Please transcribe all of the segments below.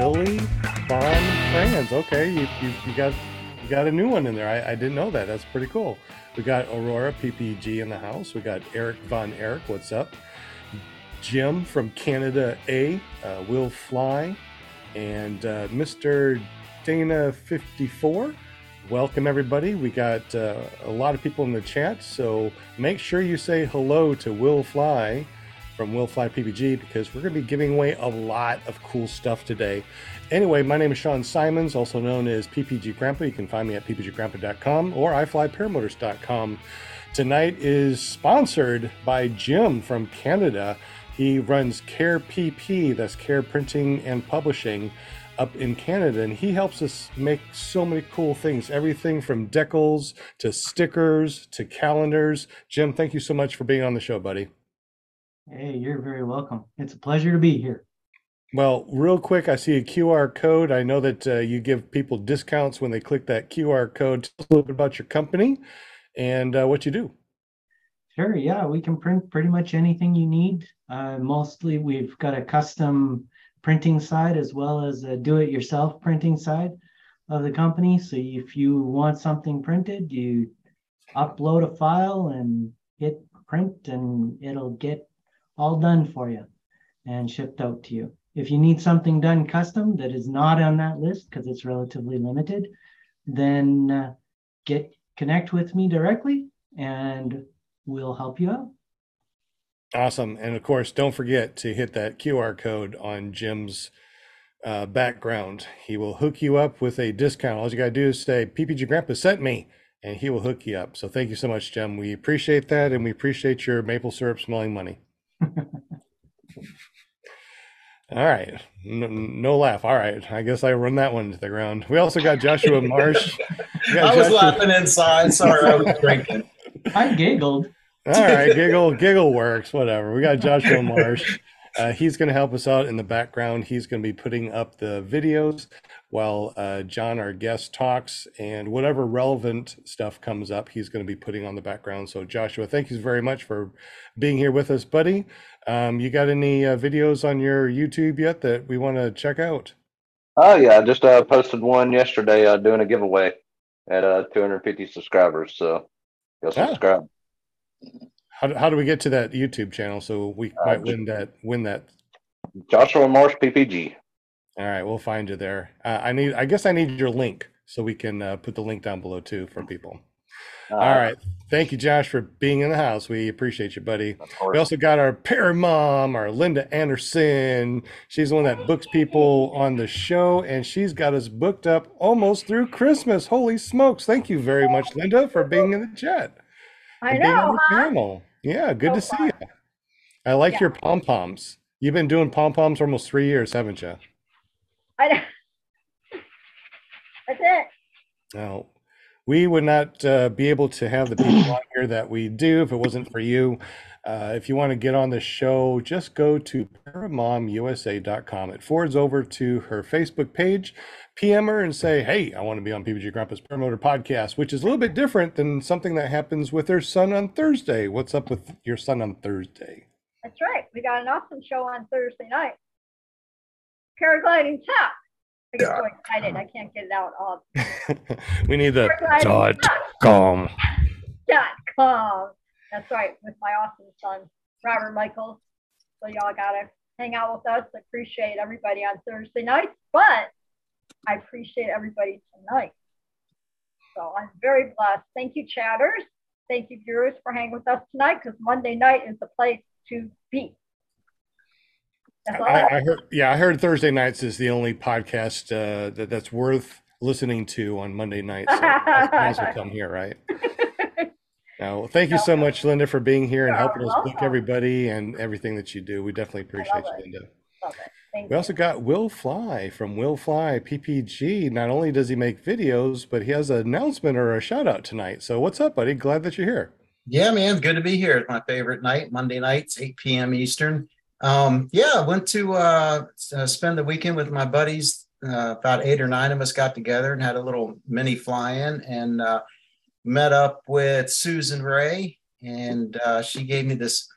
Billy Von Franz. Okay, you, you, you got you got a new one in there. I, I didn't know that. That's pretty cool. We got Aurora PPG in the house. We got Eric Von Eric. What's up? Jim from Canada A. Uh, Will Fly, and uh, Mr. Dana 54. Welcome everybody. We got uh, a lot of people in the chat, so make sure you say hello to Will Fly from Will Fly PPG because we're going to be giving away a lot of cool stuff today. Anyway, my name is Sean Simons, also known as PPG Grandpa. You can find me at ppggrandpa.com or iflyparamotors.com. Tonight is sponsored by Jim from Canada. He runs Care PP, that's Care Printing and Publishing up in Canada, and he helps us make so many cool things everything from decals to stickers to calendars. Jim, thank you so much for being on the show, buddy. Hey, you're very welcome. It's a pleasure to be here. Well, real quick, I see a QR code. I know that uh, you give people discounts when they click that QR code. Tell us a little bit about your company and uh, what you do. Sure. Yeah, we can print pretty much anything you need. Uh, mostly, we've got a custom printing side as well as a do-it-yourself printing side of the company. So if you want something printed, you upload a file and hit print, and it'll get all done for you and shipped out to you. If you need something done custom that is not on that list because it's relatively limited, then uh, get connect with me directly and we'll help you out. Awesome. And of course, don't forget to hit that QR code on Jim's uh, background. He will hook you up with a discount. All you got to do is say, PPG Grandpa sent me, and he will hook you up. So thank you so much, Jim. We appreciate that, and we appreciate your maple syrup smelling money. All right. No, no, laugh. All right. I guess I run that one to the ground. We also got Joshua Marsh. I was Joshua... laughing inside. Sorry, I was drinking. I giggled. All right. Giggle, giggle works. Whatever. We got Joshua Marsh. Uh, he's going to help us out in the background. He's going to be putting up the videos while uh, John, our guest, talks, and whatever relevant stuff comes up, he's going to be putting on the background. So, Joshua, thank you very much for being here with us, buddy. Um, you got any uh, videos on your YouTube yet that we want to check out? Oh yeah, I just uh, posted one yesterday uh, doing a giveaway at uh, 250 subscribers. So go ah. subscribe. How, how do we get to that YouTube channel so we uh, might win that win that? Joshua Marsh PPG. All right, we'll find you there. Uh, I need. I guess I need your link so we can uh, put the link down below too for people. All right. Thank you, Josh, for being in the house. We appreciate you, buddy. We also got our pair mom, our Linda Anderson. She's the one that books people on the show, and she's got us booked up almost through Christmas. Holy smokes. Thank you very much, Linda, for being in the chat. I know. Huh? Yeah, good so to see you. I like yeah. your pom poms. You've been doing pom poms for almost three years, haven't you? I. That's it. Oh, we would not uh, be able to have the people on here that we do if it wasn't for you. Uh, if you want to get on the show, just go to paramomusa.com. It forwards over to her Facebook page. PM her and say, Hey, I want to be on PPG Grandpa's Paramotor podcast, which is a little bit different than something that happens with her son on Thursday. What's up with your son on Thursday? That's right. We got an awesome show on Thursday night. Paragliding tap. I get so excited. I can't get it out all. we need the dot com. Dot com. That's right, with my awesome son, Robert Michaels. So y'all gotta hang out with us. I appreciate everybody on Thursday nights, but I appreciate everybody tonight. So I'm very blessed. Thank you, chatters. Thank you, viewers, for hanging with us tonight because Monday night is the place to be. I, I, heard, yeah, I heard Thursday nights is the only podcast uh, that that's worth listening to on Monday nights. So might as come here, right? now, thank you so much, Linda, for being here and helping us book everybody and everything that you do. We definitely appreciate you, Linda. we also got Will Fly from Will Fly PPG. Not only does he make videos, but he has an announcement or a shout out tonight. So, what's up, buddy? Glad that you're here. Yeah, man, good to be here. It's my favorite night, Monday nights, 8 p.m. Eastern. Um, yeah, I went to uh, uh, spend the weekend with my buddies. Uh, about eight or nine of us got together and had a little mini fly-in and uh, met up with Susan Ray, and uh, she gave me this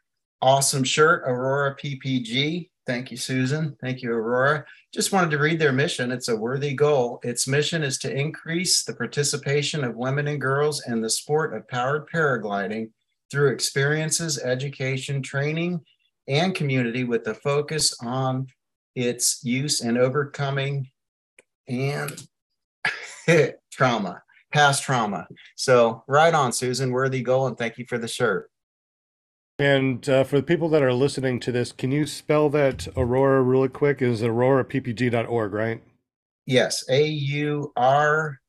awesome shirt, Aurora PPG, Thank you, Susan. Thank you, Aurora. Just wanted to read their mission. It's a worthy goal. Its mission is to increase the participation of women and girls in the sport of powered paragliding through experiences, education, training, and community with a focus on its use and overcoming and trauma, past trauma. So, right on, Susan. Worthy goal, and thank you for the shirt. And uh, for the people that are listening to this, can you spell that Aurora really quick? Is aurorappg.org, right? Yes, A U R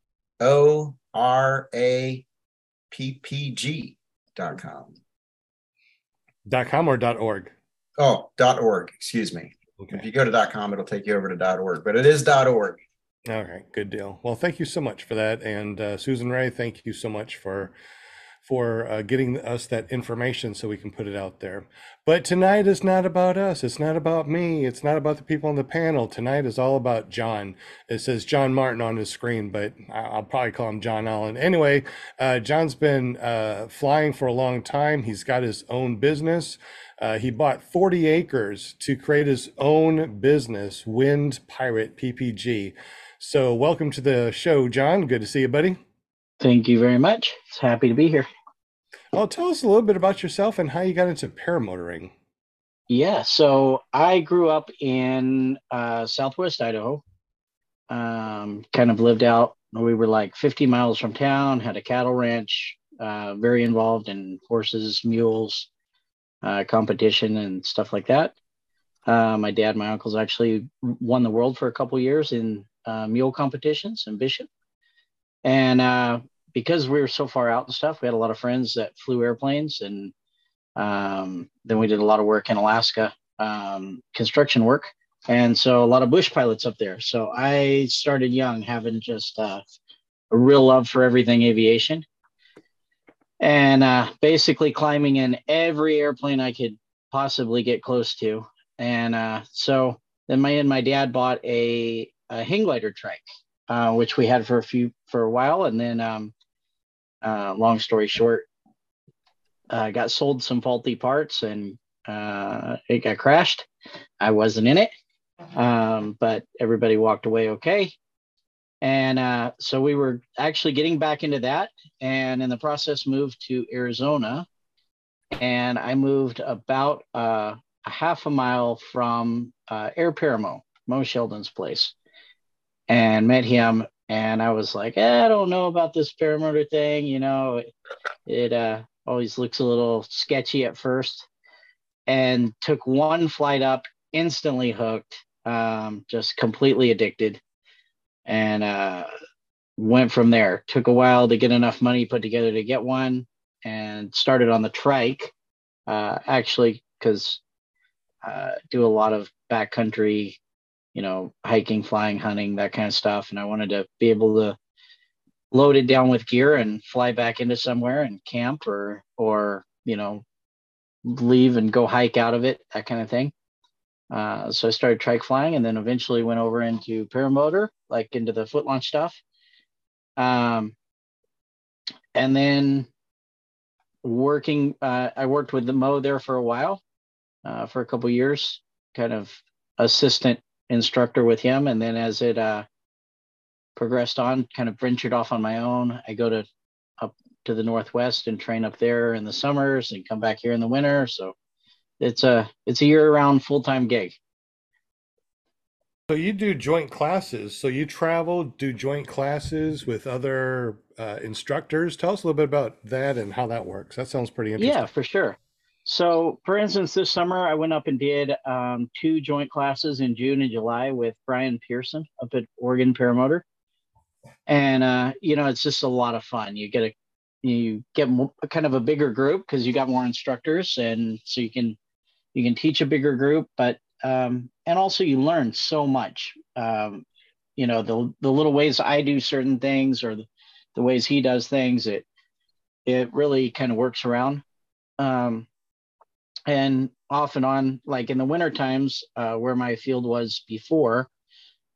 O R A P P G dot com. Dot com or dot org? Oh, dot org. Excuse me. Okay. If you go to dot com, it'll take you over to dot org, but it is dot org. All right, good deal. Well, thank you so much for that, and uh, Susan Ray, thank you so much for for uh, getting us that information so we can put it out there. But tonight is not about us. It's not about me. It's not about the people on the panel. Tonight is all about John. It says John Martin on his screen, but I'll probably call him John Allen. Anyway, uh, John's been uh, flying for a long time. He's got his own business. Uh, he bought 40 acres to create his own business, Wind Pirate PPG. So, welcome to the show, John. Good to see you, buddy. Thank you very much. It's happy to be here. Well, tell us a little bit about yourself and how you got into paramotoring. Yeah, so I grew up in uh, Southwest Idaho. Um, kind of lived out. We were like 50 miles from town. Had a cattle ranch. Uh, very involved in horses, mules, uh, competition, and stuff like that. Uh, my dad, my uncles actually won the world for a couple years in uh, mule competitions in Bishop. And uh, because we were so far out and stuff, we had a lot of friends that flew airplanes, and um, then we did a lot of work in Alaska, um, construction work, and so a lot of bush pilots up there. So I started young, having just uh, a real love for everything aviation, and uh, basically climbing in every airplane I could possibly get close to. And uh, so then my and my dad bought a, a hang glider trike, uh, which we had for a few for a while, and then um, uh, long story short, uh, got sold some faulty parts and uh, it got crashed. I wasn't in it, um, but everybody walked away okay. And uh, so we were actually getting back into that, and in the process, moved to Arizona. And I moved about uh, a half a mile from uh, Air Paramo, Mo Sheldon's place, and met him and I was like, eh, I don't know about this paramotor thing. You know, it, it uh, always looks a little sketchy at first. And took one flight up, instantly hooked, um, just completely addicted, and uh, went from there. Took a while to get enough money put together to get one, and started on the trike. Uh, actually, because uh, do a lot of backcountry you know, hiking, flying, hunting, that kind of stuff. And I wanted to be able to load it down with gear and fly back into somewhere and camp or, or, you know, leave and go hike out of it, that kind of thing. Uh, so I started trike flying and then eventually went over into paramotor, like into the foot launch stuff. Um, and then working, uh, I worked with the Mo there for a while, uh, for a couple years, kind of assistant instructor with him. And then as it uh, progressed on, kind of ventured off on my own. I go to up to the Northwest and train up there in the summers and come back here in the winter. So it's a it's a year round full time gig. So you do joint classes. So you travel, do joint classes with other uh, instructors. Tell us a little bit about that and how that works. That sounds pretty interesting. Yeah, for sure. So, for instance, this summer I went up and did um, two joint classes in June and July with Brian Pearson up at Oregon Paramotor, and uh, you know it's just a lot of fun. You get a you get more, kind of a bigger group because you got more instructors, and so you can you can teach a bigger group, but um, and also you learn so much. Um, you know the the little ways I do certain things or the, the ways he does things. It it really kind of works around. Um, and off and on like in the winter times uh, where my field was before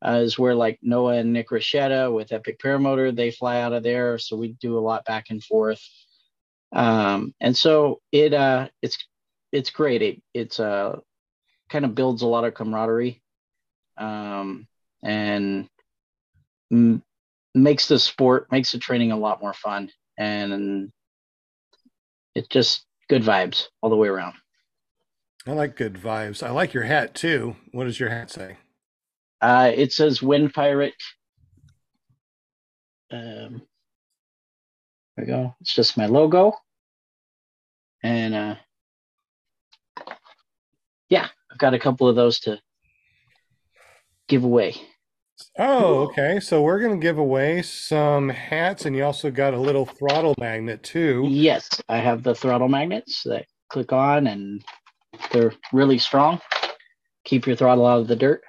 uh, is where like noah and nick Rasheta with epic paramotor they fly out of there so we do a lot back and forth um, and so it uh, it's it's great it, it's uh, kind of builds a lot of camaraderie um, and m- makes the sport, makes the training a lot more fun. And it's just good vibes all the way around. I like good vibes. I like your hat too. What does your hat say? Uh, it says Wind Pirate. Um, there we go. It's just my logo. And uh, I've got a couple of those to give away. Oh, okay. So we're going to give away some hats, and you also got a little throttle magnet too. Yes, I have the throttle magnets that click on and they're really strong. Keep your throttle out of the dirt.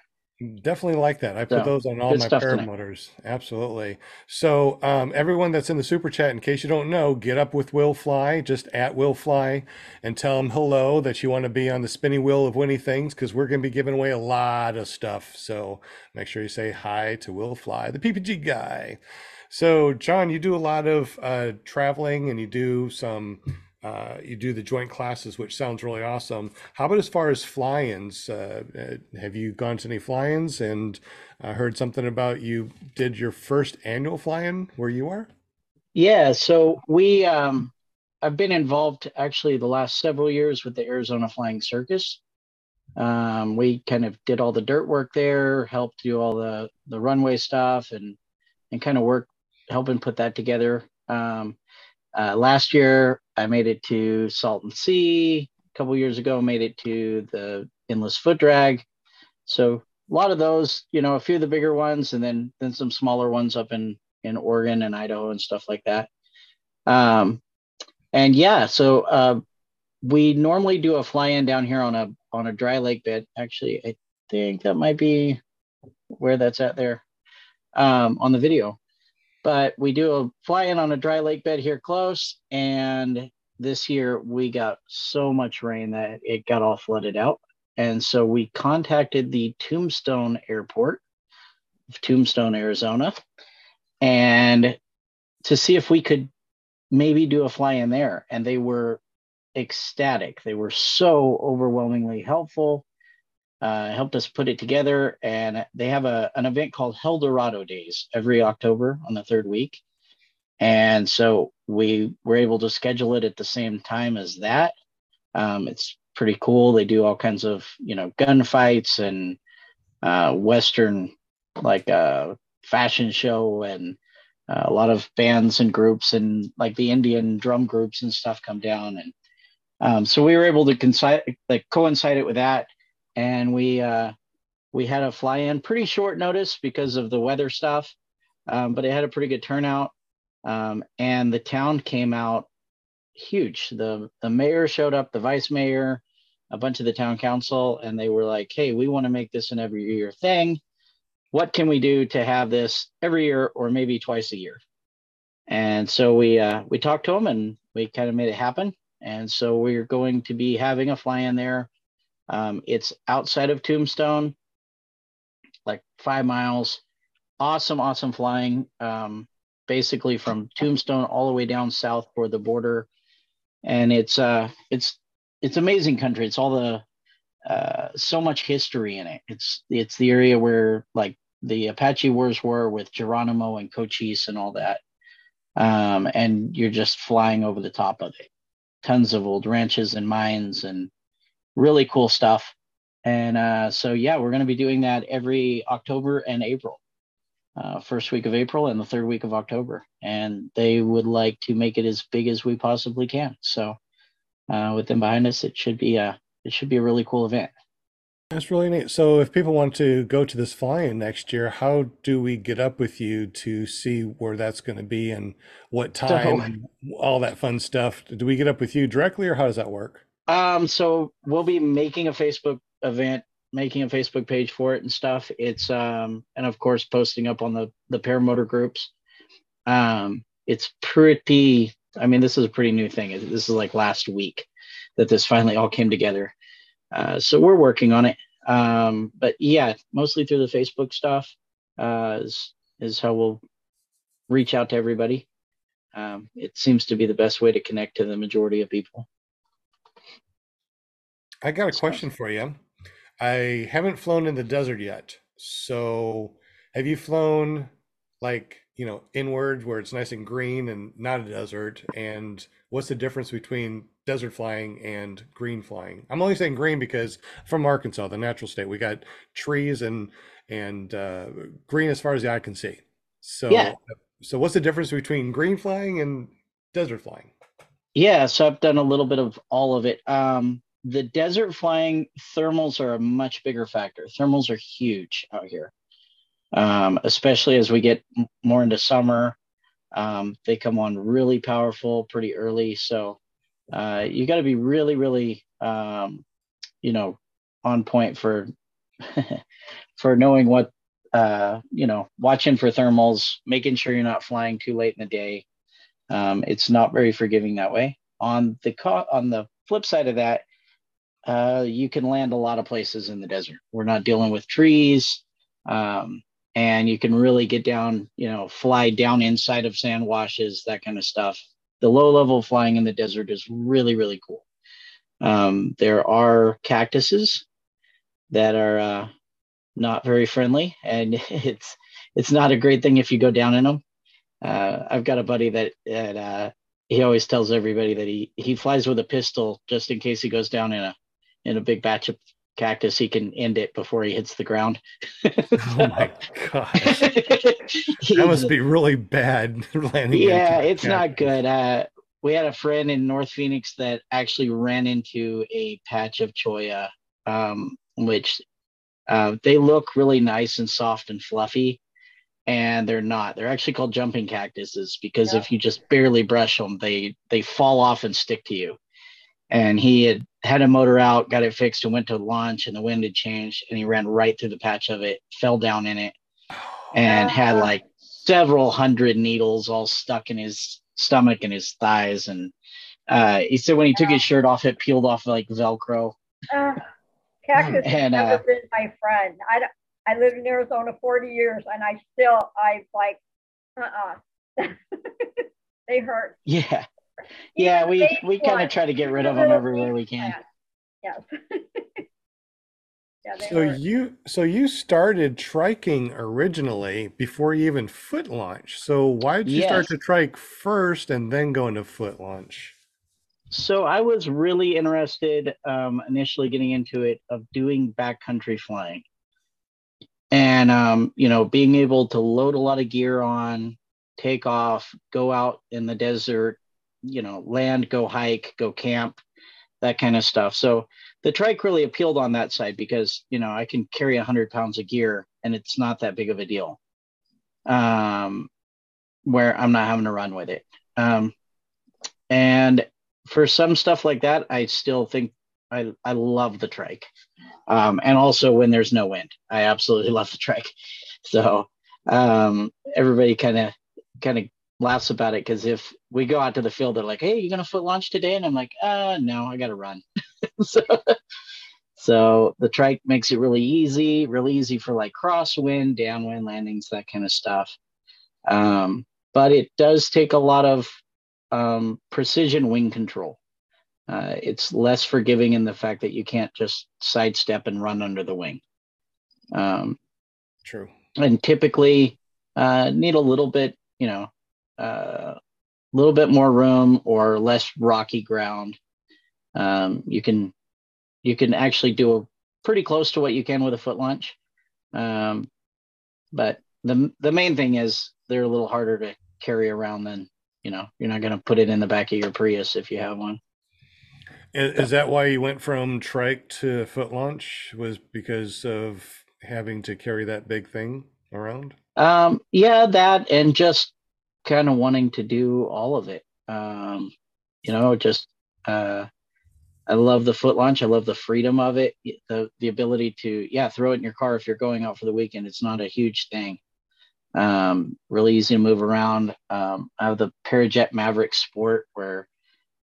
Definitely like that. I put So, those on all my paramotors. Absolutely. So, um, everyone that's in the super chat, in case you don't know, get up with Will Fly, just at Will Fly, and tell him hello that you want to be on the spinning wheel of winning things because we're going to be giving away a lot of stuff. So, make sure you say hi to Will Fly, the PPG guy. So, John, you do a lot of uh, traveling and you do some. Uh, you do the joint classes, which sounds really awesome. How about as far as fly-ins? Uh, uh, have you gone to any fly-ins? And I heard something about you did your first annual fly-in where you are. Yeah, so we um I've been involved actually the last several years with the Arizona Flying Circus. Um, we kind of did all the dirt work there, helped do all the the runway stuff, and and kind of work helping put that together. Um, uh, last year, I made it to Salton Sea. A couple years ago, made it to the Endless Foot Drag. So a lot of those, you know, a few of the bigger ones, and then then some smaller ones up in in Oregon and Idaho and stuff like that. Um, and yeah, so uh, we normally do a fly-in down here on a on a dry lake bed. Actually, I think that might be where that's at there um, on the video. But we do a fly-in on a dry lake bed here close, and this year we got so much rain that it got all flooded out. And so we contacted the Tombstone Airport of Tombstone, Arizona, and to see if we could maybe do a fly in there. And they were ecstatic. They were so overwhelmingly helpful. Uh, helped us put it together, and they have a an event called Helldorado Days every October on the third week, and so we were able to schedule it at the same time as that. Um, it's pretty cool. They do all kinds of you know gunfights and uh, Western like uh, fashion show and uh, a lot of bands and groups and like the Indian drum groups and stuff come down and um, so we were able to coincide like coincide it with that and we uh, we had a fly in pretty short notice because of the weather stuff um, but it had a pretty good turnout. Um, and the town came out huge. The the mayor showed up the vice mayor a bunch of the town council and they were like hey we want to make this an every year thing. What can we do to have this every year or maybe twice a year? And so we uh, we talked to them and we kind of made it happen. And so we're going to be having a fly in there um, it's outside of tombstone like five miles awesome awesome flying um, basically from tombstone all the way down south toward the border and it's uh it's it's amazing country it's all the uh, so much history in it. It's it's the area where like the Apache Wars were with Geronimo and Cochise and all that. Um, and you're just flying over the top of it. Tons of old ranches and mines and really cool stuff. And uh, so yeah, we're going to be doing that every October and April. Uh, first week of April and the third week of October, and they would like to make it as big as we possibly can. So, uh, with them behind us, it should be a it should be a really cool event. That's really neat. So, if people want to go to this fly-in next year, how do we get up with you to see where that's going to be and what time and all that fun stuff? Do we get up with you directly, or how does that work? Um, so we'll be making a Facebook event, making a Facebook page for it and stuff. It's um, and of course posting up on the the paramotor groups. Um, it's pretty. I mean, this is a pretty new thing. This is like last week that this finally all came together. Uh, so we're working on it. Um, but yeah, mostly through the Facebook stuff uh, is is how we'll reach out to everybody. Um, it seems to be the best way to connect to the majority of people. I got a question for you. I haven't flown in the desert yet. So have you flown like, you know, inward where it's nice and green and not a desert? And what's the difference between desert flying and green flying? I'm only saying green because from Arkansas, the natural state, we got trees and and uh, green as far as the eye can see. So Yeah. so what's the difference between green flying and desert flying? Yeah, so I've done a little bit of all of it. Um, the desert flying thermals are a much bigger factor. Thermals are huge out here, um, especially as we get more into summer. Um, they come on really powerful pretty early. So uh, you got to be really, really, um, you know, on point for for knowing what uh, you know, watching for thermals, making sure you're not flying too late in the day. Um, it's not very forgiving that way. On the co- on the flip side of that, uh, you can land a lot of places in the desert. We're not dealing with trees, um, and you can really get down, you know, fly down inside of sand washes, that kind of stuff. The low level flying in the desert is really really cool. Um, there are cactuses that are uh, not very friendly, and it's it's not a great thing if you go down in them. Uh, I've got a buddy that that uh, he always tells everybody that he he flies with a pistol just in case he goes down in a in a big batch of cactus. He can end it before he hits the ground. Oh my gosh. That must be really bad landing. yeah, into a it's not good. Uh, we had a friend in North Phoenix that actually ran into a patch of cholla, um, which uh, they look really nice and soft and fluffy, and they're not. They're actually called jumping cactuses because Yeah. if you just barely brush them, they they fall off and stick to you. And he had had a motor out, got it fixed, and went to launch, and the wind had changed, and he ran right through the patch of it, fell down in it, and had Ah. like several hundred needles all stuck in his stomach and his thighs. And uh, he said when he took his shirt off, it peeled off like Velcro. Uh, cactus has And, never uh, been my friend. I, I lived in Arizona 40 years and I still, I like, uh-uh. they hurt. Yeah, yeah. Even We we kind of try to get rid of them everywhere we can. plants. Yes. yeah, So hurt. you so you started triking originally before you even foot launch. So why did you start to trike first and then go into foot launch? So I was really interested um, initially getting into it of doing backcountry flying, and um, you know being able to load a lot of gear on, take off, go out in the desert, you know, land, go hike, go camp, that kind of stuff. So the trike really appealed on that side because you know I can carry a hundred pounds of gear and it's not that big of a deal. Um, where I'm not having to run with it. Um, and for some stuff like that, I still think I, I love the trike. Um, and also when there's no wind, I absolutely love the trike. So um, everybody kind of kind of laughs about it because if we go out to the field, they're like, "Hey, you gonna foot launch today?" And I'm like, "Uh, no, I gotta run." so, so the trike makes it really easy, really easy for like crosswind, downwind landings, that kind of stuff. Um, but it does take a lot of um, precision wing control. Uh, it's less forgiving in the fact that you can't just sidestep and run under the wing. Um, True. and typically uh, need a little bit, you know, a little bit more room or less rocky ground. Um, you can you can actually do a pretty close to what you can with a foot launch, um, but the the main thing is they're a little harder to carry around than you know. You're not going to put it in the back of your Prius if you have one. Is, is that why you went from trike to foot launch? Was because of having to carry that big thing around? Um, yeah, that and just kind of wanting to do all of it. Um, you know, just uh, I love the foot launch. I love the freedom of it. The the ability to yeah throw it in your car if you're going out for the weekend. It's not a huge thing. Um, really easy to move around. Um, I have the Parajet Maverick Sport where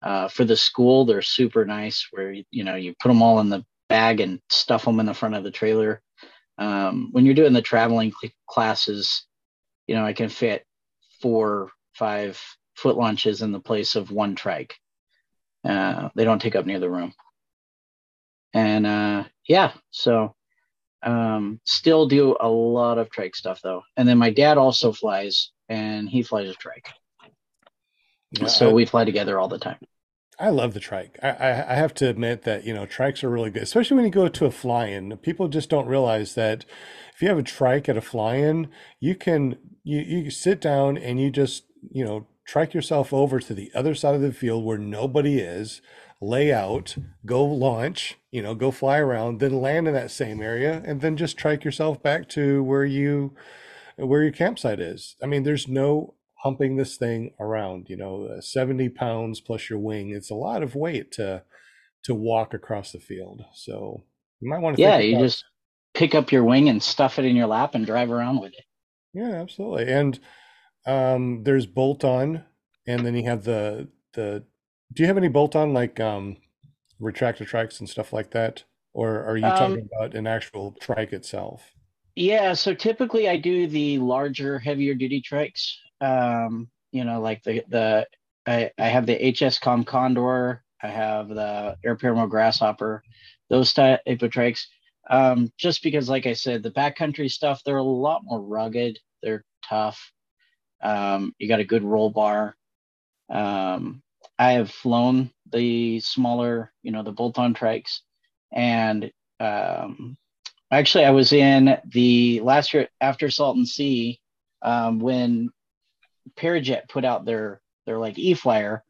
uh, for the school they're super nice. Where you, know you put them all in the bag and stuff them in the front of the trailer um, when you're doing the traveling cl- classes, you know, I can fit four, five foot launches in the place of one trike. Uh, they don't take up near the room. and uh, yeah, so um, still do a lot of trike stuff though. And then my dad also flies, and he flies a trike. Yeah, so I- we fly together all the time. I love the trike. I, I, have to admit that, you know, trikes are really good, especially when you go to a fly-in. People just don't realize that if you have a trike at a fly-in, you can you you sit down and you just, you know, trike yourself over to the other side of the field where nobody is, lay out, go launch, you know, go fly around, then land in that same area, and then just trike yourself back to where you where your campsite is. I mean, there's no humping this thing around, you know, uh, 70 pounds plus your wing. It's a lot of weight to to walk across the field. So you might want to Yeah, you just pick up your wing and stuff it in your lap and drive around with it. Yeah, absolutely. And um there's bolt on and then you have the the do you have any bolt on like um retractor trikes and stuff like that? Or are you Um, talking about an actual trike itself? Yeah, so typically I do the larger, heavier duty trikes. Um, you know, like the the I, I have the HS Com Condor, I have the Air Pyramid Grasshopper, those type of trikes. Um, just because, like I said, the backcountry stuff, they're a lot more rugged, they're tough. Um, you got a good roll bar. Um, I have flown the smaller, you know, the bolt-on trikes, and um, actually, I was in the last year after Salton Sea um, when Parajet put out their their like E flyer.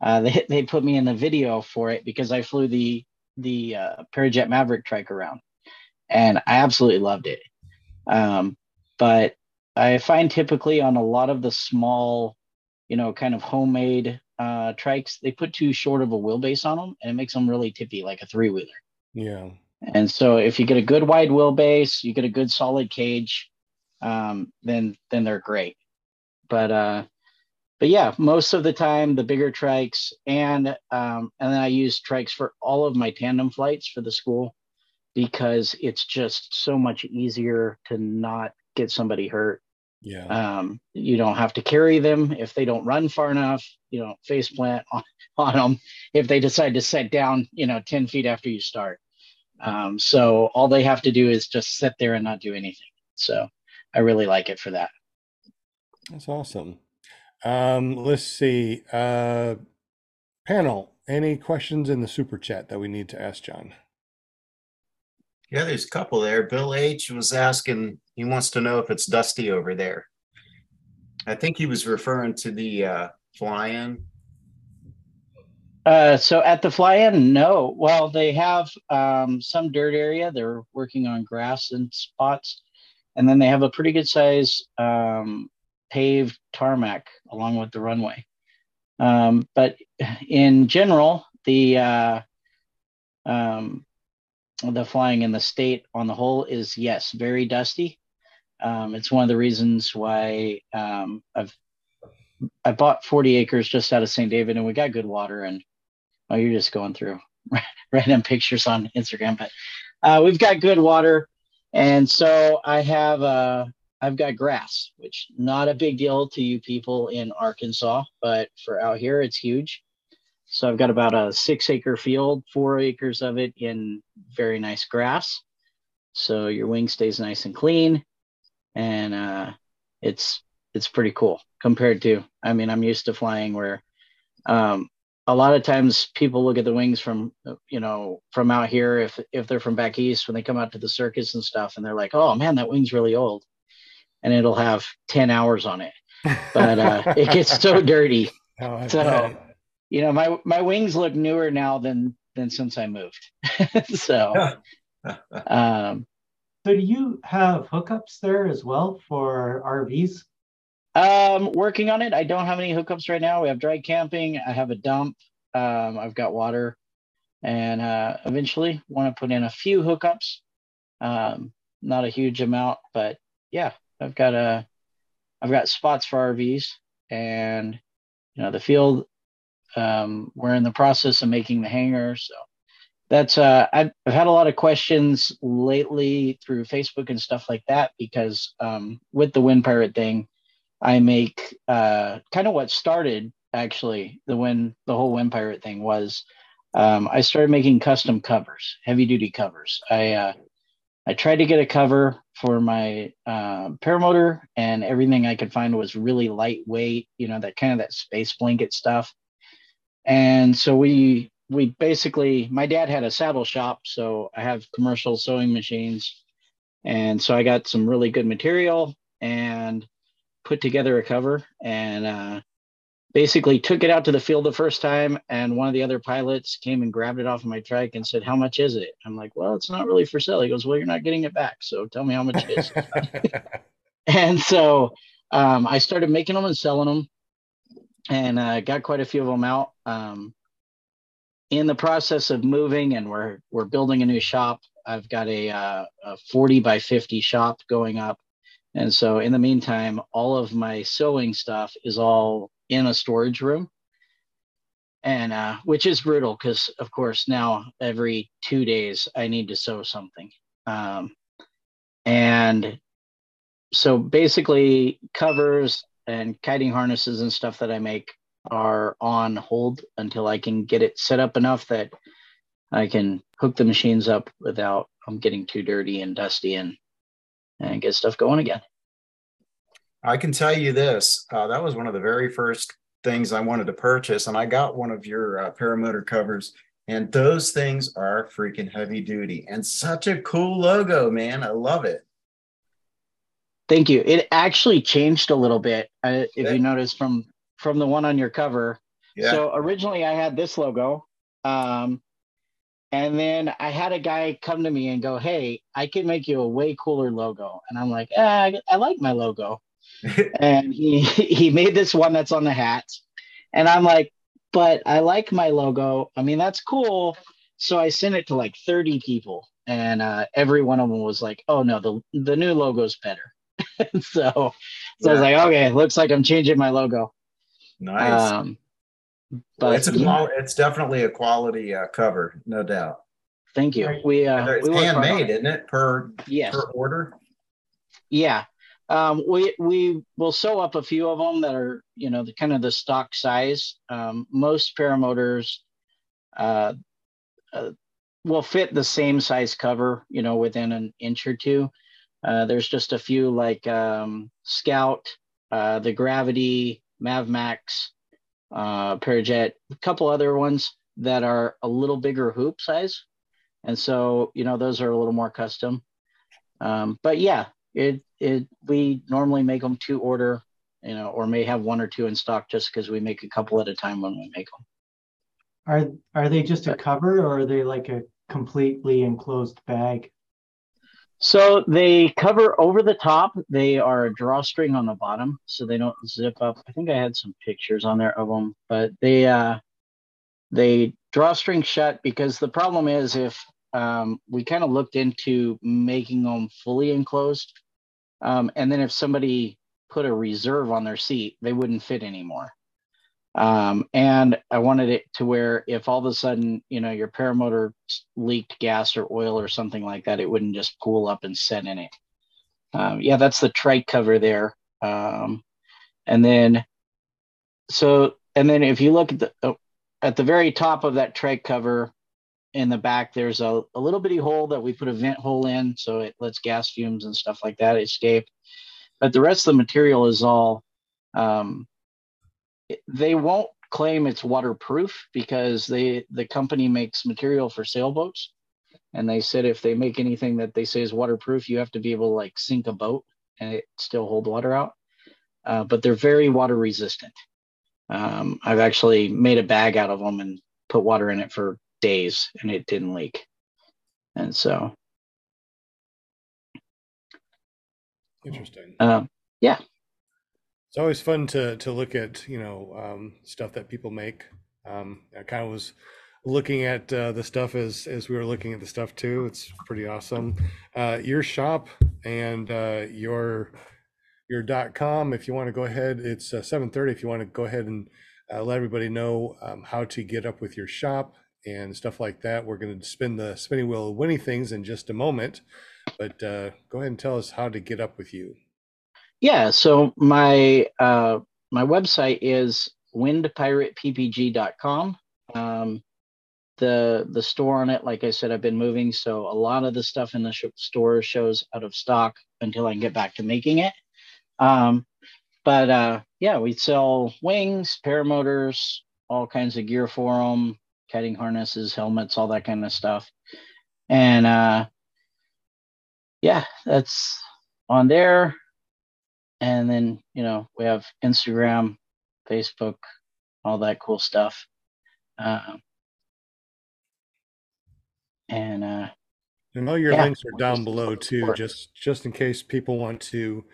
Uh, they they put me in the video for it because I flew the the uh, Parajet Maverick trike around, and I absolutely loved it. Um, but I find typically on a lot of the small, you know, kind of homemade uh, trikes, they put too short of a wheelbase on them, and it makes them really tippy, like a three wheeler. Yeah. And so if you get a good wide wheelbase, you get a good solid cage, um, then then they're great. But uh, but yeah, most of the time the bigger trikes and um, and then I use trikes for all of my tandem flights for the school because it's just so much easier to not get somebody hurt. Yeah. Um, you don't have to carry them if they don't run far enough. You know, face plant on, on them if they decide to set down. You know, ten feet after you start. Um, so all they have to do is just sit there and not do anything. So I really like it for that. That's awesome. Um, let's see. Uh, panel, any questions in the super chat that we need to ask John? Yeah, there's a couple there. Bill H was asking, he wants to know if it's dusty over there. I think he was referring to the uh, fly-in. Uh, so at the fly-in, no. Well, they have um, some dirt area. They're working on grass and spots, and then they have a pretty good size um, paved tarmac along with the runway. Um, but in general, the uh, um, the flying in the state on the whole is yes, very dusty. Um, it's one of the reasons why um, I've I bought 40 acres just out of St. David, and we got good water. And oh, you're just going through random pictures on Instagram, but uh, we've got good water, and so I have uh, I've got grass, which not a big deal to you people in Arkansas, but for out here, it's huge. So I've got about a six acre field, four acres of it in very nice grass. So your wing stays nice and clean, and uh, it's it's pretty cool compared to. I mean, I'm used to flying where um, a lot of times people look at the wings from you know from out here if if they're from back east when they come out to the circus and stuff, and they're like, oh man, that wing's really old, and it'll have ten hours on it, but uh, it gets so dirty. Oh, So- bet. You know, my my wings look newer now than than since I moved. so um, So do you have hookups there as well for RVs? Um, working on it. I don't have any hookups right now. We have dry camping. I have a dump. Um, I've got water, and uh, eventually want to put in a few hookups. Um, not a huge amount, but yeah, I've got a, I've got spots for RVs, and you know the field. Um, we're in the process of making the hangar, so that's uh, I've, I've had a lot of questions lately through Facebook and stuff like that because um, with the Wind Pirate thing. I make uh, kind of what started actually the when the whole Wind Pirate thing was um, I started making custom covers, heavy duty covers. I uh, I tried to get a cover for my uh, paramotor, and everything I could find was really lightweight. You know, that kind of that space blanket stuff. And so we we basically, my dad had a saddle shop, so I have commercial sewing machines, and so I got some really good material and put together a cover and uh, basically took it out to the field the first time and one of the other pilots came and grabbed it off of my trike and said how much is it? I'm like well it's not really for sale. He goes well you're not getting it back so tell me how much it is. And so um, i started making them and selling them and uh, got quite a few of them out. Um, in the process of moving and we're we're building a new shop i've got a, uh, a 40 by 50 shop going up. And so in the meantime all of my sewing stuff is all in a storage room. And uh, which is brutal because of course now every two days i need to sew something. Um, and so basically covers and kiting harnesses and stuff that i make are on hold until i can get it set up enough that i can hook the machines up without them getting too dirty and dusty and and get stuff going again I can tell you this. Uh, that was one of the very first things I wanted to purchase, and I got one of your uh, paramotor covers. And those things are freaking heavy duty and such a cool logo, man. I love it. Thank you. It actually changed a little bit, uh, if yeah. you notice from from the one on your cover. Yeah. So originally I had this logo, um, and then I had a guy come to me and go, "Hey, I can make you a way cooler logo." And I'm like, eh, "I like my logo." And he he made this one that's on the hat, and I'm like, but I like my logo. I mean, that's cool. So I sent it to like 30 people, and uh, every one of them was like, "Oh no, the the new logo's better." so, so yeah. I was like, "Okay, looks like I'm changing my logo." Nice. Um, but it's a yeah. it's definitely a quality uh, cover, no doubt. Thank you. We uh, it's we handmade, isn't it? Per yes. per order. Yeah, um, we we will sew up a few of them that are you know the kind of the stock size. Um, most paramotors uh, uh, will fit the same size cover, you know, within an inch or two. Uh, there's just a few like um, Scout, uh, the Gravity, Mavmax, uh, Parajet, a couple other ones that are a little bigger hoop size, and so you know those are a little more custom. Um, but yeah, it it we normally make them to order, you know, or may have one or two in stock just because we make a couple at a time when we make them. Are are they just a cover or are they like a completely enclosed bag? So they cover over the top. They are a drawstring on the bottom, so they don't zip up. I think I had some pictures on there of them, but they uh, they drawstring shut because the problem is if um, we kind of looked into making them fully enclosed. Um, and then if somebody put a reserve on their seat, they wouldn't fit anymore. Um, and I wanted it to where if all of a sudden, you know, your paramotor leaked gas or oil or something like that, it wouldn't just pool up and set in it. Um, yeah, that's the trike cover there. Um, and then, so, and then if you look at the, oh, at the very top of that trike cover, in the back there's a, a little bitty hole that we put a vent hole in so it lets gas fumes and stuff like that escape. But the rest of the material is all um, they won't claim it's waterproof because they the company makes material for sailboats. And they said if they make anything that they say is waterproof you have to be able to like sink a boat and it still hold water out. Uh, but they're very water resistant. Um, i've actually made a bag out of them and put water in it for days and it didn't leak. And so. Interesting. Um, yeah. It's always fun to to look at you know um, stuff that people make. Um, I kind of was looking at uh, the stuff as as we were looking at the stuff too. It's pretty awesome. Uh, your shop and uh, your your dot com. If you want to go ahead, it's uh, seven thirty. If you want to go ahead and uh, let everybody know um, how to get up with your shop and stuff like that. We're going to spin the spinning wheel of winning things in just a moment, but uh, go ahead and tell us how to get up with you. Yeah, so my uh, my website is windpirateppg.com. Um, the the store on it. Like I said, I've been moving, so a lot of the stuff in the sh- store shows out of stock until I can get back to making it. Um, but uh, yeah, we sell wings, paramotors, all kinds of gear for them, kiting harnesses, helmets, all that kind of stuff. And uh, yeah, that's on there. And then you know we have Instagram, Facebook, all that cool stuff. Um, and uh, And all your Yeah. links are down below too, just just in case people want to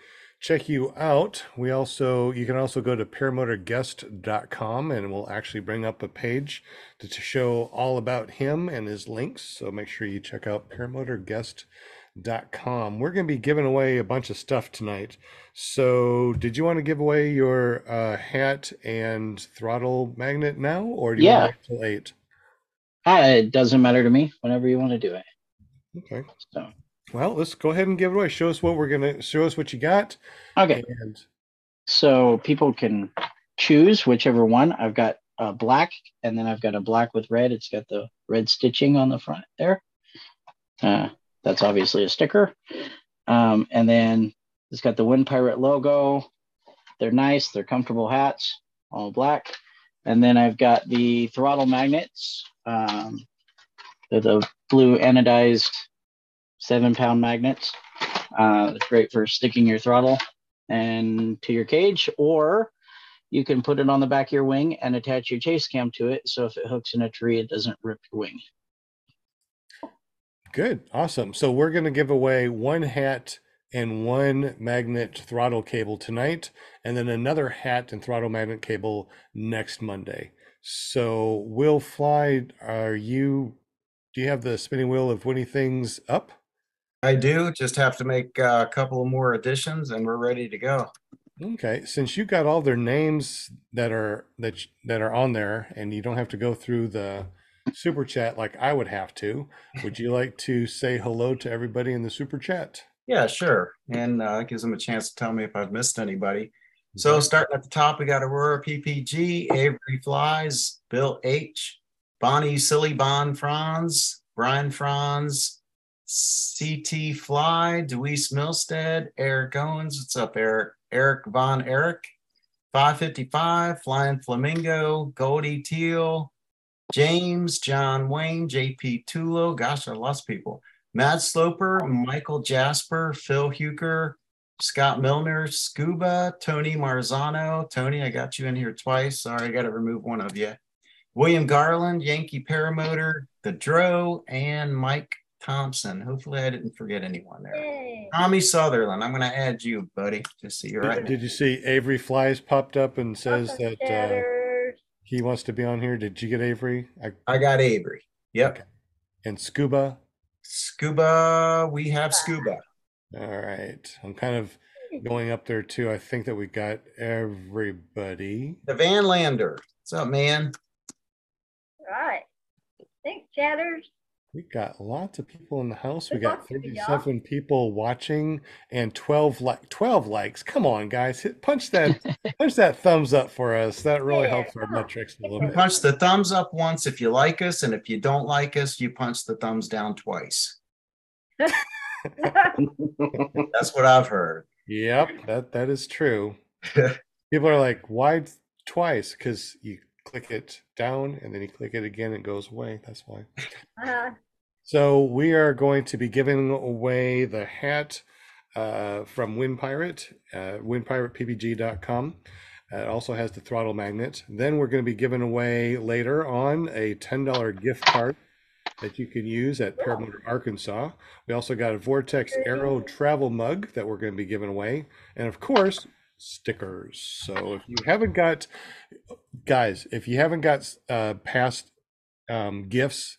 check you out. We also you can also go to paramotorguest.com and we'll actually bring up a page to, to show all about him and his links. So make sure you check out paramotorguest.com. We're going to be giving away a bunch of stuff tonight. So did you want to give away your uh, hat and throttle magnet now, or do you Yeah. want to wait till eight? ah, it doesn't matter to me. Whenever you want to do it. Okay. So Well, let's go ahead and give it away. Show us what we're gonna show us what you got. okay. And So people can choose whichever one. I've got a black, and then I've got a black with red. It's got the red stitching on the front there. Uh, that's obviously a sticker. Um, and then it's got the Wind Pirate logo. They're nice. They're comfortable hats, all black. And then I've got the throttle magnets. Um, they're the blue anodized seven pound magnets. Uh, it's great for sticking your throttle and to your cage, or you can put it on the back of your wing and attach your chase cam to it. So if it hooks in a tree, it doesn't rip your wing. good, awesome. So we're gonna give away one hat and one magnet throttle cable tonight, and then another hat and throttle magnet cable next Monday. So Will Fly, are you? Do you have the spinning wheel of Winnie things up? I do just have to make uh, a couple more additions and we're ready to go. Okay, since you got all their names that are that that are on there, and you don't have to go through the super chat like I would have to, would you like to say hello to everybody in the super chat? Yeah, sure. And uh, it gives them a chance to tell me if I've missed anybody. So starting at the top, we got Aurora PPG, Avery Flies, Bill H, Bonnie Silly Bon Franz, Brian Franz, CT Fly, Deweese Milstead, Eric Owens. What's up, Eric? Eric Von Eric, 555, Flying Flamingo, Goldie Teal, James, John Wayne, JP Tulo. Gosh, I lost people. Matt Sloper, Michael Jasper, Phil Huker, Scott Milner, Scuba, Tony Marzano. Tony, I got you in here twice. Sorry, I got to remove one of you. William Garland, Yankee Paramotor, The Dro, and Mike Thompson. Hopefully, I didn't forget anyone there. Yay. Tommy Sutherland, I'm going to add you, buddy, just so you're Did, right. did you see Avery Flies popped up and says Awesome that uh, he wants to be on here? Did you get Avery? I, I got Avery. Yep. and Scuba? Scuba, we have Scuba. All right. I'm kind of going up there too. I think that we got everybody. The Van Lander. What's up, man? Right. Thanks, chatters. We got lots of people in the house. We got luck to y'all. 37 people watching and 12 like 12 likes. Come on, guys. Hit punch that punch that thumbs up for us. That really Yeah, helps our come on. metrics a little bit. punch the thumbs up once if you like us, and if you don't like us, you punch the thumbs down twice. That's what I've heard. Yep, that that is true. People are like, why twice? Because you click it down and then you click it again, it goes away. That's why. uh, So we are going to be giving away the hat uh, from Wind Pirate, uh, windpirateppg.com. It also has the throttle magnet. Then we're going to be giving away later on a $10 gift card that you can use at Paramotor Arkansas. We also got a Vortex Aero travel mug that we're going to be giving away. And of course, stickers. So if you haven't got, guys, if you haven't got uh, past um, gifts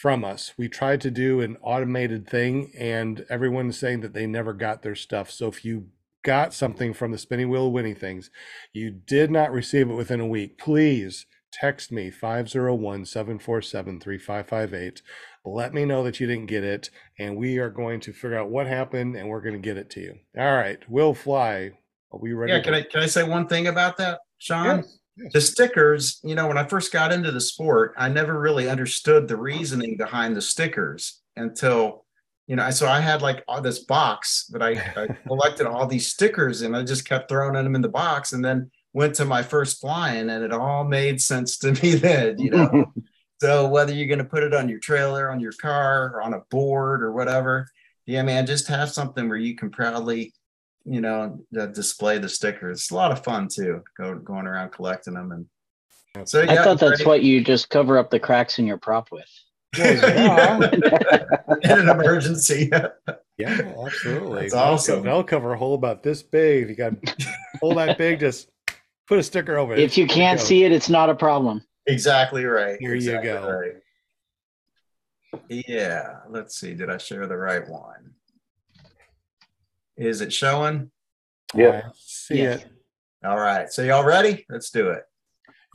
from us. We tried to do an automated thing, and everyone's saying that they never got their stuff. So if you got something from the spinning wheel winning things, you did not receive it within a week, please text me 501 747 3558. Let me know that you didn't get it, and we are going to figure out what happened and we're going to get it to you. All right, we'll Fly. Are we ready? Yeah, can I can I say one thing about that, Sean? Yes, the stickers, you know, when I first got into the sport, I never really understood the reasoning behind the stickers until, you know, so I had like all this box that I, I collected all these stickers and I just kept throwing them in the box and then went to my first flying and it all made sense to me then, you know. so whether you're going to put it on your trailer, on your car, or on a board or whatever, yeah, man, just have something where you can proudly you know, display the stickers. It's a lot of fun too, go, going around collecting them. And so yeah, I thought that's ready. what you just cover up the cracks in your prop with. in an emergency. yeah, absolutely. That's awesome. They'll cover a hole about this big. If you got a hole that big, just put a sticker over it. If you can't see it, it's not a problem. Exactly right. Here exactly you go. Right. Yeah. Let's see. Did I share the right one? Is it showing? Yeah. I see it. All right. So y'all ready? Let's do it.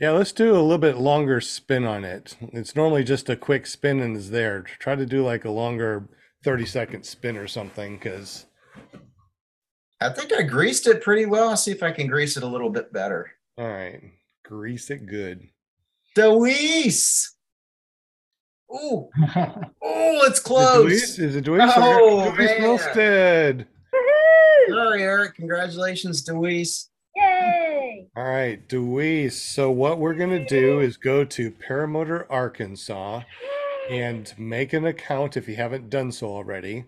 Yeah, let's do a little bit longer spin on it. It's normally just a quick spin and is there. Try to do like a longer 30 second spin or something because I think I greased it pretty well. I'll see if I can grease it a little bit better. All right. Grease it good. Deweese. Ooh. oh, it's close. Is it Deweese? Oh, oh Deweese man. Milstead. Sorry, Eric. Congratulations, Deweese. Yay! All right, Deweese. So what we're gonna do is go to Paramotor, Arkansas, and make an account if you haven't done so already.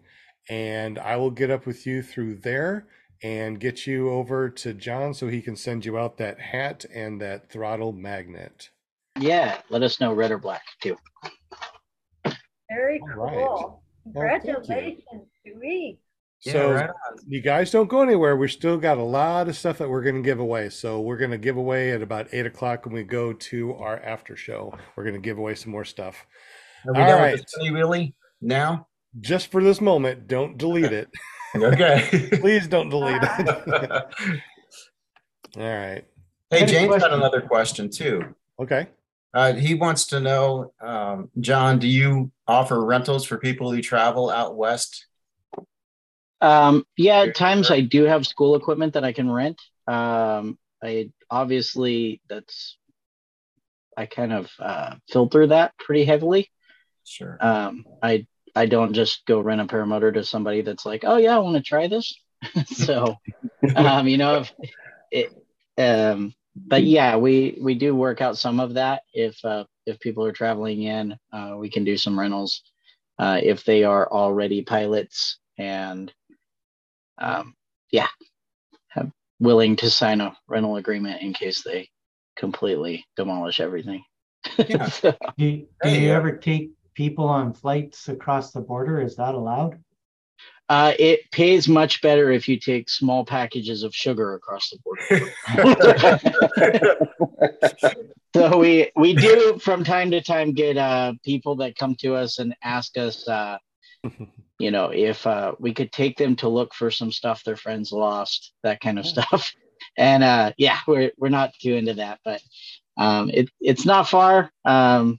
And I will get up with you through there and get you over to John so he can send you out that hat and that throttle magnet. Yeah, let us know red or black too. Very All cool. right. Well, thank you. So right you guys don't go anywhere. We're still got a lot of stuff that we're going to give away. So we're going to give away at about eight o'clock when we go to our after show. We're going to give away some more stuff. Are we All right. the now? Just for this moment, don't delete it. Okay. Please don't delete it. All right. hey, Any James had question? another question too. Okay. Uh, he wants to know, um, John, do you offer rentals for people who travel out west? Um, yeah, at times. I do have school equipment that I can rent. Um, I obviously that's I kind of uh, filter that pretty heavily. Sure. Um, I I don't just go rent a paramotor to somebody that's like, oh yeah, I want to try this. so, um, you know, if it, um, but yeah, we we do work out some of that. If uh, if people are traveling in, uh, we can do some rentals. Uh, if they are already pilots and um, yeah, have willing to sign a rental agreement in case they completely demolish everything. Yeah. So, Do, do you ever take people on flights across the border? Is that allowed? uh, it pays much better if you take small packages of sugar across the border. so we we do from time to time get uh, people that come to us and ask us, uh, you know, if uh, we could take them to look for some stuff their friends lost, that kind of stuff. And uh, yeah, we're we're not too into that, but um, it it's not far. Um,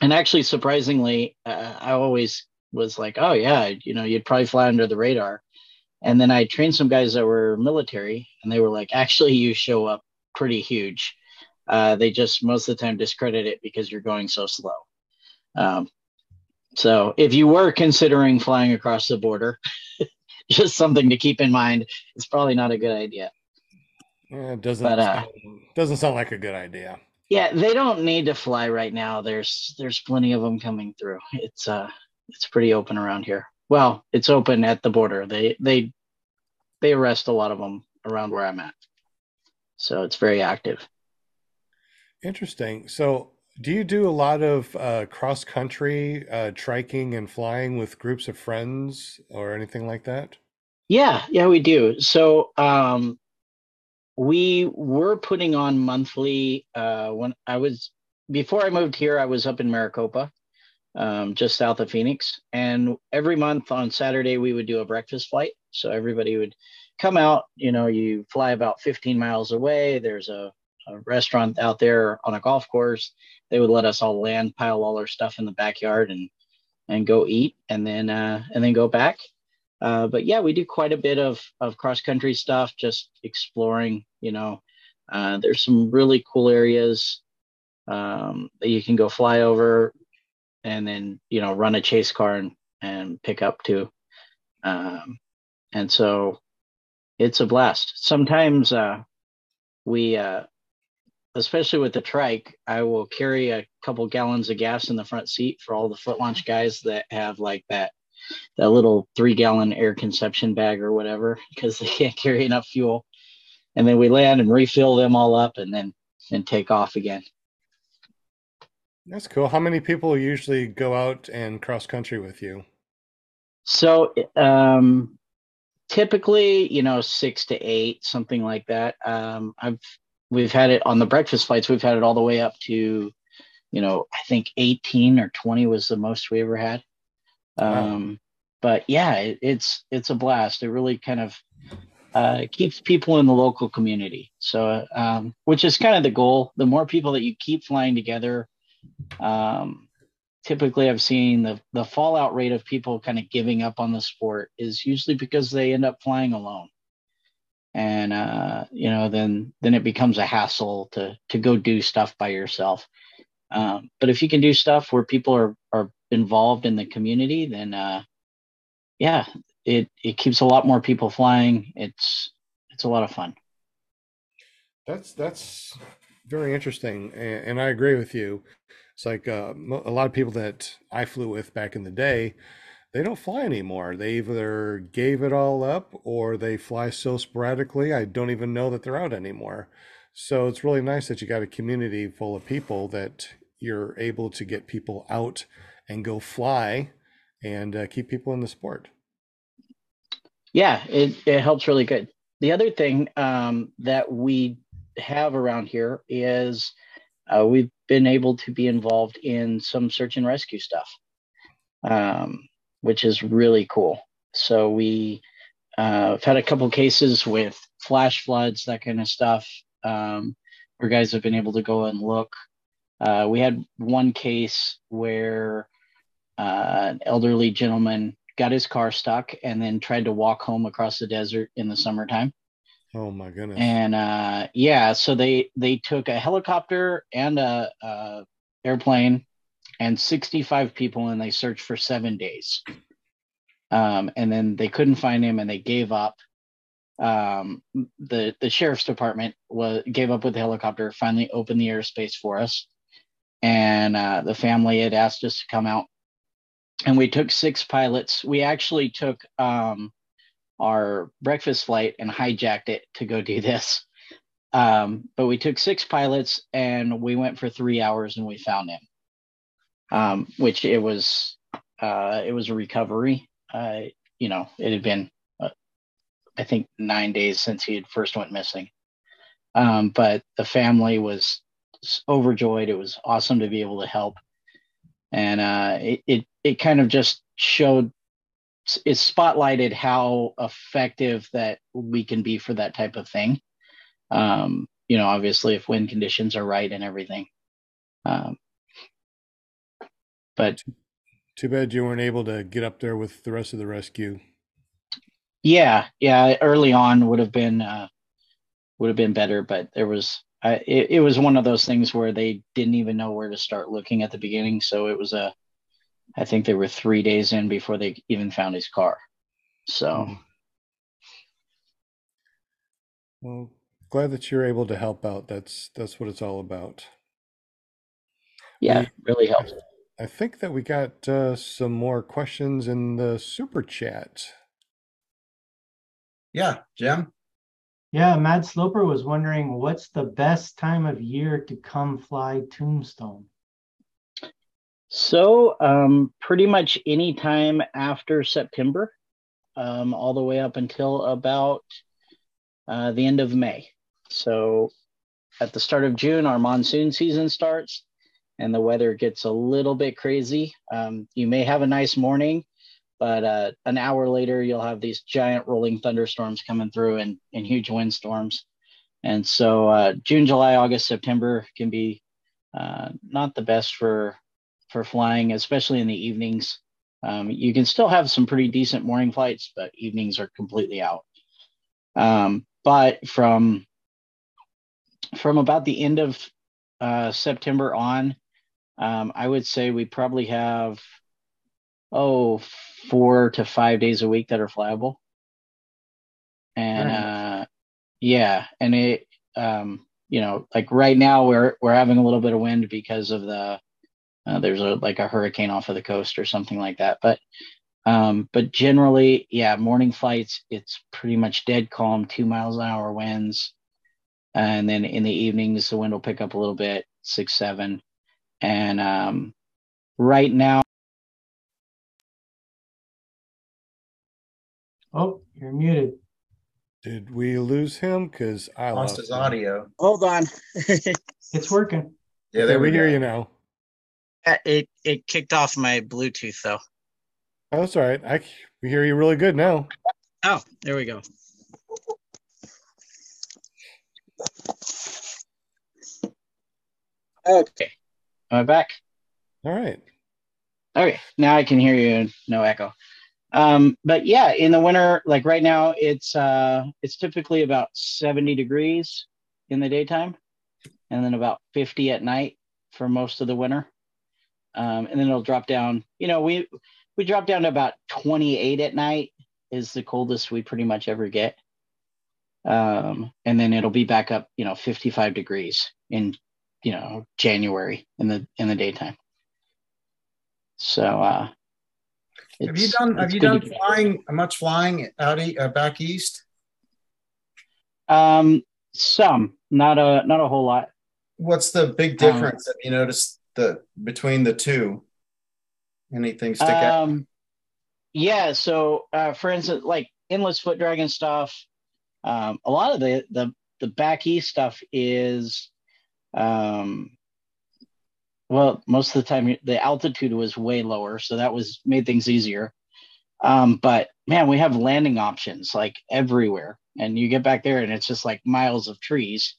and actually, surprisingly, uh, I always was like, oh yeah, you know, you'd probably fly under the radar. And then I trained some guys that were military, and they were like, actually, you show up pretty huge. Uh, they just most of the time discredit it because you're going so slow. Um, so if you were considering flying across the border, just something to keep in mind. It's probably not a good idea. Yeah, it doesn't But, uh, sound, doesn't sound like a good idea. Yeah, they don't need to fly right now. There's there's plenty of them coming through. It's uh it's pretty open around here. Well, it's open at the border. They they they arrest a lot of them around where I'm at. So it's very active. Interesting. So, do you do a lot of uh, cross country uh, triking and flying with groups of friends or anything like that? Yeah, yeah, we do. So um we were putting on monthly uh when I was before I moved here, I was up in Maricopa, um, just south of Phoenix. And every month on Saturday we would do a breakfast flight. So everybody would come out, you know, you fly about 15 miles away. There's a, a restaurant out there on a golf course. They would let us all land, pile all our stuff in the backyard and and go eat and then uh and then go back. Uh, but yeah, we do quite a bit of of cross country stuff, just exploring, you know, Uh, there's some really cool areas um, that you can go fly over and then you know run a chase car and, and pick up too. um, and so it's a blast sometimes uh, we uh, especially with the trike i will carry a couple gallons of gas in the front seat for all the foot launch guys that have like that that little three gallon air conception bag or whatever because they can't carry enough fuel and then we land and refill them all up and then and take off again that's cool. How many people usually go out and cross country with you? So, um, typically, you know, six to eight, something like that. Um, I've we've had it on the breakfast flights. We've had it all the way up to, you know, I think eighteen or twenty was the most we ever had. Um, wow. But yeah, it, it's it's a blast. It really kind of uh, keeps people in the local community. So, um, which is kind of the goal. The more people that you keep flying together, um, typically I've seen the the fallout rate of people kind of giving up on the sport is usually because they end up flying alone, and uh, you know then then it becomes a hassle to to go do stuff by yourself. Um, but if you can do stuff where people are are involved in the community, then uh, yeah, it it keeps a lot more people flying. It's it's a lot of fun. That's that's very interesting, and, and I agree with you. It's like uh, a lot of people that I flew with back in the day, they don't fly anymore. They either gave it all up or they fly so sporadically, I don't even know that they're out anymore. So it's really nice that you got a community full of people that you're able to get people out and go fly and uh, keep people in the sport. Yeah, it, it helps really good. The other thing um, that we have around here is uh, we've been able to be involved in some search and rescue stuff, um, which is really cool. So we uh, have had a couple cases with flash floods, that kind of stuff, um, where guys have been able to go and look. Uh, we had one case where uh, an elderly gentleman got his car stuck and then tried to walk home across the desert in the summertime. Oh my goodness. And uh, yeah, so they they took a helicopter and a, a airplane and 65 people and they searched for seven days. Um, and then they couldn't find him and they gave up. Um, the the sheriff's department was gave up with the helicopter. Finally, opened the airspace for us, and uh, the family had asked us to come out, and we took six pilots. We actually took um, our breakfast flight and hijacked it to go do this. Um, but we took six pilots and we went for three hours and we found him. Um, which it was uh, it was a recovery. Uh, you know, it had been uh, I think nine days since he had first went missing. Um, but the family was overjoyed. It was awesome to be able to help, and uh, it, it it kind of just showed it spotlighted how effective that we can be for that type of thing. Um, you know, obviously, if wind conditions are right and everything. Um, but too bad you weren't able to get up there with the rest of the rescue. Yeah, yeah. Early on would have been uh, would have been better, but there was uh, it, it was one of those things where they didn't even know where to start looking at the beginning. So it was a I think they were three days in before they even found his car. So, hmm. well, glad that you're able to help out. That's that's what it's all about. Yeah, we, really helps. I, I think that we got uh, some more questions in the super chat. Yeah, Jim. Yeah, Matt Sloper was wondering what's the best time of year to come fly Tombstone. So, um, pretty much any time after September, um, all the way up until about uh, the end of May. So, at the start of June, our monsoon season starts and the weather gets a little bit crazy. Um, you may have a nice morning, but uh, an hour later, you'll have these giant rolling thunderstorms coming through and, and huge windstorms. And so, uh, June, July, August, September can be uh, not the best for for flying, especially in the evenings. Um, you can still have some pretty decent morning flights, but evenings are completely out. Um, but from from about the end of uh, September on, um, I would say we probably have oh four to five days a week that are flyable. And uh, yeah, and it um, you know like right now we're we're having a little bit of wind because of the uh, there's a like a hurricane off of the coast or something like that, but um, but generally, yeah, morning flights, it's pretty much dead calm, two miles an hour winds. And then in the evenings, the wind will pick up a little bit, six, seven. And um, right now, Oh, you're muted. Did we lose him? Because I Lost lost his him. audio. hold on. It's working. Yeah, Yeah, there we we hear you now. it it kicked off my Bluetooth though. Oh, that's all right. I c- we hear you really good now. Oh, there we go. Okay. Am I back? All right. Okay, now I can hear you, no echo. Um, but yeah, in the winter, like right now, it's uh, it's typically about 70 degrees in the daytime, and then about 50 at night for most of the winter. Um, and then it'll drop down. You know, we we drop down to about 28 at night is the coldest we pretty much ever get. Um, and then it'll be back up, you know, 55 degrees in, you know, January in the in the daytime. So uh Have you done Have you done flying much flying out e- uh, back east? um some, not a not a whole lot. What's the big Um, difference? Have you noticed the between the two? Anything stick out? Um yeah, so uh for instance, like endless foot dragon stuff, um a lot of the the the back east stuff is um well most of the time the altitude was way lower so that was made things easier. Um but man we have landing options like everywhere. And you get back there and it's just like miles of trees.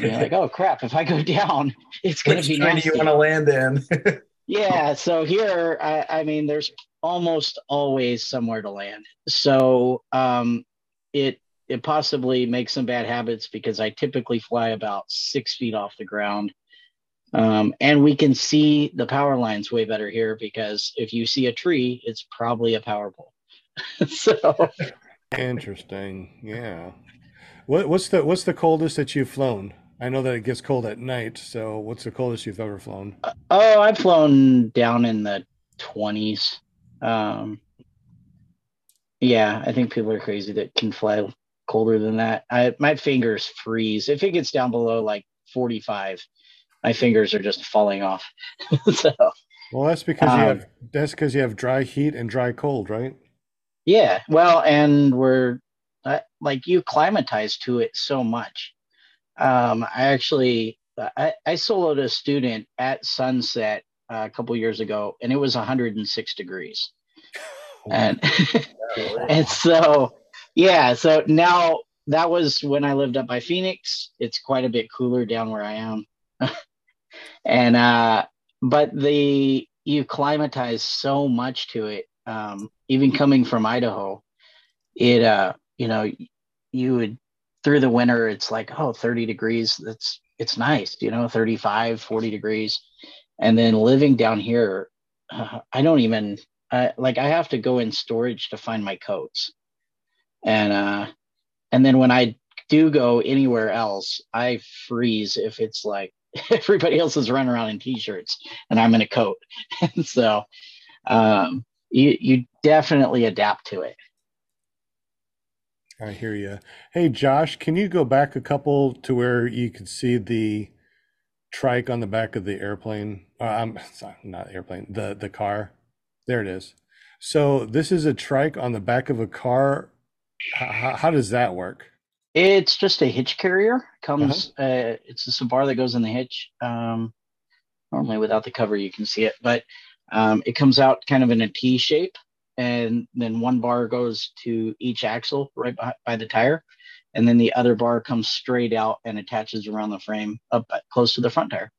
You're like oh crap if i go down it's going Which be tree do you want to land in? yeah so here I, I mean there's almost always somewhere to land. So um it it possibly makes some bad habits because i typically fly about six feet off the ground um, and we can see the power lines way better here because if you see a tree it's probably a power pole so Interesting. Yeah. What what's the what's the coldest that you've flown? I know that it gets cold at night, so what's the coldest you've ever flown? oh i've flown down in the 20s um yeah i think people are crazy that can fly colder than that. I, my fingers freeze. If it gets down below like 45 my fingers are just falling off. So Well, that's because you Um, have that's because you have dry heat and dry cold, right? yeah. Well and we're uh, like you climatize to it so much. Um i actually i, I soloed a student at sunset uh, a couple years ago and it was 106 degrees. And and so yeah so now that was when i lived up by phoenix. It's quite a bit cooler down where i am. And uh but the you climatize so much to it um even coming from idaho it uh you know you would through the winter it's like oh 30 degrees that's it's nice you know 35 40 degrees. And then living down here uh, i don't even uh, like i have to go in storage to find my coats and uh and then when i do go anywhere else i freeze if it's like everybody else is running around in t-shirts and i'm in a coat and so um you you definitely adapt to it I hear you. Hey, Josh, can you go back a couple to where you could see the trike on the back of the airplane? Uh, I'm sorry, not airplane, the the car. There it is. So this is a trike on the back of a car. How, how does that work? It's just a hitch carrier. Comes, uh it's just a bar that goes in the hitch. Um, normally without the cover, you can see it, but um, it comes out kind of in a T shape, and then one bar goes to each axle right by, by the tire, and then the other bar comes straight out and attaches around the frame up close to the front tire.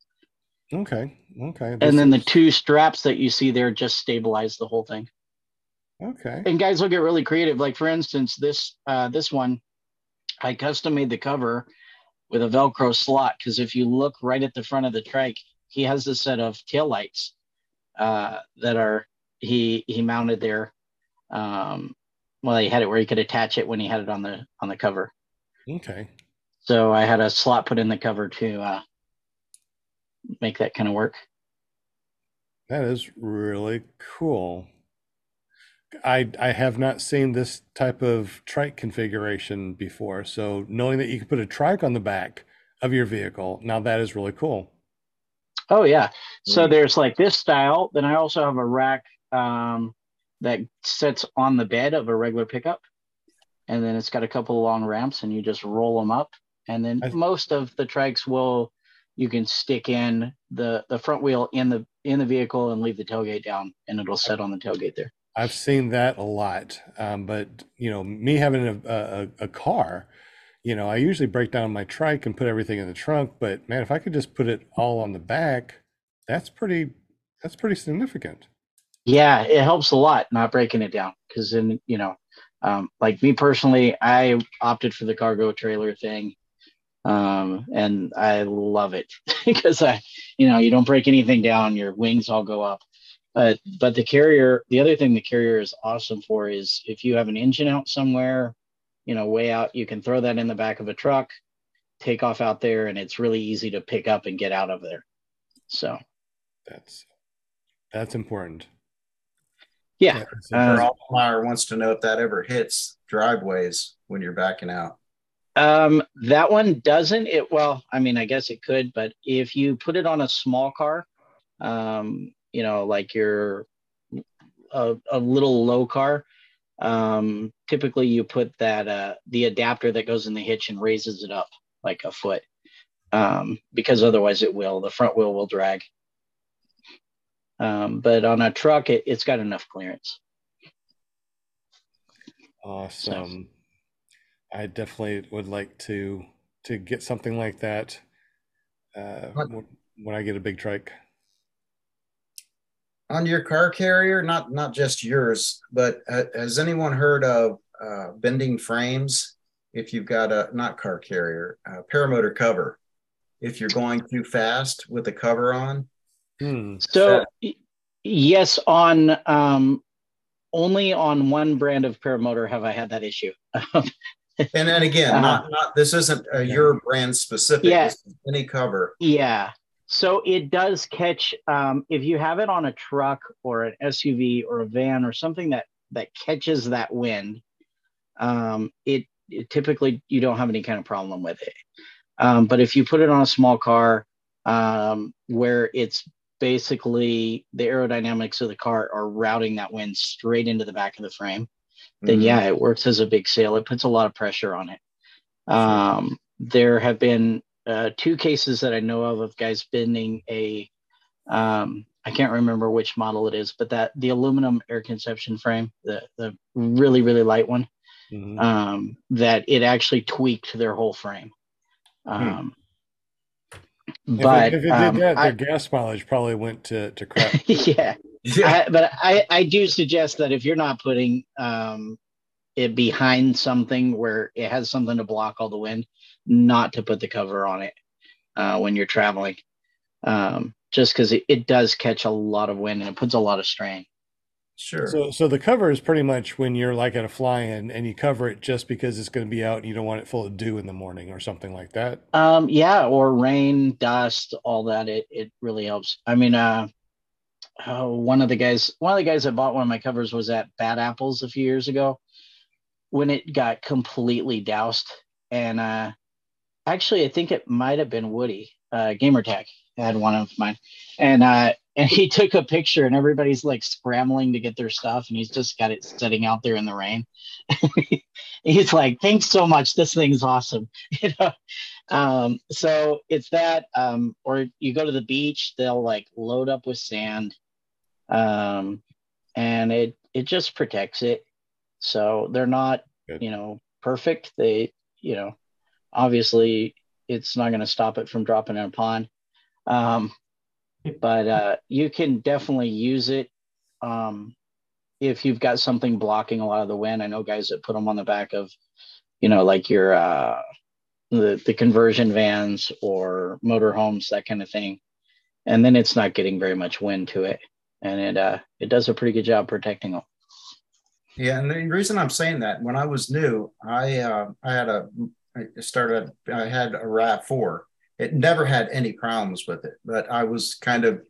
Okay, okay. this And then the two straps that you see there just stabilize the whole thing. Okay. and guys will get really creative like for instance this uh this one i custom made the cover with a Velcro slot. Because if you look right at the front of the trike, he has a set of tail lights uh, that are he he mounted there. Um, well, he had it where he could attach it when he had it on the on the cover. Okay. So I had a slot put in the cover to uh, make that kind of work. That is really cool. I I have not seen this type of trike configuration before. So knowing that you can put a trike on the back of your vehicle, now that is really cool. Oh yeah. So Mm. there's like this style. Then I also have a rack um, that sits on the bed of a regular pickup, and then it's got a couple of long ramps, and you just roll them up. And then I- most of the trikes will you can stick in the the front wheel in the in the vehicle and leave the tailgate down, and it'll set on the tailgate there. I've seen that a lot. Um, but you know, me having a, a a car, you know, I usually break down my trike and put everything in the trunk. But man, if I could just put it all on the back, that's pretty that's pretty significant. Yeah, it helps a lot not breaking it down because then you know, um, like me personally, I opted for the cargo trailer thing, um, and I love it because I, you know, you don't break anything down, your wings all go up. But but the carrier, the other thing the carrier is awesome for is if you have an engine out somewhere, you know, way out, you can throw that in the back of a truck, take off out there, and it's really easy to pick up and get out of there. So That's that's important. yeah, That's Uh, important. Meyer wants to know if that ever hits driveways when you're backing out. Um, that one doesn't. It well, I mean, I guess it could, but if you put it on a small car, um, you know, like your a, a little low car, um, typically you put that uh, the adapter that goes in the hitch and raises it up like a foot, um, because otherwise it will. The front wheel will drag. Um, but on a truck, it, it's got enough clearance. Awesome. I definitely would like to to get something like that uh, when when I get a big trike. On your car carrier, not not just yours, but uh, has anyone heard of uh, bending frames? If you've got a not car carrier, uh, paramotor cover. If you're going too fast with the cover on, Hmm. So y- yes, on um, only on one brand of paramotor have I had that issue. and then again, Uh-huh. not not this isn't uh, your brand specific. Yeah. Any cover. yeah, so it does catch um, if you have it on a truck or an SUV or a van or something that that catches that wind. Um, it, it typically you don't have any kind of problem with it. Um, but if you put it on a small car um, where it's basically the aerodynamics of the car are routing that wind straight into the back of the frame, then Mhm. yeah, it works as a big sail. It puts a lot of pressure on it. Um, there have been uh, two cases that I know of of guys bending a, um, I can't remember which model it is, but that the aluminum air conception frame, the the really really light one, Mhm. um, that it actually tweaked their whole frame. Um, If it- but if it, did um, that, I- their gas mileage probably went to to crap. yeah, Yeah. I, but I, I do suggest that if you're not putting um, it behind something where it has something to block all the wind, not to put the cover on it uh, when you're traveling, um, just because it, it does catch a lot of wind and it puts a lot of strain. Sure. So so the cover is pretty much when you're like at a fly-in and you cover it just because it's going to be out and you don't want it full of dew in the morning or something like that. Um, yeah, or rain, dust, all that. It it really helps. I mean, uh, oh, one of the guys, one of the guys that bought one of my covers was at Bad Apples a few years ago, when it got completely doused. And uh, actually, I think it might have been Woody, uh, Gamertag had one of mine, and uh, and he took a picture, and everybody's like scrambling to get their stuff, and he's just got it sitting out there in the rain. he's like, "Thanks so much. This thing's awesome," you know. Um, so it's that, um, or you go to the beach, they'll like load up with sand, um, and it it just protects it. So they're not, Good. you know, perfect. They, you know, obviously it's not going to stop it from dropping in a pond. Um, but uh, you can definitely use it um, if you've got something blocking a lot of the wind. I know guys that put them on the back of, you know, like your uh, the the conversion vans or motorhomes, that kind of thing, and then it's not getting very much wind to it, and it uh, it does a pretty good job protecting them. Yeah, and the reason I'm saying that when I was new, I uh, I had a I started I had a Rav Four. It never had any problems with it, but I was kind of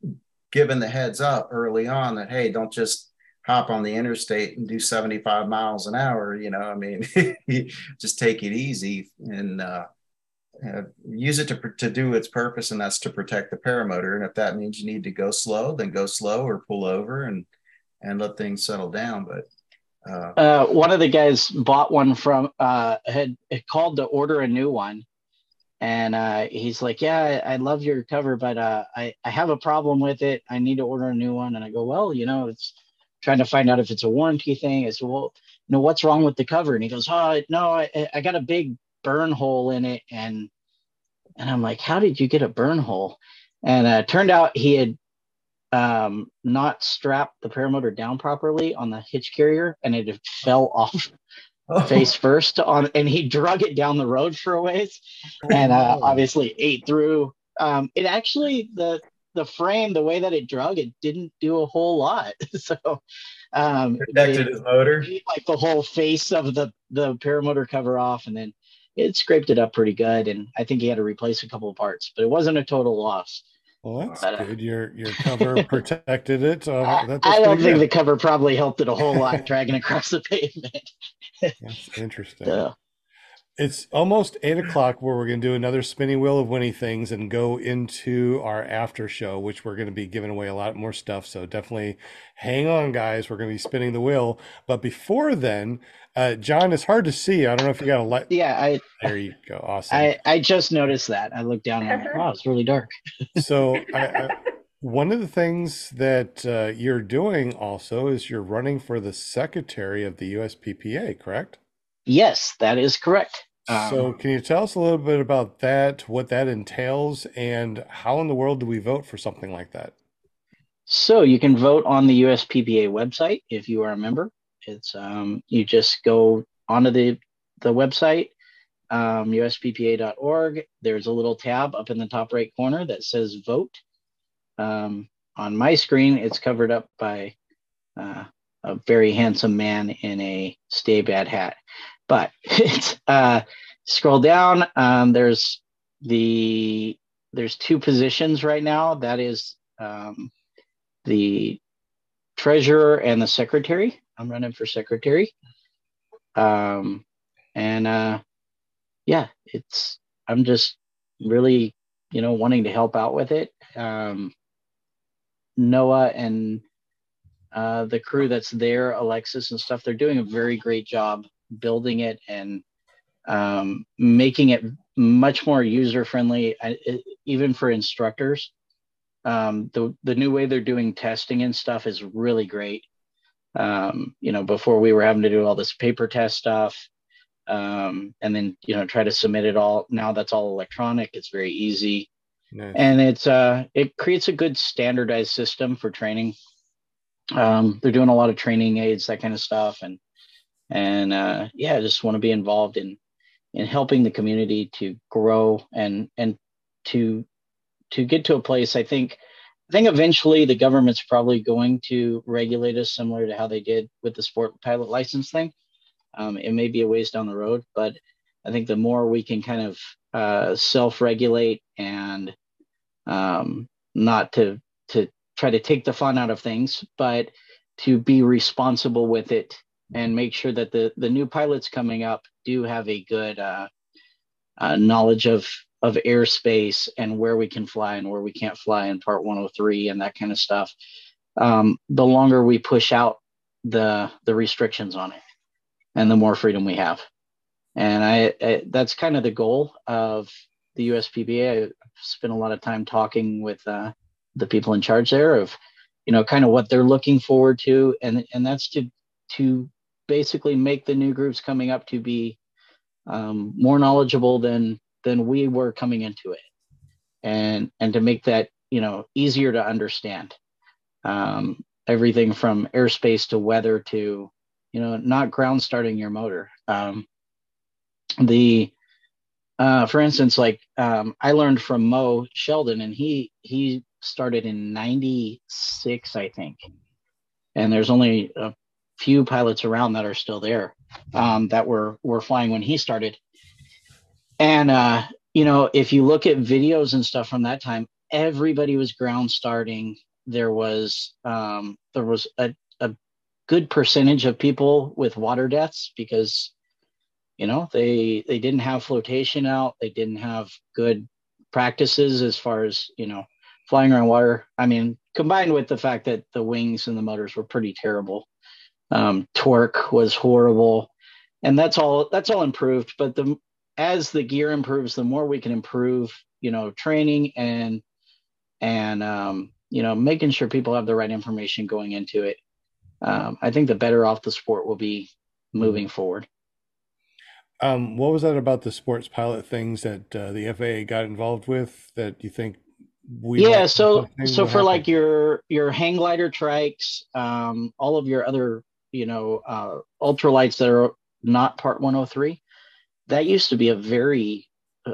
given the heads up early on that hey, don't just hop on the interstate and do 75 miles an hour. You know, I mean, just take it easy and uh, uh, use it to, to do its purpose, and that's to protect the paramotor. And if that means you need to go slow, then go slow or pull over and and let things settle down. But uh, uh, one of the guys bought one from uh, had, had called to order a new one, and uh, he's like, "Yeah, I, I love your cover, but uh, I I have a problem with it. I need to order a new one." And I go, "Well, you know, it's trying to find out if it's a warranty thing." I said, "Well, you know, what's wrong with the cover?" And he goes, "Oh, no, I, I got a big burn hole in it," and and I'm like, "How did you get a burn hole?" And uh, turned out he had um, not strapped the paramotor down properly on the hitch carrier, and it fell off oh. face first on, and he drug it down the road for a ways, and uh, oh. obviously ate through. Um, it actually the the frame, the way that it drug, it didn't do a whole lot. so um, protected his motor, like the whole face of the the paramotor cover off, and then it scraped it up pretty good. And I think he had to replace a couple of parts, but it wasn't a total loss. Well, that's but, uh, good. Your your cover protected it. Uh, I, I don't think good. the cover probably helped it a whole lot dragging across the pavement. that's interesting. It's almost eight o'clock where we're going to do another spinning wheel of Winnie things and go into our after show, which we're going to be giving away a lot more stuff. So definitely hang on, guys. We're going to be spinning the wheel. But before then, uh, John, it's hard to see. I don't know if you got a light. Yeah, I. There you go. Awesome. I I just noticed that. I looked down and I'm like, wow, it's really dark. so I, I, one of the things that uh, you're doing also is you're running for the secretary of the USPPA, correct? Yes, that is correct. So, um, can you tell us a little bit about that, what that entails, and how in the world do we vote for something like that? So, you can vote on the USPPA website if you are a member. It's um, you just go onto the the website, um, usppa.org. There's a little tab up in the top right corner that says vote. Um, on my screen, it's covered up by uh, a very handsome man in a stay bad hat. But uh, scroll down. Um, there's the there's two positions right now. That is um, the treasurer and the secretary. I'm running for secretary. Um, and uh, yeah, it's I'm just really you know wanting to help out with it. Um, Noah and uh, the crew that's there, Alexis and stuff, they're doing a very great job building it and um, making it much more user friendly, even for instructors. Um, the the new way they're doing testing and stuff is really great. Um, you know, before we were having to do all this paper test stuff, um, and then you know try to submit it all. Now that's all electronic. It's very easy, nice. and it's uh, it creates a good standardized system for training. Um, they're doing a lot of training aids, that kind of stuff, and and uh, yeah, I just want to be involved in in helping the community to grow and and to to get to a place. I think I think eventually the government's probably going to regulate us similar to how they did with the sport pilot license thing. Um, it may be a ways down the road, but I think the more we can kind of uh, self-regulate and um, not to to try to take the fun out of things, but to be responsible with it and make sure that the the new pilots coming up do have a good uh, uh, knowledge of of airspace and where we can fly and where we can't fly in part 103 and that kind of stuff. Um, the longer we push out the the restrictions on it and the more freedom we have. And I, I that's kind of the goal of the USPPA I spent a lot of time talking with uh, the people in charge there of, you know, kind of what they're looking forward to, and and that's to to basically make the new groups coming up to be um, more knowledgeable than than we were coming into it. And and to make that you know easier to understand. Um, everything from airspace to weather to you know not ground starting your motor. Um, the uh, for instance, like um, I learned from Mo Sheldon, and he he started in '96, I think, and there's only a few pilots around that are still there um, that were were flying when he started. And uh, you know, if you look at videos and stuff from that time, everybody was ground starting. There was um, there was a, a good percentage of people with water deaths because you know they they didn't have flotation out they didn't have good practices as far as you know flying around water i mean combined with the fact that the wings and the motors were pretty terrible um, torque was horrible. And that's all that's all improved. But the as the gear improves the more we can improve you know training and and um, you know making sure people have the right information going into it. Um, i think the better off the sport will be moving forward. Um, what was that about the sports pilot things that uh, the FAA got involved with that you think we yeah so so for happen? like your your hang glider trikes um, all of your other you know uh, ultralights that are not part 103 that used to be a very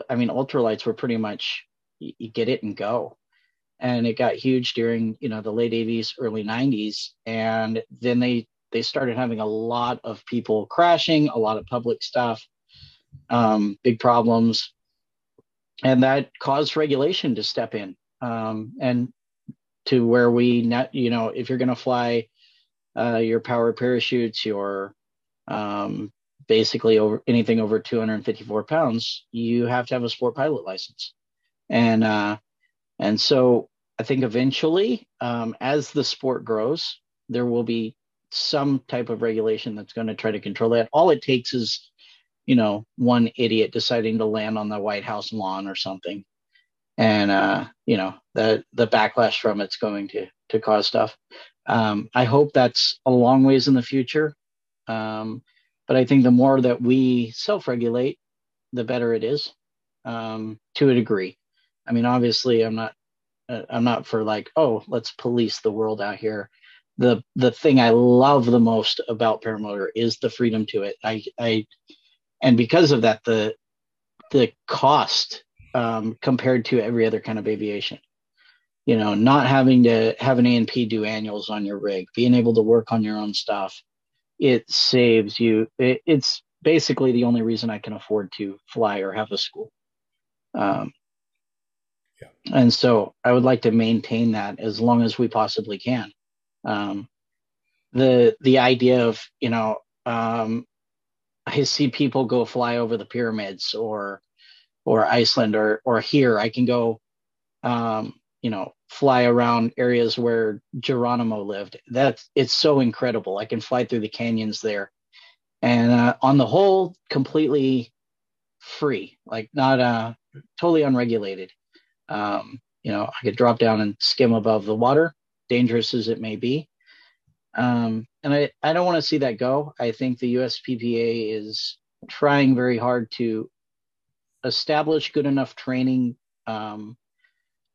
i mean ultralights were pretty much you, get it and go. And it got huge during you know the late 80s early 90s and then they they started having a lot of people crashing a lot of public stuff um, big problems, and that caused regulation to step in um, and to where we not you know if you're going to fly uh, your power parachutes your um, basically over anything over 254 pounds you have to have a sport pilot license and uh, and so i think eventually um, as the sport grows there will be some type of regulation that's going to try to control that all it takes is you know, one idiot deciding to land on the White House lawn or something. And uh, you know, the the backlash from it's going to to cause stuff. Um, I hope that's a long ways in the future. Um, but I think the more that we self-regulate, the better it is, um, to a degree. I mean, obviously, I'm not uh, I'm not for like, oh, let's police the world out here. The the thing I love the most about paramotor is the freedom to it. I I and because of that, the the cost um, compared to every other kind of aviation, you know, not having to have an A&P do annuals on your rig, being able to work on your own stuff, it saves you. It, it's basically the only reason I can afford to fly or have a school. Um, yeah. And so I would like to maintain that as long as we possibly can. Um, the the idea of you know um, I see people go fly over the pyramids or or Iceland or or here. I can go, um, you know, fly around areas where Geronimo lived. That's it's so incredible. I can fly through the canyons there, and uh, on the whole, completely free, like not uh, totally unregulated. Um, you know, I could drop down and skim above the water, dangerous as it may be. Um, and I, I don't want to see that go. I think the USPPA is trying very hard to establish good enough training um,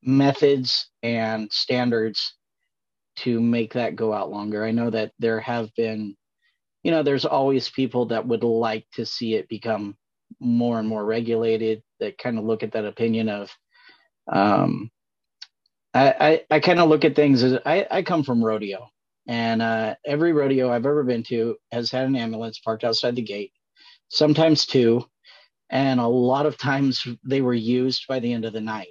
methods and standards to make that go out longer. I know that there have been, you know, there's always people that would like to see it become more and more regulated that kind of look at that opinion of, um, I, I, I kind of look at things as I, I come from rodeo and uh, every rodeo I've ever been to has had an ambulance parked outside the gate, sometimes two. And a lot of times they were used by the end of the night.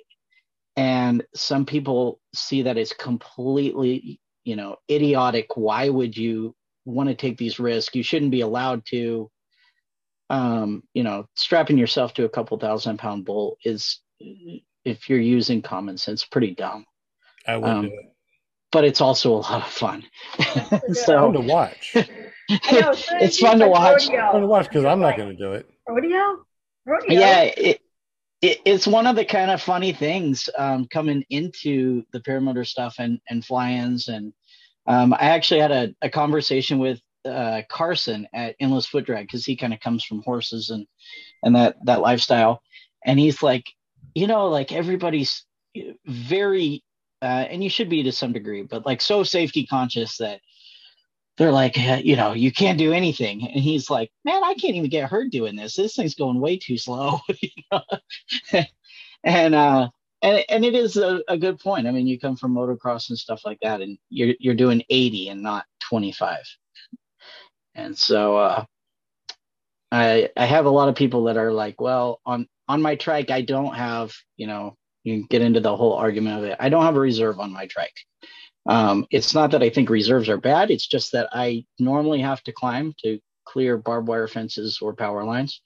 And some people see that as completely, you know, idiotic. Why would you want to take these risks? You shouldn't be allowed to. Um, you know, strapping yourself to a couple thousand pound bull is, if you're using common sense, pretty dumb. I would um, do it but it's also a lot of fun. so fun to watch. know, it's fun to watch. Rodeo. Fun to watch because I'm not going to do it. Rodeo. Rodeo. Yeah, it, it, it's one of the kind of funny things um, coming into the paramotor stuff and and fly-ins and um, I actually had a, a conversation with uh, Carson at Endless Foot Drag because he kind of comes from horses and and that that lifestyle, and he's like, you know, like everybody's very uh, and you should be to some degree, but like so safety conscious that they're like, "Eh, you know, you can't do anything. And he's like, man, I can't even get hurt doing this. This thing's going way too slow. you know? and uh and and it is a, a good point. I mean, you come from motocross and stuff like that, and you're you're doing 80 and not 25. And so uh I I have a lot of people that are like, well, on on my trike, I don't have, you know, you can get into the whole argument of it. I don't have a reserve on my trike. Um, it's not that I think reserves are bad. It's just that I normally have to climb to clear barbed wire fences or power lines.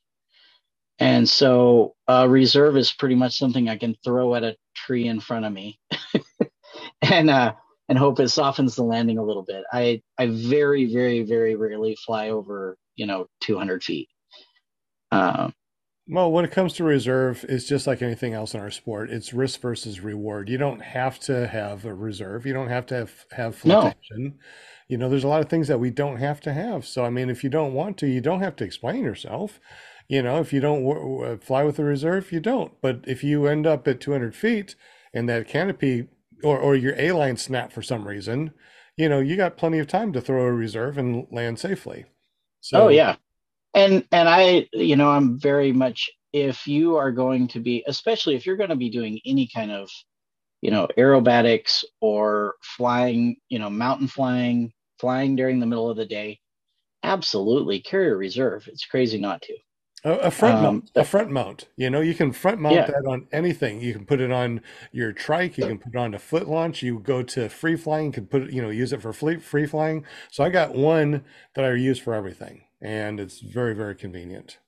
And so a reserve is pretty much something I can throw at a tree in front of me and uh, and hope it softens the landing a little bit. I I very very very rarely fly over you know 200 feet. Um, Well, when it comes to reserve, it's just like anything else in our sport. It's risk versus reward. You don't have to have a reserve. You don't have to have, have flotation. No. You know, there's a lot of things that we don't have to have. So, I mean, if you don't want to, you don't have to explain yourself. You know, if you don't w- w- uh, fly with a reserve, you don't. But if you end up at 200 feet and that canopy or, or your A line snap for some reason, you know, you got plenty of time to throw a reserve and land safely. So, oh yeah, and and I you know I'm very much if you are going to be especially if you're going to be doing any kind of you know aerobatics or flying you know mountain flying flying during the middle of the day absolutely carry a reserve it's crazy not to A, front Um, mount, a front mount. You know, you can front mount Yeah. that on anything. You can put it on your trike. You can put it on a foot launch. You go to free flying. Can put it, you know, use it for free free flying. So I got one that I use for everything, and it's very very convenient.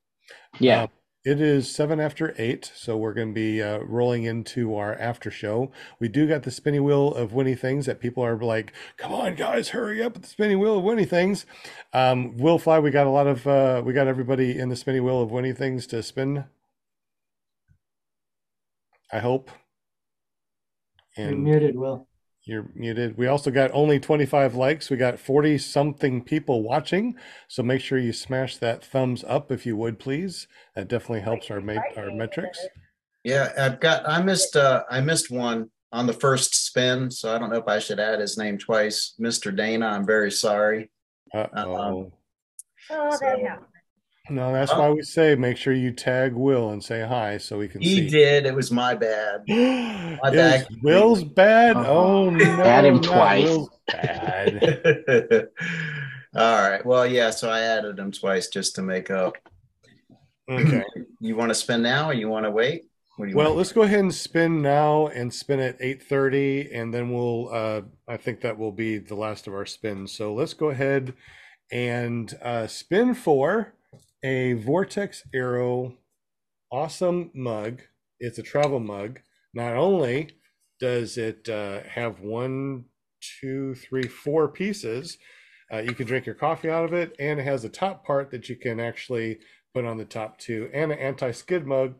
yeah Um, it is seven after eight, so we're going to be uh, rolling into our after show. We do got the spinny wheel of Winnie things that people are like, "Come on, guys, hurry up with the spinny wheel of Winnie things." Um, Will Fly, we got a lot of, uh, we got everybody in the spinny wheel of Winnie things to spin. I hope. You're muted, Will. You're muted. We also got only 25 likes. We got 40 something people watching. So make sure you smash that thumbs up if you would, please. That definitely helps our ma- our metrics. Yeah, I've got, I missed, uh, I missed one on the first spin, so I don't know if I should add his name twice. Mr. Dana, I'm very sorry. Uh-oh. Oh, that So- happened. No, that's Oh. why we say make sure you tag Will and say hi so we can see He see. did, it was my bad. Is bad. Will's bad? Oh no, Add him twice. Bad. All right, well, yeah, so I added him twice just to make up. Okay. You want to spin now or you want to wait? What do you Well, let's go ahead and spin now and spin at 8:30 and then we'll uh I think that will be the last of our spins. So let's go ahead and uh spin for a Vortex Arrow awesome mug. It's a travel mug. Not only does it uh, have one, two, three, four pieces, uh, you can drink your coffee out of it, and it has a top part that you can actually put on the top too, and an anti-skid mug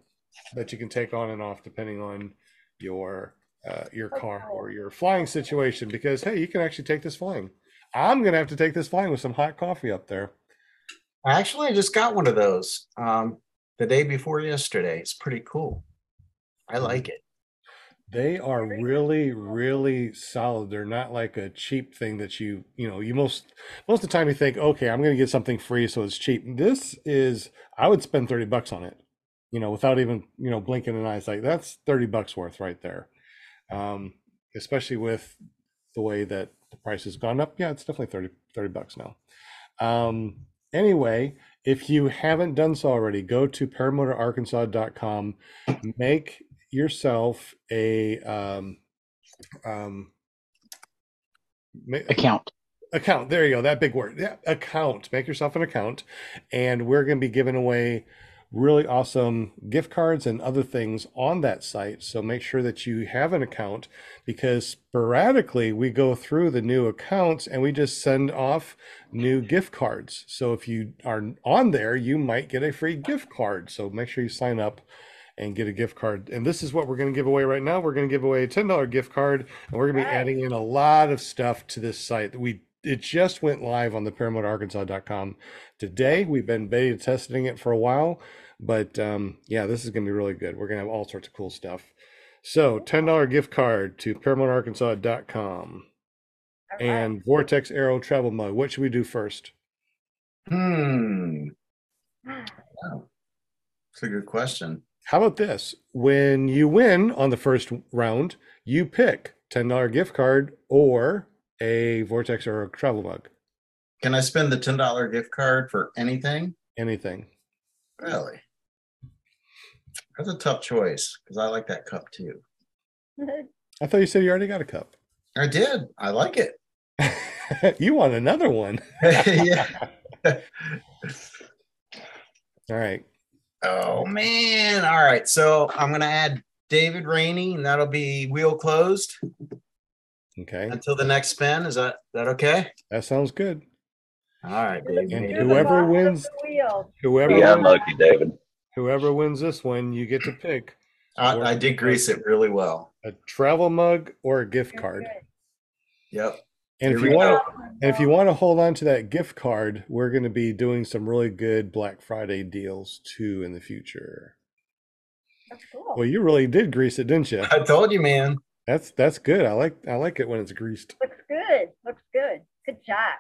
that you can take on and off depending on your uh, your car or your flying situation. Because hey, you can actually take this flying. I'm gonna have to take this flying with some hot coffee up there. I actually, I just got one of those um, the day before yesterday. It's pretty cool. I like it. They are really, really solid. They're not like a cheap thing that you, you know, you most most of the time you think, okay, I'm gonna get something free, so it's cheap. This is, I would spend 30 bucks on it, you know, without even, you know, blinking an eye. It's like that's 30 bucks worth right there. Um, especially with the way that the price has gone up. Yeah, it's definitely 30, 30 bucks now. Um, anyway, if you haven't done so already, go to paramotorarkansas.com, make yourself a um, um, account account. There you go. That big word. Yeah, account. Make yourself an account, and we're going to be giving away really awesome gift cards and other things on that site. So make sure that you have an account because sporadically we go through the new accounts and we just send off new gift cards. So if you are on there, you might get a free gift card. So make sure you sign up and get a gift card. And this is what we're going to give away right now. We're going to give away a $10 gift card and we're going to be adding in a lot of stuff to this site. We it just went live on the paramotorarkansas.com today. We've been beta testing it for a while, but um, yeah, this is going to be really good. We're going to have all sorts of cool stuff. So, $10 gift card to paramotorarkansas.com. All right. and Vortex Arrow travel mug. What should we do first? Hmm. That's a good question. How about this? When you win on the first round, you pick $10 gift card or a Vortex Arrow travel mug. Can I spend the ten dollar gift card for anything? Anything. Really? That's a tough choice because I like that cup too. I thought you said you already got a cup. I did. I like it. you want another one. yeah. All right. Oh man. All right. So I'm gonna add David Rainey, and that'll be wheel closed Okay. until the next spin. Is that that okay? That sounds good. All right, David. And You're whoever wins- Whoever Yeah, wins, lucky David. whoever wins this one, you get to pick I, I did grease it really well. a travel mug or a gift card. Yep. And if you want to and if you want to hold on to that gift card, we're going to be doing some really good Black Friday deals too in the future. That's cool. Well, you really did grease it, didn't you? I told you, man. That's that's good. I like I like it when it's greased. Looks good. Looks good. Good job.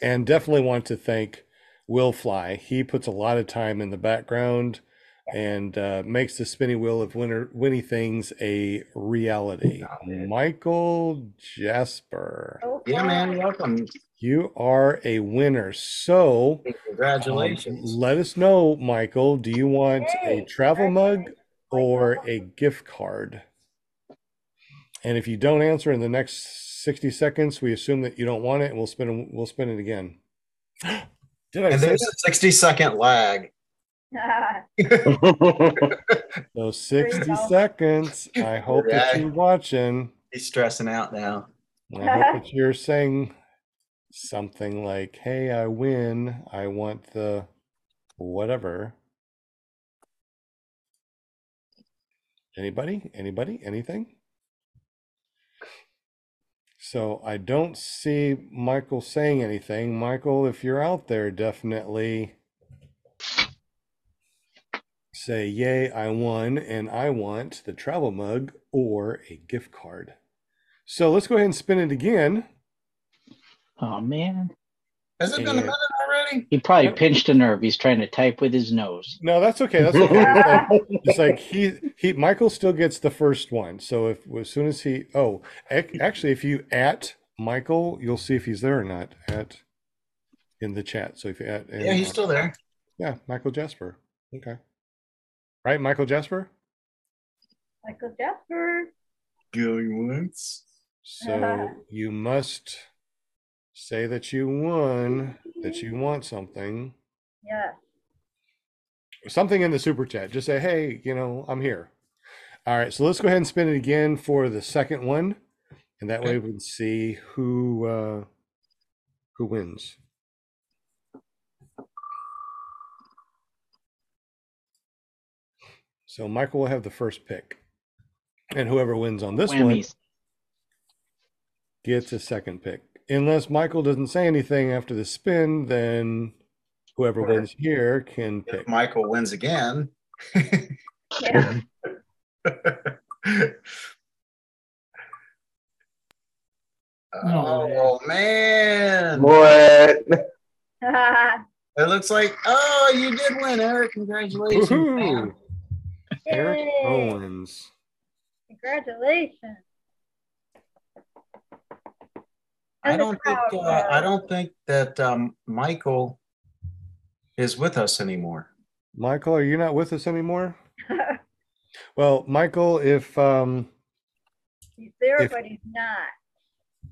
And definitely want to thank Will Fly. He puts a lot of time in the background and uh, makes the spinny wheel of winner winny things a reality. Michael Jasper, So Yeah, man. Welcome. you are a winner. So um, Congratulations. let us know, Michael. Do you want a travel mug or a gift card? And if you don't answer in the next 60 seconds, we assume that you don't want it and we'll spin it, we'll spin it again. Did I and there's that? a 60 second lag. So 60 seconds. I hope that you're watching. He's stressing out now. I hope that you're saying something like, hey, I win. I want the whatever. Anybody? Anybody? Anything? So I don't see Michael saying anything. Michael, if you're out there, definitely say, Yay, I won, and I want the travel mug or a gift card. So let's go ahead and spin it again. Oh man, Has it been a minute already? he probably pinched a nerve. He's trying to type with his nose. No, that's okay. That's okay. It's like, it's like he he Michael still gets the first one. So if as soon as he oh actually if you at Michael, you'll see if he's there or not at in the chat. So if you at Yeah, he's uh, still there. yeah Michael Jasper. Okay, right, Michael Jasper. Michael Jasper. Going once. So you must say that you won, that you want something, Yeah. something in the super chat. Just say, hey, you know, I'm here. All right, so let's go ahead and spin it again for the second one, and that way we can see who uh, who wins. So Michael will have the first pick, and whoever wins on this one gets a second pick. Unless Michael doesn't say anything after the spin, then whoever Or- wins here can pick. If Michael wins again. Yeah. Oh, oh man. What? It looks like oh you did win, Eric. Congratulations. Eric Yay. Owens. Congratulations. I don't think uh, I don't think that um, Michael is with us anymore. Michael, are you not with us anymore? Well, Michael, if um, he's there, If- but he's not.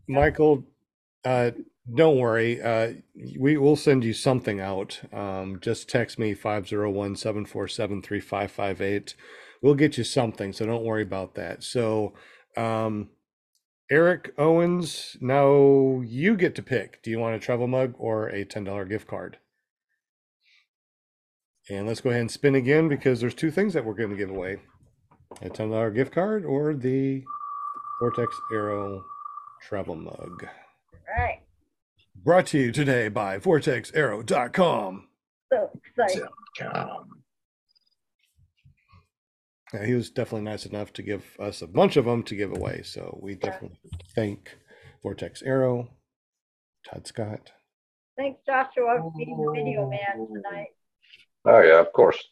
Michael, uh, don't worry. Uh, we will send you something out. Um, just text me 501 747 3558. We'll get you something. So don't worry about that. So, um, Eric Owens, now you get to pick. Do you want a travel mug or a $10 gift card? And let's go ahead and spin again because there's two things that we're going to give away a $10 gift card or the Vortex Arrow travel mug. Right. Brought to you today by vortexarrow.com. So excited. Um, Yeah, he was definitely nice enough to give us a bunch of them to give away. So we definitely thank Vortex Arrow, Todd Scott. Thanks, Joshua, for being the video man tonight. Oh yeah, of course.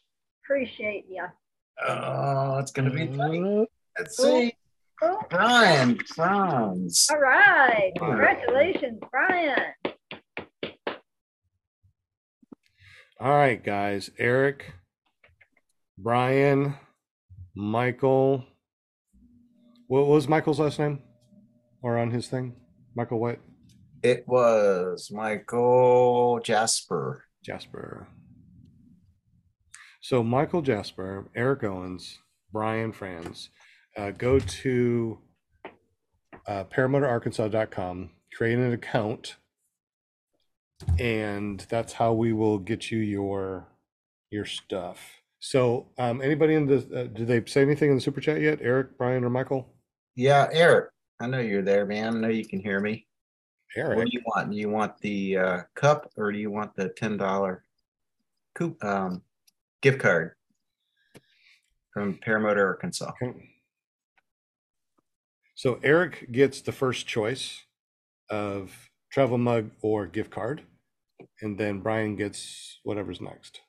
Appreciate you. Oh, it's gonna be tight. Uh, Let's see. Cool. Brian Franz. All right. Congratulations, Brian. All right, guys. Eric, Brian, Michael. What was Michael's last name? Or on his thing? Michael what? It was Michael Jasper. Jasper. So Michael Jasper, Eric Owens, Brian Franz, uh, go to uh, paramotorarkansas.com, create an account, and that's how we will get you your your stuff. So, um, anybody in the uh, did they say anything in the super chat yet? Eric, Brian, or Michael? Yeah, Eric. I know you're there, man. I know you can hear me. Eric, what do you want? Do you want the uh, cup or do you want the ten dollar coup um, gift card from Paramotor Arkansas? Okay. So Eric gets the first choice of travel mug or gift card, and then Brian gets whatever's next.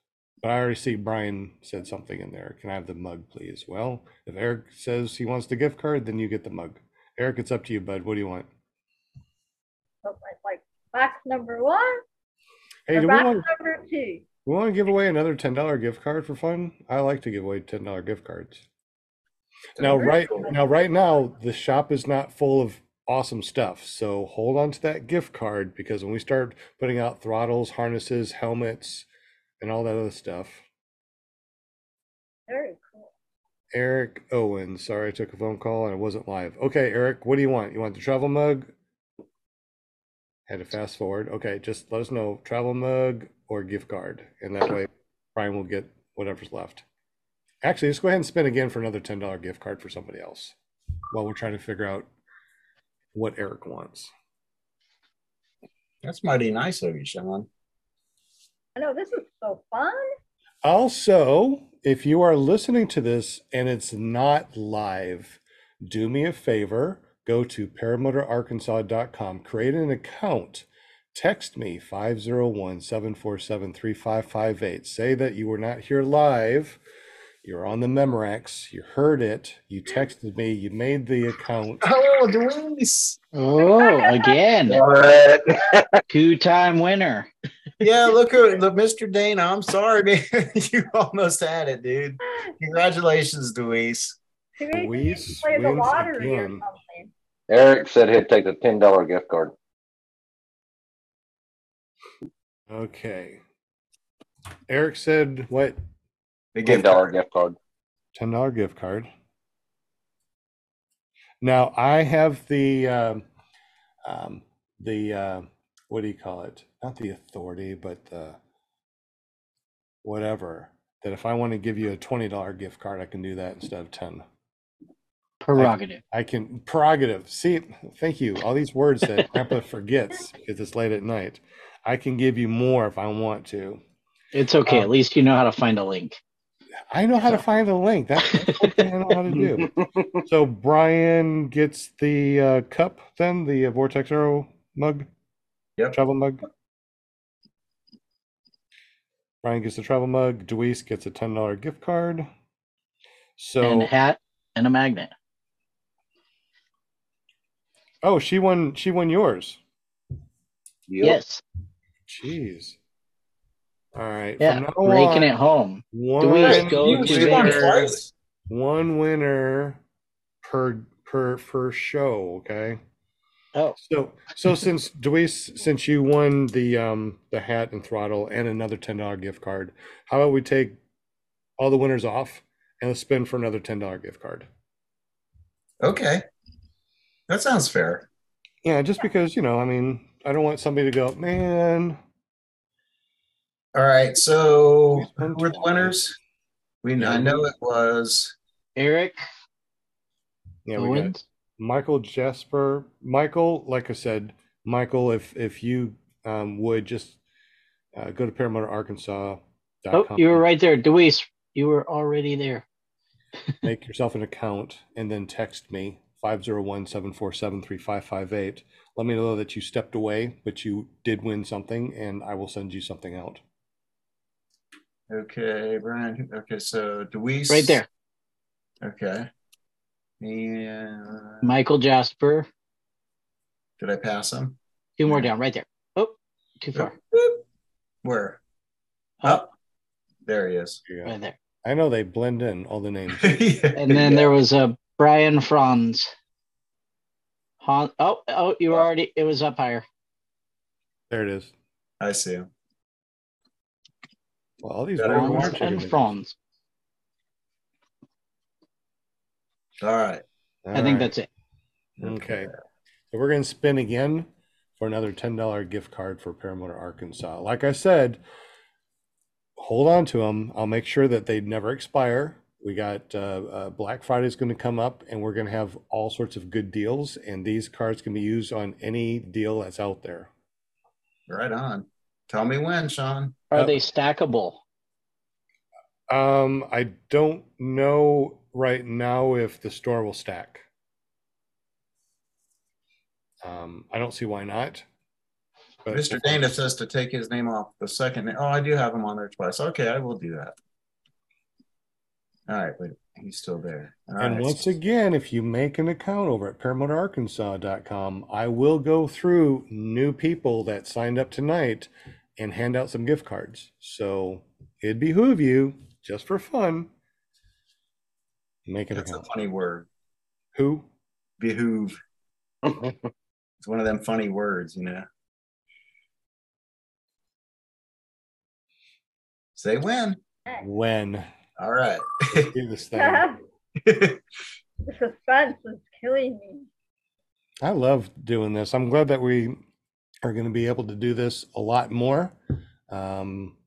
But I already see Brian said something in there. Can I have the mug, please? Well, if Eric says he wants the gift card, then you get the mug. Eric, it's up to you, bud. What do you want? Oh, it's like box number one Hey, do we want, number two. we want to give away another ten dollar gift card for fun? I like to give away ten dollar gift cards. Now, right now, right now, the shop is not full of awesome stuff. So hold on to that gift card because when we start putting out throttles, harnesses, helmets, and all that other stuff, Very cool. Eric Owen. Sorry, I took a phone call and I wasn't live. Okay, Eric, what do you want? You want the travel mug? Had to fast forward. Okay, just let us know travel mug or gift card, and that way Brian will get whatever's left. Actually, let's go ahead and spin again for another ten dollar gift card for somebody else while we're trying to figure out what Eric wants. That's mighty nice of you, Sean. I know this is so fun. Also, if you are listening to this and it's not live, do me a favor, go to paramotorarkansas.com, create an account, text me 501 747 3558. Say that you were not here live, you're on the Memorex, you heard it, you texted me, you made the account. Oh, Louise. Oh, again, two time winner. Yeah, look at the Mr. Dana. I'm sorry, man. you almost had it, dude. Congratulations, Louise. Maybe play the wins lottery or something. Eric said he'd take the ten dollar gift card. Okay. Eric said, what? The Ten gift dollar card. gift card. ten dollar gift card. Now I have the um, um, the uh, what do you call it? Not the authority, but the whatever. That if I want to give you a twenty dollar gift card, I can do that instead of ten. Prerogative. I can prerogative. See, thank you. All these words that Grandpa forgets because it's late at night. I can give you more if I want to. It's okay. Um, At least you know how to find a link. I know how to find the link. That's, that's one I know how to do. So Brian gets the uh, cup, then the uh, Vortex Arrow mug, Yep. travel mug. Brian gets the travel mug. Deweese gets a ten dollar gift card. and So, a hat and a magnet. oh, she won. She won yours. Yep. Yes. Jeez. All right. Yeah. From now Raking on, it home. one, Deweese, go to you won one winner per per per show. Okay. Oh, So, so since Deweese, since you won the um the hat and throttle and another ten dollar gift card, how about we take all the winners off and let's spin for another ten dollar gift card? Okay. That sounds fair. Yeah, just because you know, I mean, I don't want somebody to go, man. All right. So We who were the winners? We I know it was Eric Yeah, we got Michael Jasper. Michael, like I said, Michael, if if you um would just uh, go to paramotorarkansas.com, Oh, you were right there. Deweese, you were already there. make yourself an account, and then text me 501 747 3558. Let me know that you stepped away, but you did win something, and I will send you something out. Okay, Brian. Okay, so Deweese. Right there. Okay. And Michael Jasper. did I pass him? Two more down, right there. Oh, too far. Where? Up, Up. There he is. Yeah. right there. I know they blend in all the names. And then there was a Brian Franz. Han- oh, oh, you were already. It was up higher. There it is. I see him. Well, all these Got weird everyone? Franz chicken and names. Franz. All right. I All think that's it. Okay. So we're going to spin again for another $10 gift card for Paramotor Arkansas. Like I said, hold on to them. I'll make sure that they never expire. We got uh, uh, Black Friday is going to come up and we're going to have all sorts of good deals. And these cards can be used on any deal that's out there. Right on. Tell me when, Sean. Are Uh, they stackable? Um, I don't know right now if the store will stack. Um, I don't see why not. But Mr. Dana says to take his name off the second. Oh, I do have him on there twice. Okay, I will do that. All right, wait, he's still there. All And right. once again, if you make an account over at ParamotorArkansas.com, I will go through new people that signed up tonight and hand out some gift cards. So it'd behoove you, just for fun, make an That's a funny word. Who? Behoove. It's one of them funny words, you know. Say when. When? All right. Do this thing. the suspense is killing me. I love doing this. I'm glad that we are going to be able to do this a lot more. Um,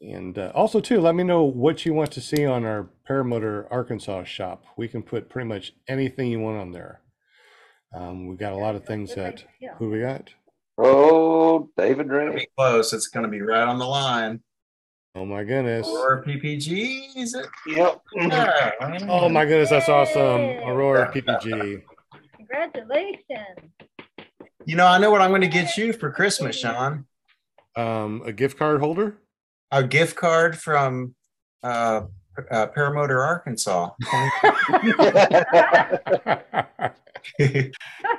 and uh, also, too, let me know what you want to see on our Paramotor Arkansas shop. We can put pretty much anything you want on there. Um, we got a lot of things that. Who we got? Oh, David Ring. Be close. It's going to be right on the line. Oh my goodness! Or PPG, is it? Yep. Yeah. Oh my goodness, that's awesome! Aurora PPG. Congratulations. You know, I know what I'm going to get you for Christmas, Sean. Um, a gift card holder. A gift card from uh, uh, Paramotor, Arkansas.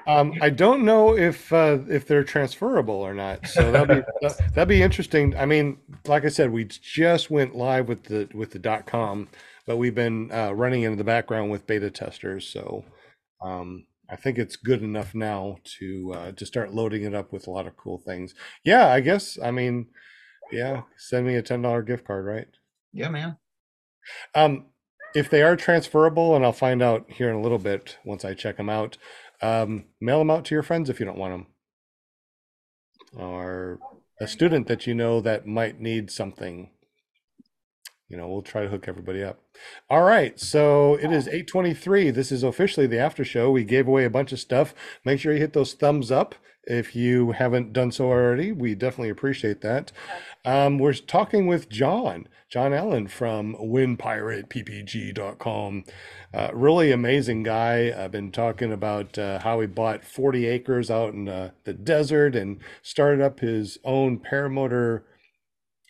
Um, I don't know if uh, if they're transferable or not. So that'd be that- that'd be interesting. I mean, like I said, we just went live with the with the dot com, but we've been uh, running in the background with beta testers. So um, I think it's good enough now to uh, to start loading it up with a lot of cool things. Yeah, I guess. I mean, yeah, send me a ten dollar gift card, right? yeah, man. Um, if they are transferable, and I'll find out here in a little bit once I check them out, um, mail them out to your friends if you don't want them, or a student that you know that might need something. You know, we'll try to hook everybody up. All right, so it is 8:23. This is officially the after show. We gave away a bunch of stuff. Make sure you hit those thumbs up if you haven't done so already. We definitely appreciate that. Um, we're talking with John, John Allen from WindPiratePPG.com. Uh, really amazing guy. I've been talking about uh, how he bought 40 acres out in uh, the desert and started up his own paramotor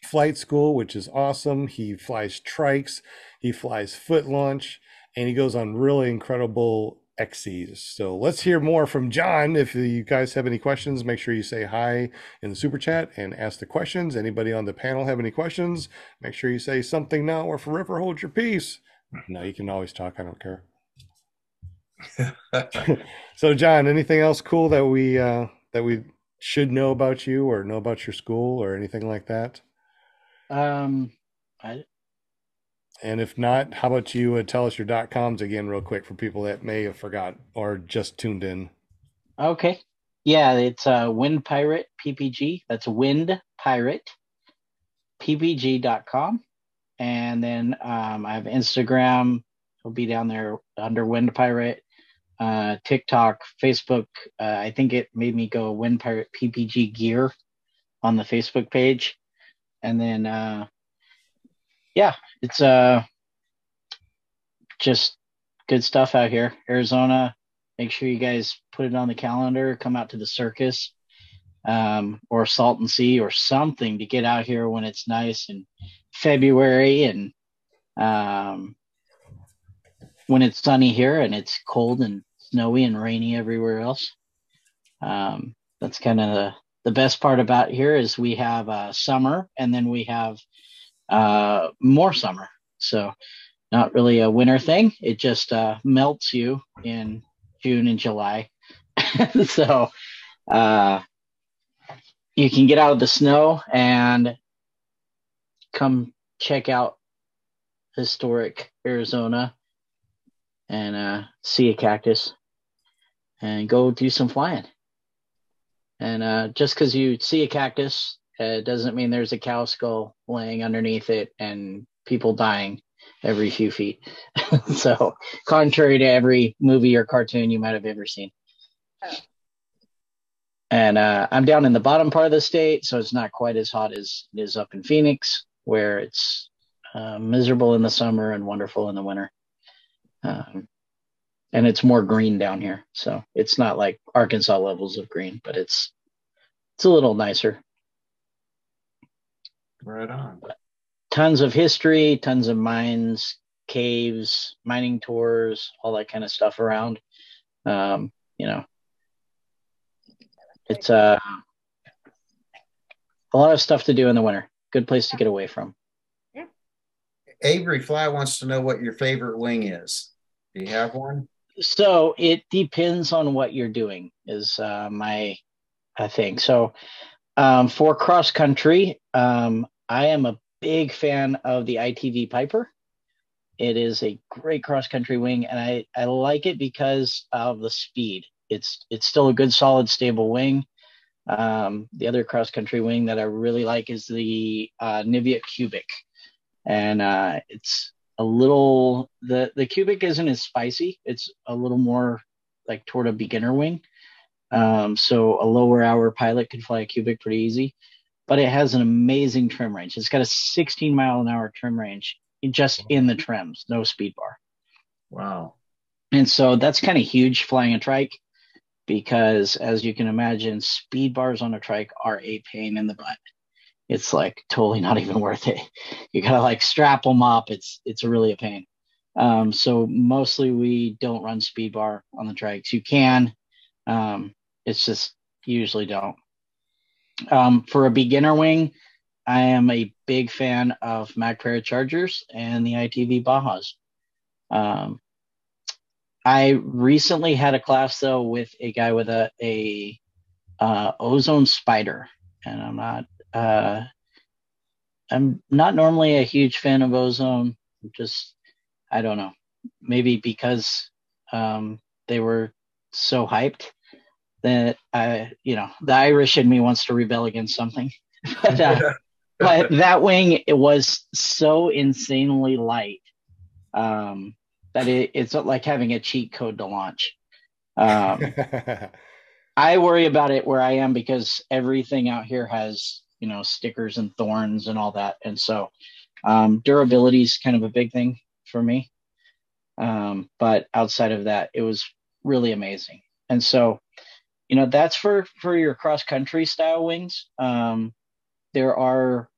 flight school, which is awesome. He flies trikes, he flies foot launch, and he goes on really incredible XCs. So let's hear more from John. If you guys have any questions, make sure you say hi in the super chat and ask the questions. Anybody on the panel have any questions? Make sure you say something now or forever hold your peace. No, you can always talk. I don't care. So, John, anything else cool that we uh, that we should know about you or know about your school or anything like that? Um, I, And if not, how about you uh, tell us your dot coms again, real quick, for people that may have forgot or just tuned in. okay. Yeah, it's uh, Wind Pirate PPG. That's Wind Pirate PPG.com. And then um, I have Instagram. It'll be down there under Wind Pirate. Uh, TikTok, Facebook. Uh, I think it made me go Wind Pirate PPG Gear on the Facebook page. And then, uh, yeah, it's uh, just good stuff out here. Arizona, make sure you guys put it on the calendar. Come out to the circus um, or Salton Sea or something to get out here when it's nice in February and um, when it's sunny here and it's cold and snowy and rainy everywhere else. Um, that's kind of the, the best part about here is we have uh, summer and then we have uh, more summer. So not really a winter thing. It just uh, melts you in June and July. so uh, you can get out of the snow and come check out historic Arizona and uh, see a cactus and go do some flying. And uh, just because you see a cactus uh, doesn't mean there's a cow skull laying underneath it and people dying every few feet. so, contrary to every movie or cartoon you might have ever seen. And uh, I'm down in the bottom part of the state, so it's not quite as hot as it is up in Phoenix, where it's uh, miserable in the summer and wonderful in the winter. Um, and it's more green down here, so it's not like Arkansas levels of green, but it's it's a little nicer. Right on. Tons of history, tons of mines, caves, mining tours, all that kind of stuff around. Um, you know, it's uh, a lot of stuff to do in the winter. Good place to get away from. Avery Fly wants to know what your favorite wing is. Do you have one? So it depends on what you're doing. Is uh, my I think so. Um, for cross country, um, I am a big fan of the ITV Piper. It is a great cross country wing, and I, I like it because of the speed. It's it's still a good, solid, stable wing. Um, the other cross country wing that I really like is the uh, Niviuk Cubic, and uh, it's a little the the Cubic isn't as spicy. It's a little more like toward a beginner wing. Um, so a lower hour pilot can fly a Cubic pretty easy, but it has an amazing trim range. It's got a 16 mile an hour trim range just in the trims, no speed bar. Wow. And so that's kind of huge flying a trike because as you can imagine, speed bars on a trike are a pain in the butt. It's like totally not even worth it. You gotta like strap them up. It's it's really a pain. Um, so mostly we don't run speed bar on the trikes. You can, um, it's just usually don't. Um, for a beginner wing, I am a big fan of Macpara Chargers and the ITV Bajas. Um, I recently had a class though with a guy with a a uh, Ozone Spyder, and I'm not uh, I'm not normally a huge fan of ozone. Just I don't know, maybe because um, they were so hyped that I, you know, the Irish in me wants to rebel against something. but, uh, but that wing it was so insanely light um, that it, it's like having a cheat code to launch. Um, I worry about it where I am because everything out here has you know stickers and thorns and all that, and so um, durability is kind of a big thing for me. Um, but outside of that, it was really amazing, and so you know that's for for your cross country style wings. Um, there are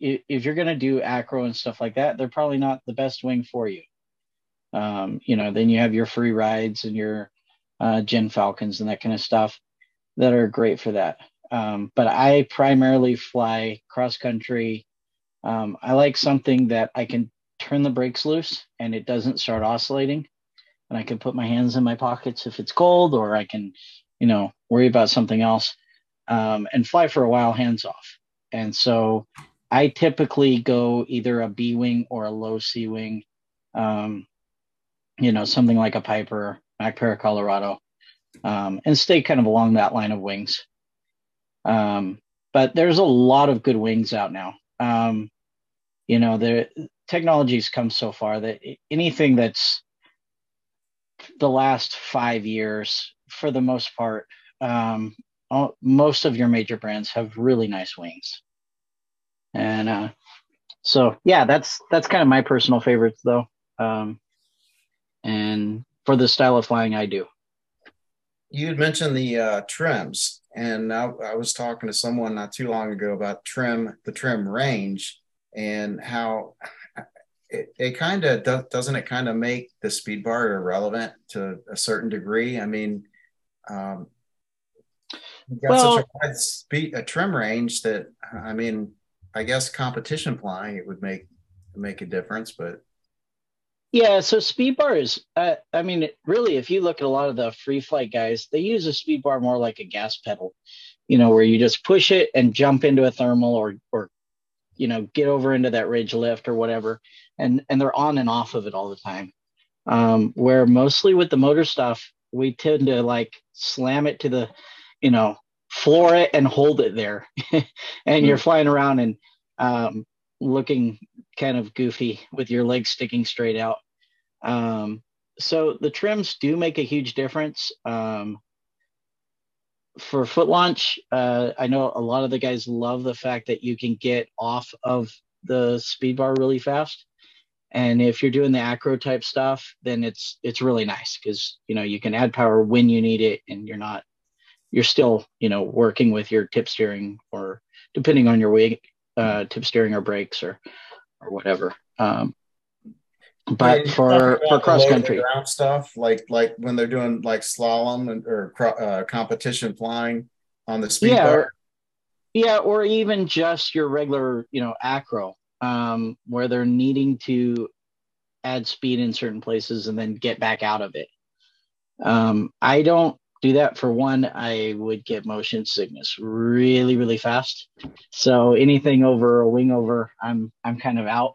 if you're going to do acro and stuff like that, they're probably not the best wing for you. Um, you know, then you have your free rides and your uh, Gin Falcons and that kind of stuff that are great for that. Um, but I primarily fly cross country. Um, I like something that I can turn the brakes loose and it doesn't start oscillating. And I can put my hands in my pockets if it's cold, or I can, you know, worry about something else um, and fly for a while hands off. And so I typically go either a B wing or a low C wing. Um, you know, something like a Piper, Macpara, Colorado, um, and stay kind of along that line of wings. Um, but there's a lot of good wings out now. Um, you know, the technology's come so far that anything that's the last five years, for the most part, um, all, most of your major brands have really nice wings. And uh, so, yeah, that's that's kind of my personal favorites, though. Um, and for the style of flying I do. You had mentioned the uh, trims, and I, I was talking to someone not too long ago about trim, the trim range, and how it, it kind of do, doesn't it kind of make the speed bar irrelevant to a certain degree. I mean, um, you've got Well- such a wide speed, a trim range that I mean, I guess competition flying it would make make a difference, but Yeah, so speed bar is, uh, I mean, really, if you look at a lot of the free flight guys, they use a speed bar more like a gas pedal, you know, where you just push it and jump into a thermal or, or, you know, get over into that ridge lift or whatever, and and they're on and off of it all the time. Um, where mostly with the motor stuff, we tend to like slam it to the, you know, floor it and hold it there, and you're flying around and um, looking kind of goofy with your legs sticking straight out. Um, so the trims do make a huge difference. Um, for foot launch, uh, I know a lot of the guys love the fact that you can get off of the speed bar really fast. And if you're doing the acro type stuff, then it's it's really nice because you know you can add power when you need it, and you're not you're still you know working with your tip steering or depending on your weight, uh, tip steering or brakes or or whatever. Um, but Yeah, for for cross country, stuff, like like when they're doing like slalom and, or uh, competition flying on the speed yeah, bar. or, yeah, or even just your regular, you know, acro, um, where they're needing to add speed in certain places and then get back out of it. Um, I don't do that for one. I would get motion sickness really, really fast. So anything over a wing over, I'm I'm kind of out.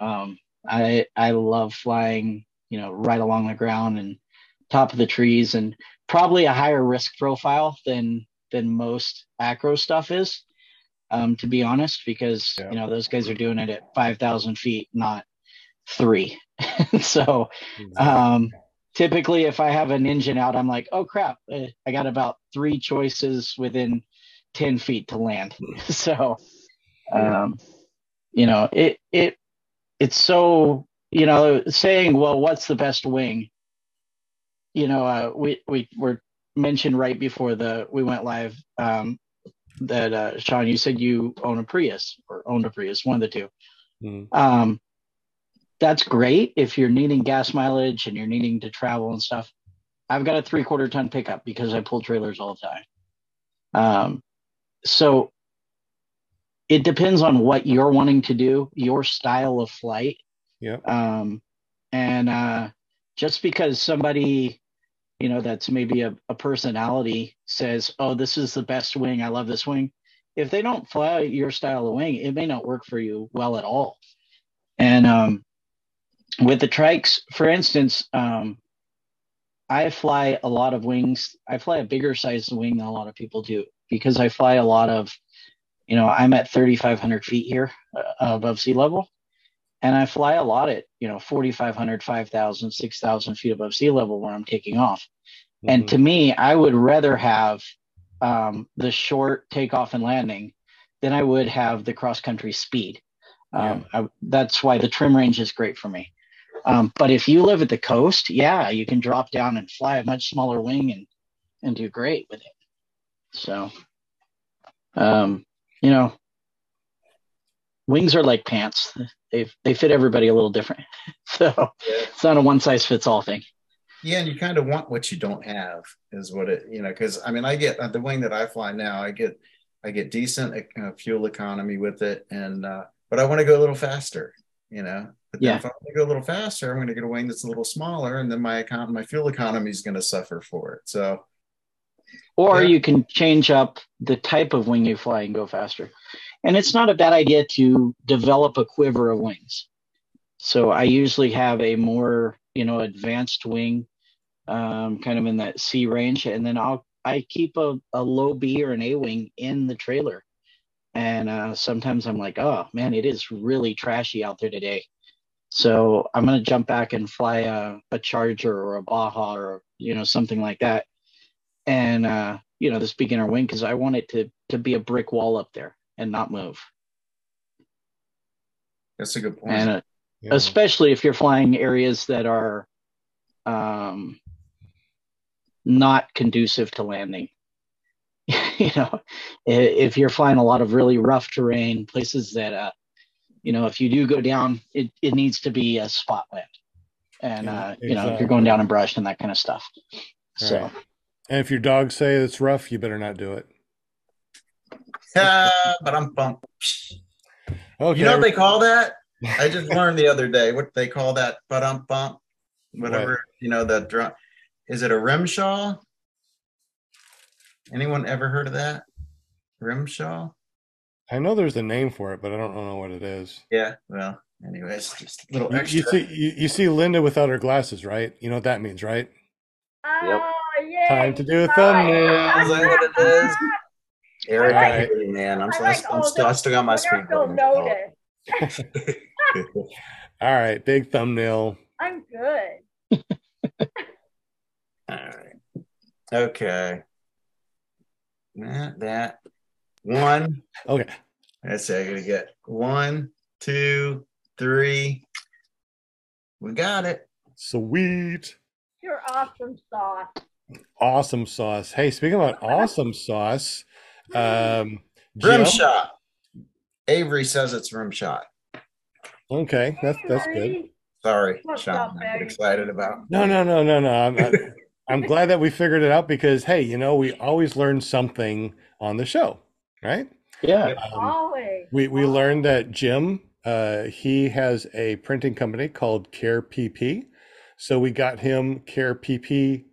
Um, I I love flying, you know, right along the ground and top of the trees, and probably a higher risk profile than than most acro stuff is. Um, to be honest, because Yeah. you know those guys are doing it at five thousand feet, not three. so um, typically, if I have an engine out, I'm like, oh crap, eh, I got about three choices within 10 feet to land. so, um, you know, it, it, it's so, you know, saying, well, what's the best wing? You know, uh, we, we were mentioned right before the, we went live, um, that, uh, Sean, you said you own a Prius or owned a Prius, one of the two. Mm. Um, that's great if you're needing gas mileage and you're needing to travel and stuff. I've got a three quarter ton pickup because I pull trailers all the time. Um, so it depends on what you're wanting to do, your style of flight. Yep. Um, and uh, just because somebody, you know, that's maybe a, a personality says, oh, this is the best wing, I love this wing. If they don't fly your style of wing, it may not work for you well at all. And um, with the trikes, for instance, um, I fly a lot of wings. I fly a bigger size wing than a lot of people do because I fly a lot of, you know, I'm at 3,500 feet here uh, above sea level. And I fly a lot at, you know, 4,500, 5,000, 6,000 feet above sea level where I'm taking off. And Mhm. to me, I would rather have um, the short takeoff and landing than I would have the cross country speed. Um, I, that's why the trim range is great for me. Um, but if you live at the coast, yeah, you can drop down and fly a much smaller wing and and do great with it. So, um, you know, wings are like pants; they they fit everybody a little different. So it's not a one size fits all thing. Yeah, and you kind of want what you don't have, is what it you know. Because I mean, I get uh, the wing that I fly now. I get I get decent uh, fuel economy with it, and uh, but I want to go a little faster, you know. But Yeah. if I want to go a little faster, I'm going to get a wing that's a little smaller, and then my econ- my fuel economy is going to suffer for it. So Or Yeah. you can change up the type of wing you fly and go faster. And it's not a bad idea to develop a quiver of wings. So I usually have a more, you know, advanced wing, um, kind of in that C range, and then I'll I keep a, a low B or an A wing in the trailer. And uh, sometimes I'm like, oh man, it is really trashy out there today. So I'm gonna jump back and fly a, a Charger or a Baja or you know something like that and uh, you know this beginner wing because I want it to to be a brick wall up there and not move. that's a good point. And uh, Yeah. especially if you're flying areas that are um, not conducive to landing. you know, if you're flying a lot of really rough terrain, places that, uh, you know, if you do go down, it, it needs to be a spot land. And, Yeah, uh, you know, if you're going down in brush and that kind of stuff. So, Right. And if your dogs say it's rough, you better not do it. Uh, but I'm pumped. Okay. You know what they call that? I just learned the other day what they call that. But I'm bump, whatever you know the drum. Is it a rimshaw? Anyone ever heard of that? Rimshaw? I know there's a name for it, but I don't know what it is. Yeah. Well, anyways, just a little You, extra. you see, you, you see Linda without her glasses, right? You know what that means, right? Oh, yeah. Time to do a thumbnail. right. Is it is? Eric, All I right. hear you, man. I'm, I still, like I'm, all still, I still got my whatever speed. you'll button. notice. All right, big thumbnail. I'm good. All right. Okay. That, that. One. Okay. Let's see. I gotta get one, two, three. We got it. Sweet. You're awesome sauce. Awesome sauce. Hey, speaking about awesome sauce, um, Rim shot. Avery says it's rim shot. Okay, that's that's good. Sorry, What's Sean. I Barry? get excited about. No, no, no, no, no. I'm, I'm, I'm glad that we figured it out because hey, you know, we always learn something on the show, right? yeah. Um, Always. we we learned that Jim, uh, he has a printing company called Care PP, so we got him careppg.com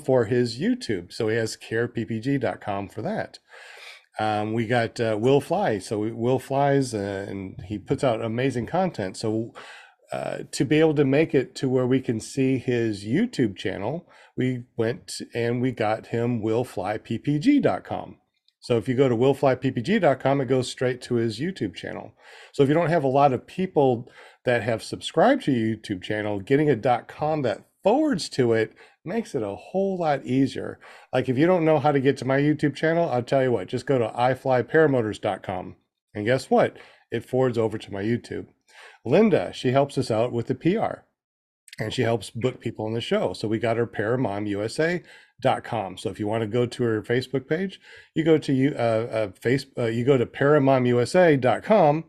for his YouTube. So he has careppg.com for that. Um, we got uh, Will Fly. So we, Will flies uh, and he puts out amazing content. So uh, to be able to make it to where we can see his YouTube channel, we went and we got him willflyppg.com. So if you go to willflyppg.com, it goes straight to his YouTube channel. So if you don't have a lot of people that have subscribed to your YouTube channel, getting a .com that forwards to it makes it a whole lot easier. Like if you don't know how to get to my YouTube channel, I'll tell you what, just go to iflyparamotors.com. And guess what? It forwards over to my YouTube. Linda, she helps us out with the PR and she helps book people on the show. So we got her paramomusa.com. So if you want to go to her Facebook page, you go to you uh, uh face uh, you go to paramomusa.com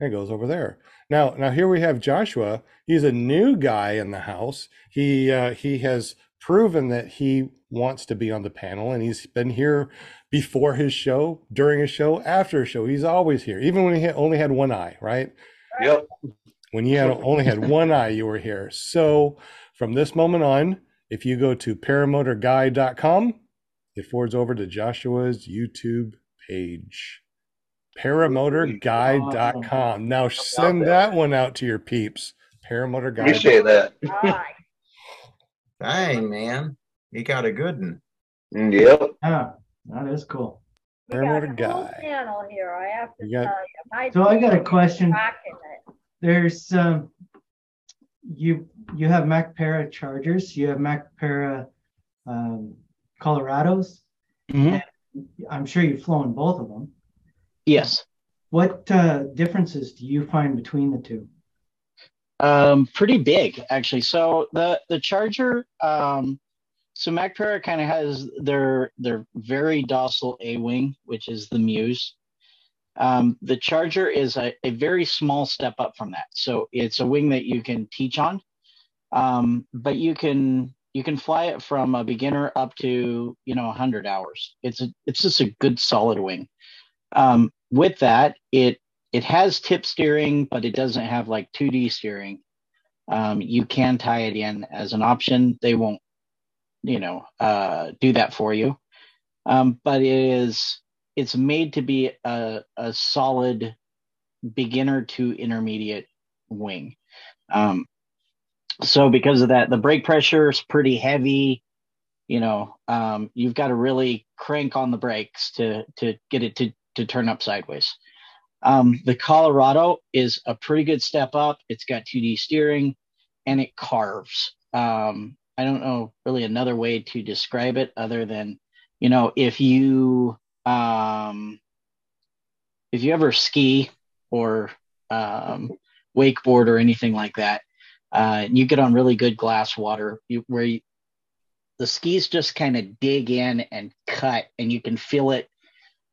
and it goes over there. Now, now here we have Joshua. He's a new guy in the house. He uh, he has proven that he wants to be on the panel, and he's been here before his show, during his show, after a show. He's always here, even when he only had one eye. Right? Yep. When you had only had one eye, you were here. So from this moment on, if you go to paramotorguy.com, it forwards over to Joshua's YouTube page. Paramotorguy.com. Now send that one out to your peeps. Paramotor Guy. Appreciate that. Dang, man. You got a good one. Yep. Yeah, that is cool. We got a whole Guy. channel here. I have to You got- tell you. My So I got a question. rocking it. There's um, you you have Mac Para Chargers, you have Mac Para um, Colorados. Mhm. I'm sure you've flown both of them. Yes. What uh, differences do you find between the two? Um, pretty big actually. So the the Charger, um, so MacPara kind of has their their very docile A wing, which is the Muse. Um, the Charger is a, a very small step up from that. So it's a wing that you can teach on, um, but you can you can fly it from a beginner up to you know 100 hours. It's a it's just a good solid wing. Um, with that, it it has tip steering, but it doesn't have like 2D steering. Um, you can tie it in as an option. They won't, you know, uh, do that for you. Um, but it is it's made to be a, a solid beginner to intermediate wing. Um, so because of that, the brake pressure is pretty heavy. You know, um, you've got to really crank on the brakes to to get it to to turn up sideways. Um, the Colorado is a pretty good step up. It's got 2D steering and it carves. Um, I don't know really another way to describe it other than, you know, if you um, if you ever ski or um, wakeboard or anything like that, uh, you get on really good glass water you, where you, the skis just kind of dig in and cut, and you can feel it,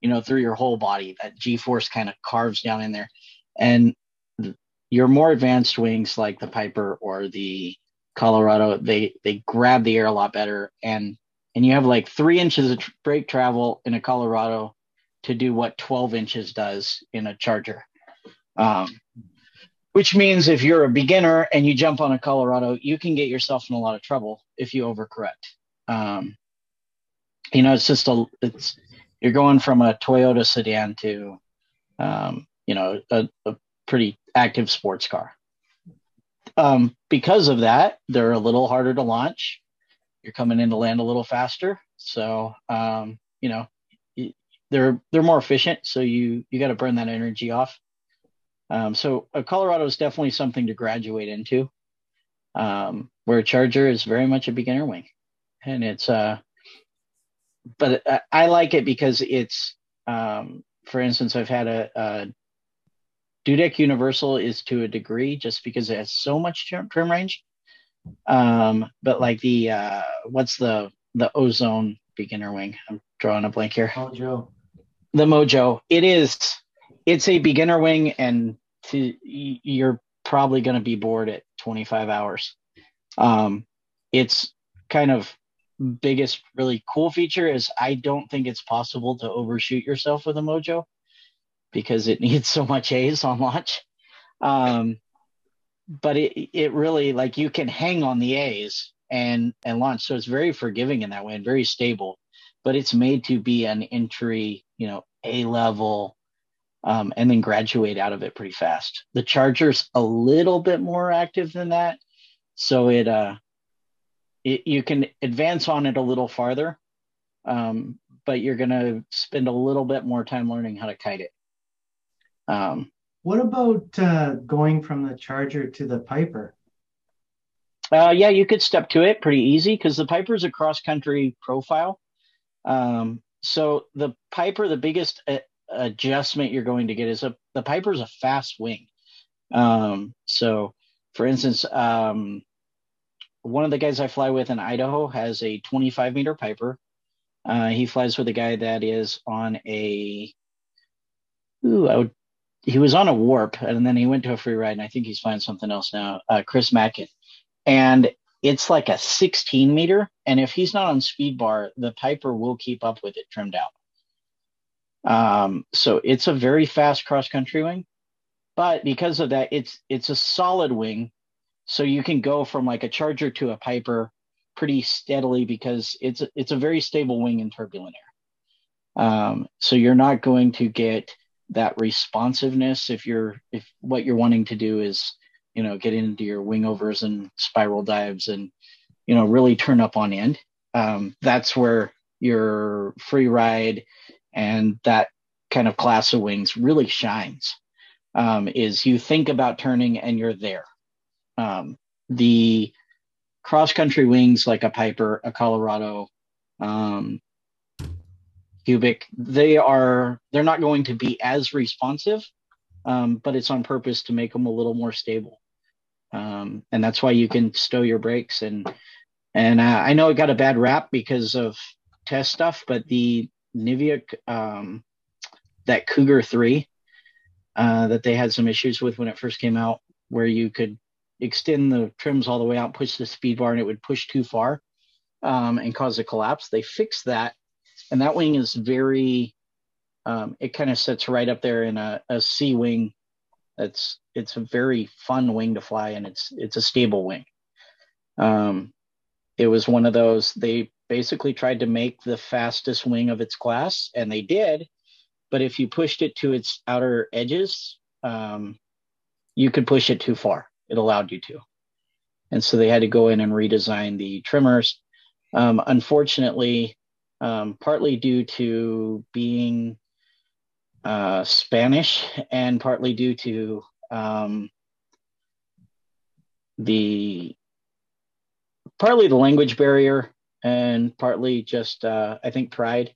you know, through your whole body. That G force kind of carves down in there, and your more advanced wings like the Piper or the Colorado, they they grab the air a lot better, and and you have like three inches of brake travel in a Colorado to do what 12 inches does in a Charger. Um, which means if you're a beginner and you jump on a Colorado, you can get yourself in a lot of trouble if you overcorrect. Um, you know, it's just a, it's, you're going from a Toyota sedan to, um, you know, a, a, pretty active sports car. Um, because of that, they're a little harder to launch. You're coming in to land a little faster. So, um, you know, they're, they're more efficient. So you, you got to burn that energy off. Um, so uh, Colorado is definitely something to graduate into, um, where a Charger is very much a beginner wing, and it's uh, but I, I like it because it's um, for instance, I've had a, a Dudek Universal is to a degree just because it has so much trim, range. Um, but like the uh, what's the the ozone beginner wing? I'm drawing a blank here. Mojo. The Mojo. It is. It's a beginner wing, and to you're probably going to be bored at 25 hours. Um, it's kind of biggest really cool feature is I don't think it's possible to overshoot yourself with a Mojo because it needs so much A's on launch. Um, but it it really like you can hang on the A's and and launch, so it's very forgiving in that way and very stable. But it's made to be an entry, you know, A level um, and then graduate out of it pretty fast. The Charger's a little bit more active than that, so it uh, it, you can advance on it a little farther, um, but you're going to spend a little bit more time learning how to kite it. Um, what about uh, going from the Charger to the Piper? Uh, yeah, you could step to it pretty easy because the Piper is a cross country profile. Um, so the Piper, the biggest uh, adjustment you're going to get is a the Piper's a fast wing. Um, so, for instance, um, one of the guys I fly with in Idaho has a 25 meter Piper. Uh, he flies with a guy that is on a. Ooh, I would. He was on a warp, and then he went to a free ride, and I think he's flying something else now. Uh, Chris Mackin, and it's like a 16 meter, and if he's not on speed bar, the Piper will keep up with it trimmed out. Um, so it's a very fast cross country wing, but because of that, it's it's a solid wing, so you can go from like a Charger to a Piper pretty steadily because it's it's a very stable wing in turbulent air. Um, so you're not going to get that responsiveness if you're if what you're wanting to do is you know get into your wing overs and spiral dives and you know really turn up on end. Um, that's where your free ride and that kind of class of wings really shines um, is you think about turning and you're there um, the cross country wings like a piper a colorado um, cubic they are they're not going to be as responsive um, but it's on purpose to make them a little more stable um, and that's why you can stow your brakes and and uh, i know it got a bad rap because of test stuff but the Niviuk, um, that Cougar 3 uh, that they had some issues with when it first came out, where you could extend the trims all the way out, push the speed bar, and it would push too far um, and cause a collapse. They fixed that, and that wing is very. Um, it kind of sits right up there in a, a C wing. That's it's a very fun wing to fly, and it's it's a stable wing. Um, it was one of those they basically tried to make the fastest wing of its class, and they did. But if you pushed it to its outer edges, um, you could push it too far. It allowed you to. And so they had to go in and redesign the trimmers. Um, unfortunately, um, partly due to being uh, Spanish and partly due to um, the partly the language barrier and partly just uh, I think pride.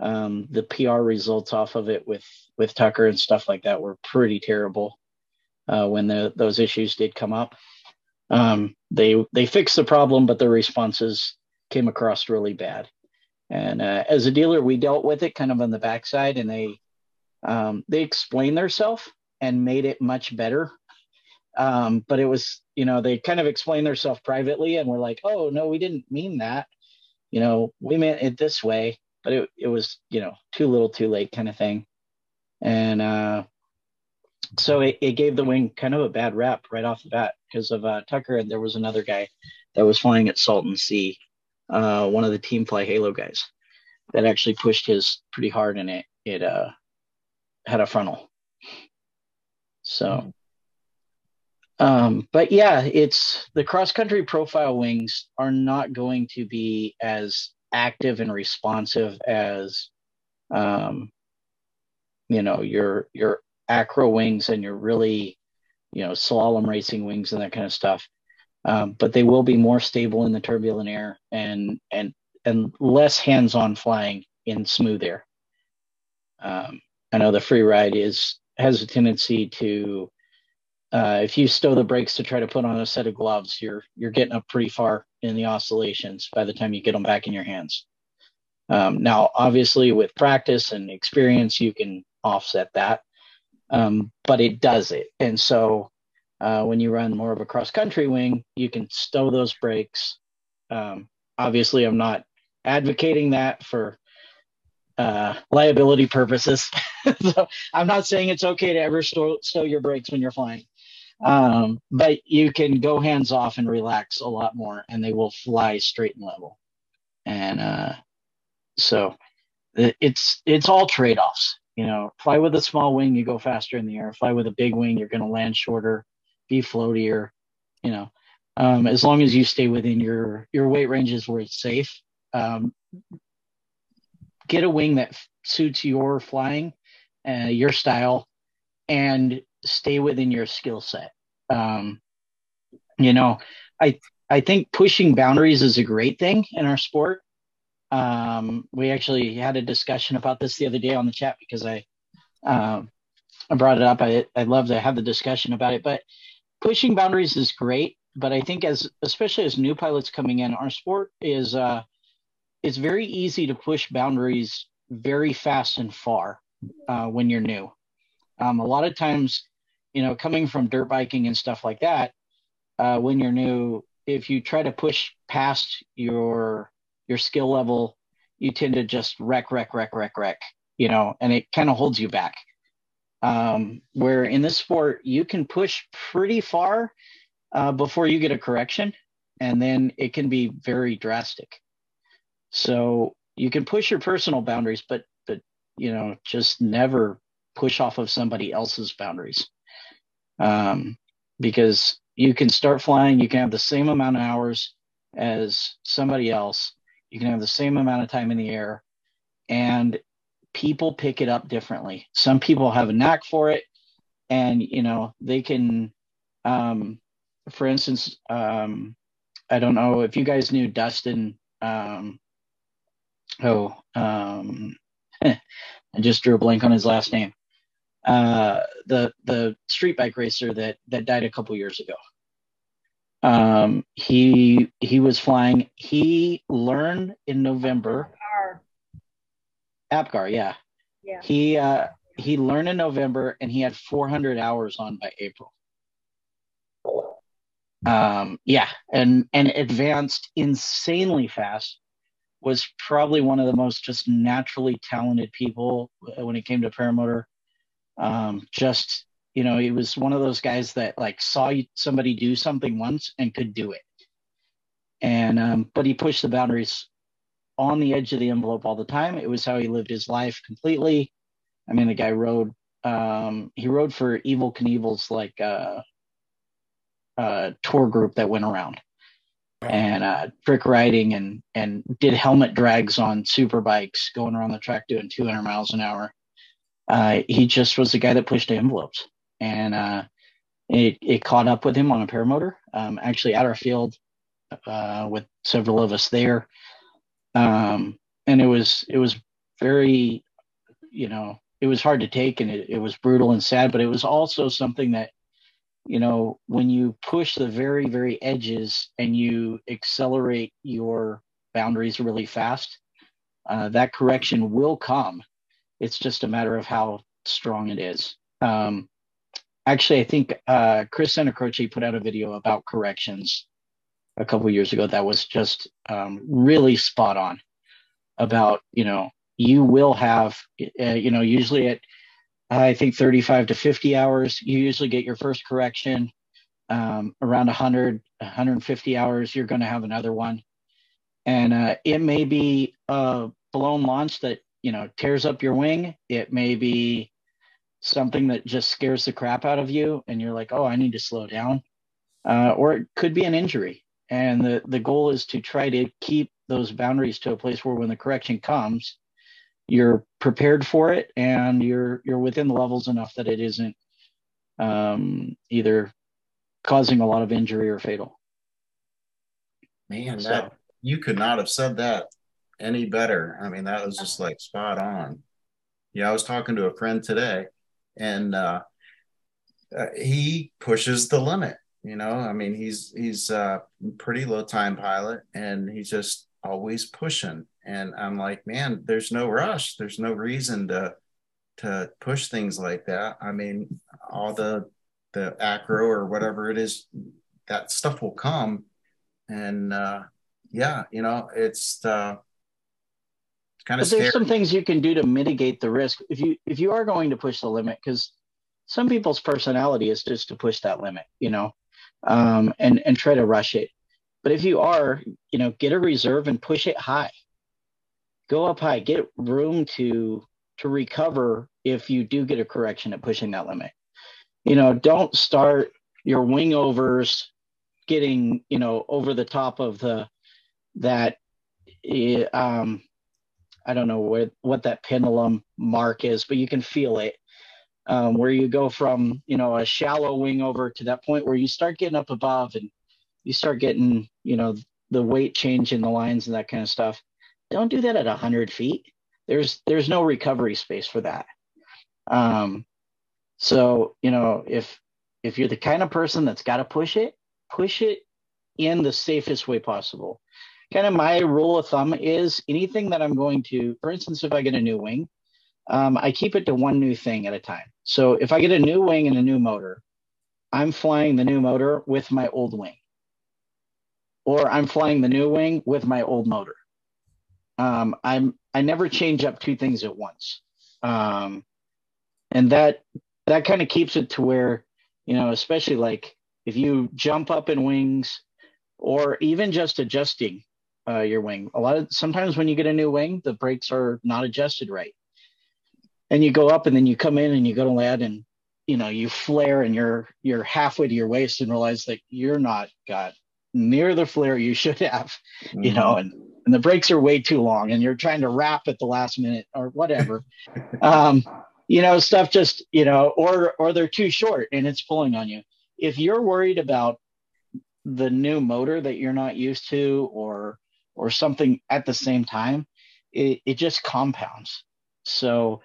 Um, the PR results off of it with with Tucker and stuff like that were pretty terrible uh, when the, those issues did come up. Um, they they fixed the problem, but the responses came across really bad. And uh, as a dealer, we dealt with it kind of on the backside, and they um, they explained themselves and made it much better. Um, but it was, you know, they kind of explained themselves privately, and we're like, oh no, we didn't mean that. You know, we meant it this way, but it it was, you know, too little, too late, kind of thing. And uh, so it, it gave the wing kind of a bad rap right off the bat because of uh, Tucker, and there was another guy that was flying at Salton Sea uh, one of the Team Fly Halo guys that actually pushed his pretty hard and it it uh, had a frontal. So, um, but yeah, it's the cross country profile wings are not going to be as active and responsive as, um, you know, your your acro wings and your really, you know, slalom racing wings and that kind of stuff um, but they will be more stable in the turbulent air and and and less hands-on flying in smooth air. Um, I know the free ride is has a tendency to uh, if you stow the brakes to try to put on a set of gloves, you're you're getting up pretty far in the oscillations by the time you get them back in your hands. Um, now, obviously, with practice and experience, you can offset that, um, but it does it, and so uh, when you run more of a cross country wing, you can stow those brakes. Um, obviously, I'm not advocating that for uh, liability purposes. so I'm not saying it's okay to ever stow, stow your brakes when you're flying. Um, but you can go hands off and relax a lot more, and they will fly straight and level. And uh, so it's it's all trade offs. You know, fly with a small wing, you go faster in the air. Fly with a big wing, you're going to land shorter be floatier, you know, um, as long as you stay within your your weight ranges where it's safe. Um, get a wing that suits your flying, uh, your style, and stay within your skill set. Um, you know, I I think pushing boundaries is a great thing in our sport. Um, we actually had a discussion about this the other day on the chat because I um, I brought it up. I I love to have the discussion about it, but pushing boundaries is great, but I think as especially as new pilots coming in, our sport is uh, it's very easy to push boundaries very fast and far uh, when you're new. Um, a lot of times, you know, coming from dirt biking and stuff like that, uh, when you're new, if you try to push past your your skill level, you tend to just wreck, wreck, wreck, wreck, wreck, you know, and it kind of holds you back um, where in this sport you can push pretty far uh, before you get a correction, and then it can be very drastic. So you can push your personal boundaries, but but you know just never push off of somebody else's boundaries, um, because you can start flying, you can have the same amount of hours as somebody else, you can have the same amount of time in the air, and people pick it up differently. Some people have a knack for it, and you know they can. Um, for instance, um, I don't know if you guys knew Dustin. Um, oh, um, I just drew a blank on his last name. Uh, the the street bike racer that that died a couple years ago. Um, he he was flying. He learned in November Apgar, yeah. Yeah. He uh he learned in November and he had 400 hours on by April. Um yeah, and and advanced insanely fast was probably one of the most just naturally talented people when it came to paramotor. Um just you know, he was one of those guys that like saw somebody do something once and could do it. And um but he pushed the boundaries on the edge of the envelope all the time. It was how he lived his life completely. I mean, the guy rode, um, he rode for Evil Knievel's like uh, uh, tour group that went around and uh, trick riding and and did helmet drags on super bikes going around the track doing 200 miles an hour. Uh, he just was the guy that pushed the envelopes, and uh, it it caught up with him on a paramotor. Um, actually, at our field uh, with several of us there, um, and it was it was very you know it was hard to take and it, it was brutal and sad but it was also something that you know when you push the very very edges and you accelerate your boundaries really fast, uh, that correction will come. It's just a matter of how strong it is. Um, actually, I think uh, Chris Santacroce put out a video about corrections a couple years ago that was just um, really spot on about you know you will have uh, you know usually at I think 35 to 50 hours you usually get your first correction um, around 100 150 hours you're going to have another one. And uh, it may be a blown launch that you know tears up your wing. It may be something that just scares the crap out of you and you're like oh i need to slow down. Uh, or it could be an injury and the, the goal is to try to keep those boundaries to a place where when the correction comes you're prepared for it and you're you're within the levels enough that it isn't um, either causing a lot of injury or fatal Man, So- that you could not have said that any better. I mean, that was just like spot on. Yeah, I was talking to a friend today, and uh, uh, he pushes the limit. You know, I mean, he's he's a pretty low time pilot, and he's just always pushing. And I'm like, man, there's no rush. There's no reason to to push things like that. I mean, all the the acro or whatever it is, that stuff will come and uh, yeah, you know, it's uh, it's kind of but there's scary. some things you can do to mitigate the risk if you if you are going to push the limit because some people's personality is just to push that limit you know um, and and try to rush it. But if you are you know get a reserve and push it high. Go up high. Get room to to recover if you do get a correction at pushing that limit. You know don't start your wing overs getting you know over the top of the that eh, um I don't know where, what that pendulum mark is, but you can feel it. Um, where you go from, you know, a shallow wing over to that point where you start getting up above and you start getting, you know, the weight change in the lines and that kind of stuff. Don't do that at 100 feet. There's there's no recovery space for that. Um, so you know, if if you're the kind of person that's got to push it, push it in the safest way possible kind of my rule of thumb is anything that I'm going to, for instance, if I get a new wing, um, I keep it to one new thing at a time. So if I get a new wing and a new motor, I'm flying the new motor with my old wing, or I'm flying the new wing with my old motor. Um, I'm I never change up two things at once, um, and that that kind of keeps it to where you know, especially like if you jump up in wings, or even just adjusting uh, your wing. A lot of sometimes when you get a new wing, the brakes are not adjusted right, and you go up and then you come in and you go to land and you know you flare and you're you're halfway to your waist and realize that you're not got near the flare you should have, you know, and and the brakes are way too long and you're trying to wrap at the last minute or whatever. um, you know, stuff just you know, or or they're too short and it's pulling on you. If you're worried about the new motor that you're not used to or or something at the same time it, it just compounds so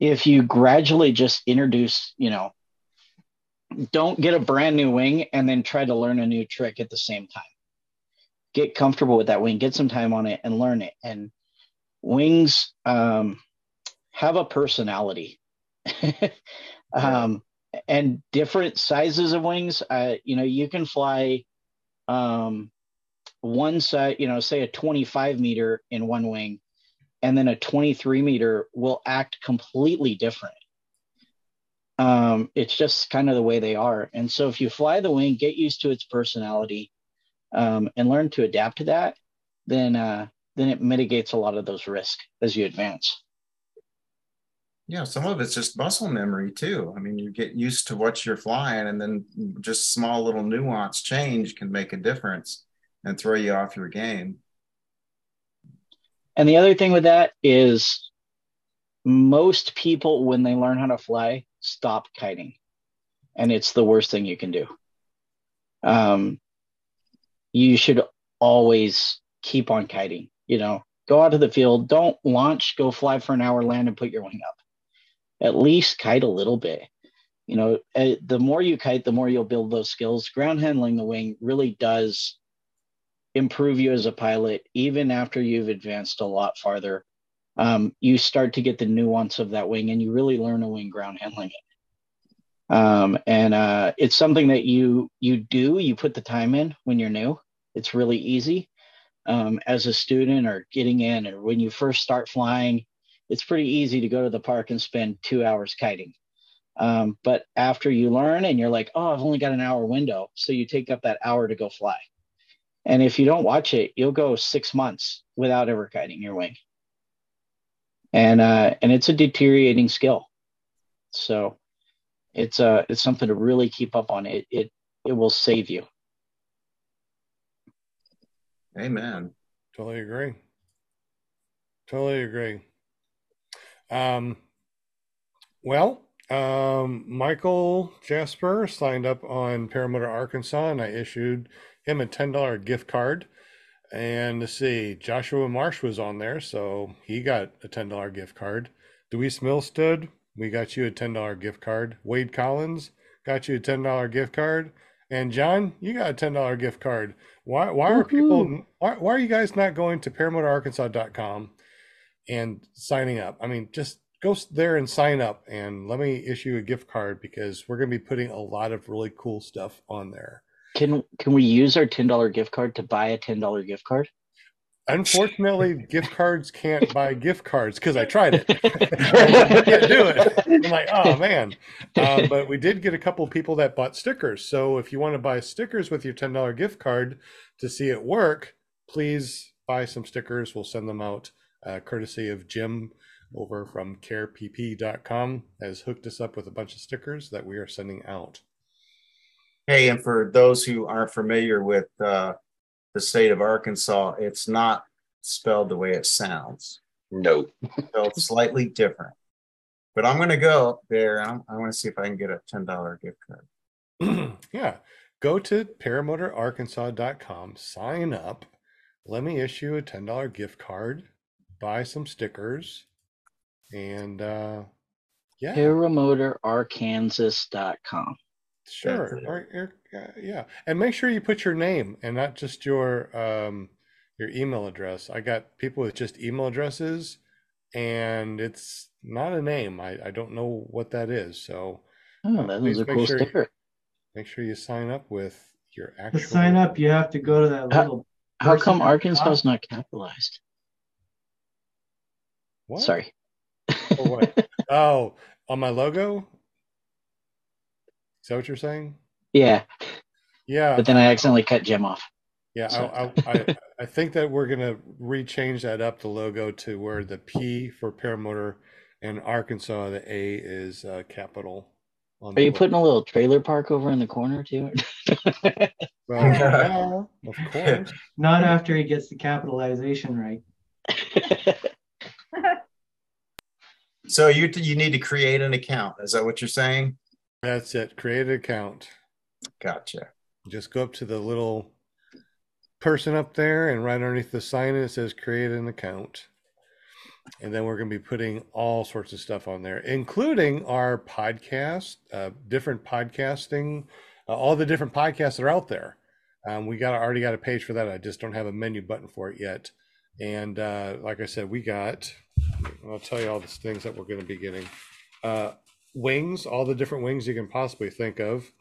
if you gradually just introduce you know don't get a brand new wing and then try to learn a new trick at the same time. Get comfortable with that wing get some time on it and learn it. And wings um, have a personality. Um, and different sizes of wings uh, you know you can fly um, one side, you know, say a 25 meter in one wing, and then a 23 meter will act completely different. Um, it's just kind of the way they are. And so if you fly the wing, get used to its personality um, and learn to adapt to that, then uh, then it mitigates a lot of those risks as you advance. Yeah, some of it's just muscle memory too. I mean, you get used to what you're flying, and then just small little nuance change can make a difference and throw you off your game. And the other thing with that is most people, when they learn how to fly, stop kiting. And it's the worst thing you can do. Um, you should always keep on kiting, you know, go out to the field, don't launch, go fly for an hour, land, and put your wing up. At least kite a little bit. You know, uh, the more you kite, the more you'll build those skills. Ground handling the wing really does improve you as a pilot, even after you've advanced a lot farther. Um, you start to get the nuance of that wing and you really learn a wing ground handling it. Um, and uh, it's something that you you do, you put the time in when you're new. It's really easy. Um, as a student or getting in, or when you first start flying, it's pretty easy to go to the park and spend two hours kiting. Um, but after you learn and you're like, oh, I've only got an hour window. So you take up that hour to go fly. And if you don't watch it, you'll go six months without ever guiding your wing. And uh, and it's a deteriorating skill. So it's uh it's something to really keep up on. It it it will save you. Amen. Totally agree. Totally agree. Um, well, um, Michael Jasper signed up on Paramotor Arkansas, and I issued him a ten dollar gift card. And let's see, Joshua Marsh was on there, so he got a ten dollar gift card. Deweese Millstead, we got you a ten dollar gift card. Wade Collins got you a ten dollar gift card. And John, you got a ten dollar gift card. Why why are people why, why are you guys not going to paramotorarkansas.com and signing up? I mean, just go there and sign up and let me issue a gift card because we're going to be putting a lot of really cool stuff on there. Can can we use our ten dollar gift card to buy a ten dollar gift card? Unfortunately, gift cards can't buy gift cards because I tried it. I can't do it. I'm like, oh man. Um, but we did get a couple of people that bought stickers. So if you want to buy stickers with your $10 gift card to see it work, please buy some stickers. We'll send them out uh, courtesy of Jim over from carepp.com has hooked us up with a bunch of stickers that we are sending out. Hey, and for those who aren't familiar with uh, the state of Arkansas, it's not spelled the way it sounds. No. Spelled slightly different. But I'm going to go there. I'm, I want to see if I can get a $10 gift card. yeah. Go to paramotorarkansas.com, sign up. Let me issue a $10 gift card, buy some stickers, and uh, yeah. Paramotorarkansas.com. Sure. Or, or, uh, yeah. And make sure you put your name and not just your um your email address. I got people with just email addresses and it's not a name. I, I don't know what that is. So Oh, that was Please a make cool sure- sticker. make sure you sign up with your actual To sign up, you have to go to that little. How person come Arkansas is not capitalized? What? Sorry. For what? Oh, on my logo? Is that what you're saying? yeah, Yeah. but then I accidentally cut Jim off. Yeah, So- I, I, I, I think that we're gonna rechange that up the logo to where the P for paramotor and Arkansas, the A is uh, capital. On Are you logo. putting a little trailer park over in the corner too? Well, yeah, of course. Not after he gets the capitalization right. So you you need to create an account. Is that what you're saying? That's it. Create an account. Gotcha. Just go up to the little person up there, and right underneath the sign it says "Create an account." And then we're going to be putting all sorts of stuff on there, including our podcast, uh, different podcasting, uh, all the different podcasts that are out there. Um, we got already got a page for that. I just don't have a menu button for it yet. And uh, like I said, we got. I'll tell you all the things that we're going to be getting. Uh, wings, all the different wings you can possibly think of.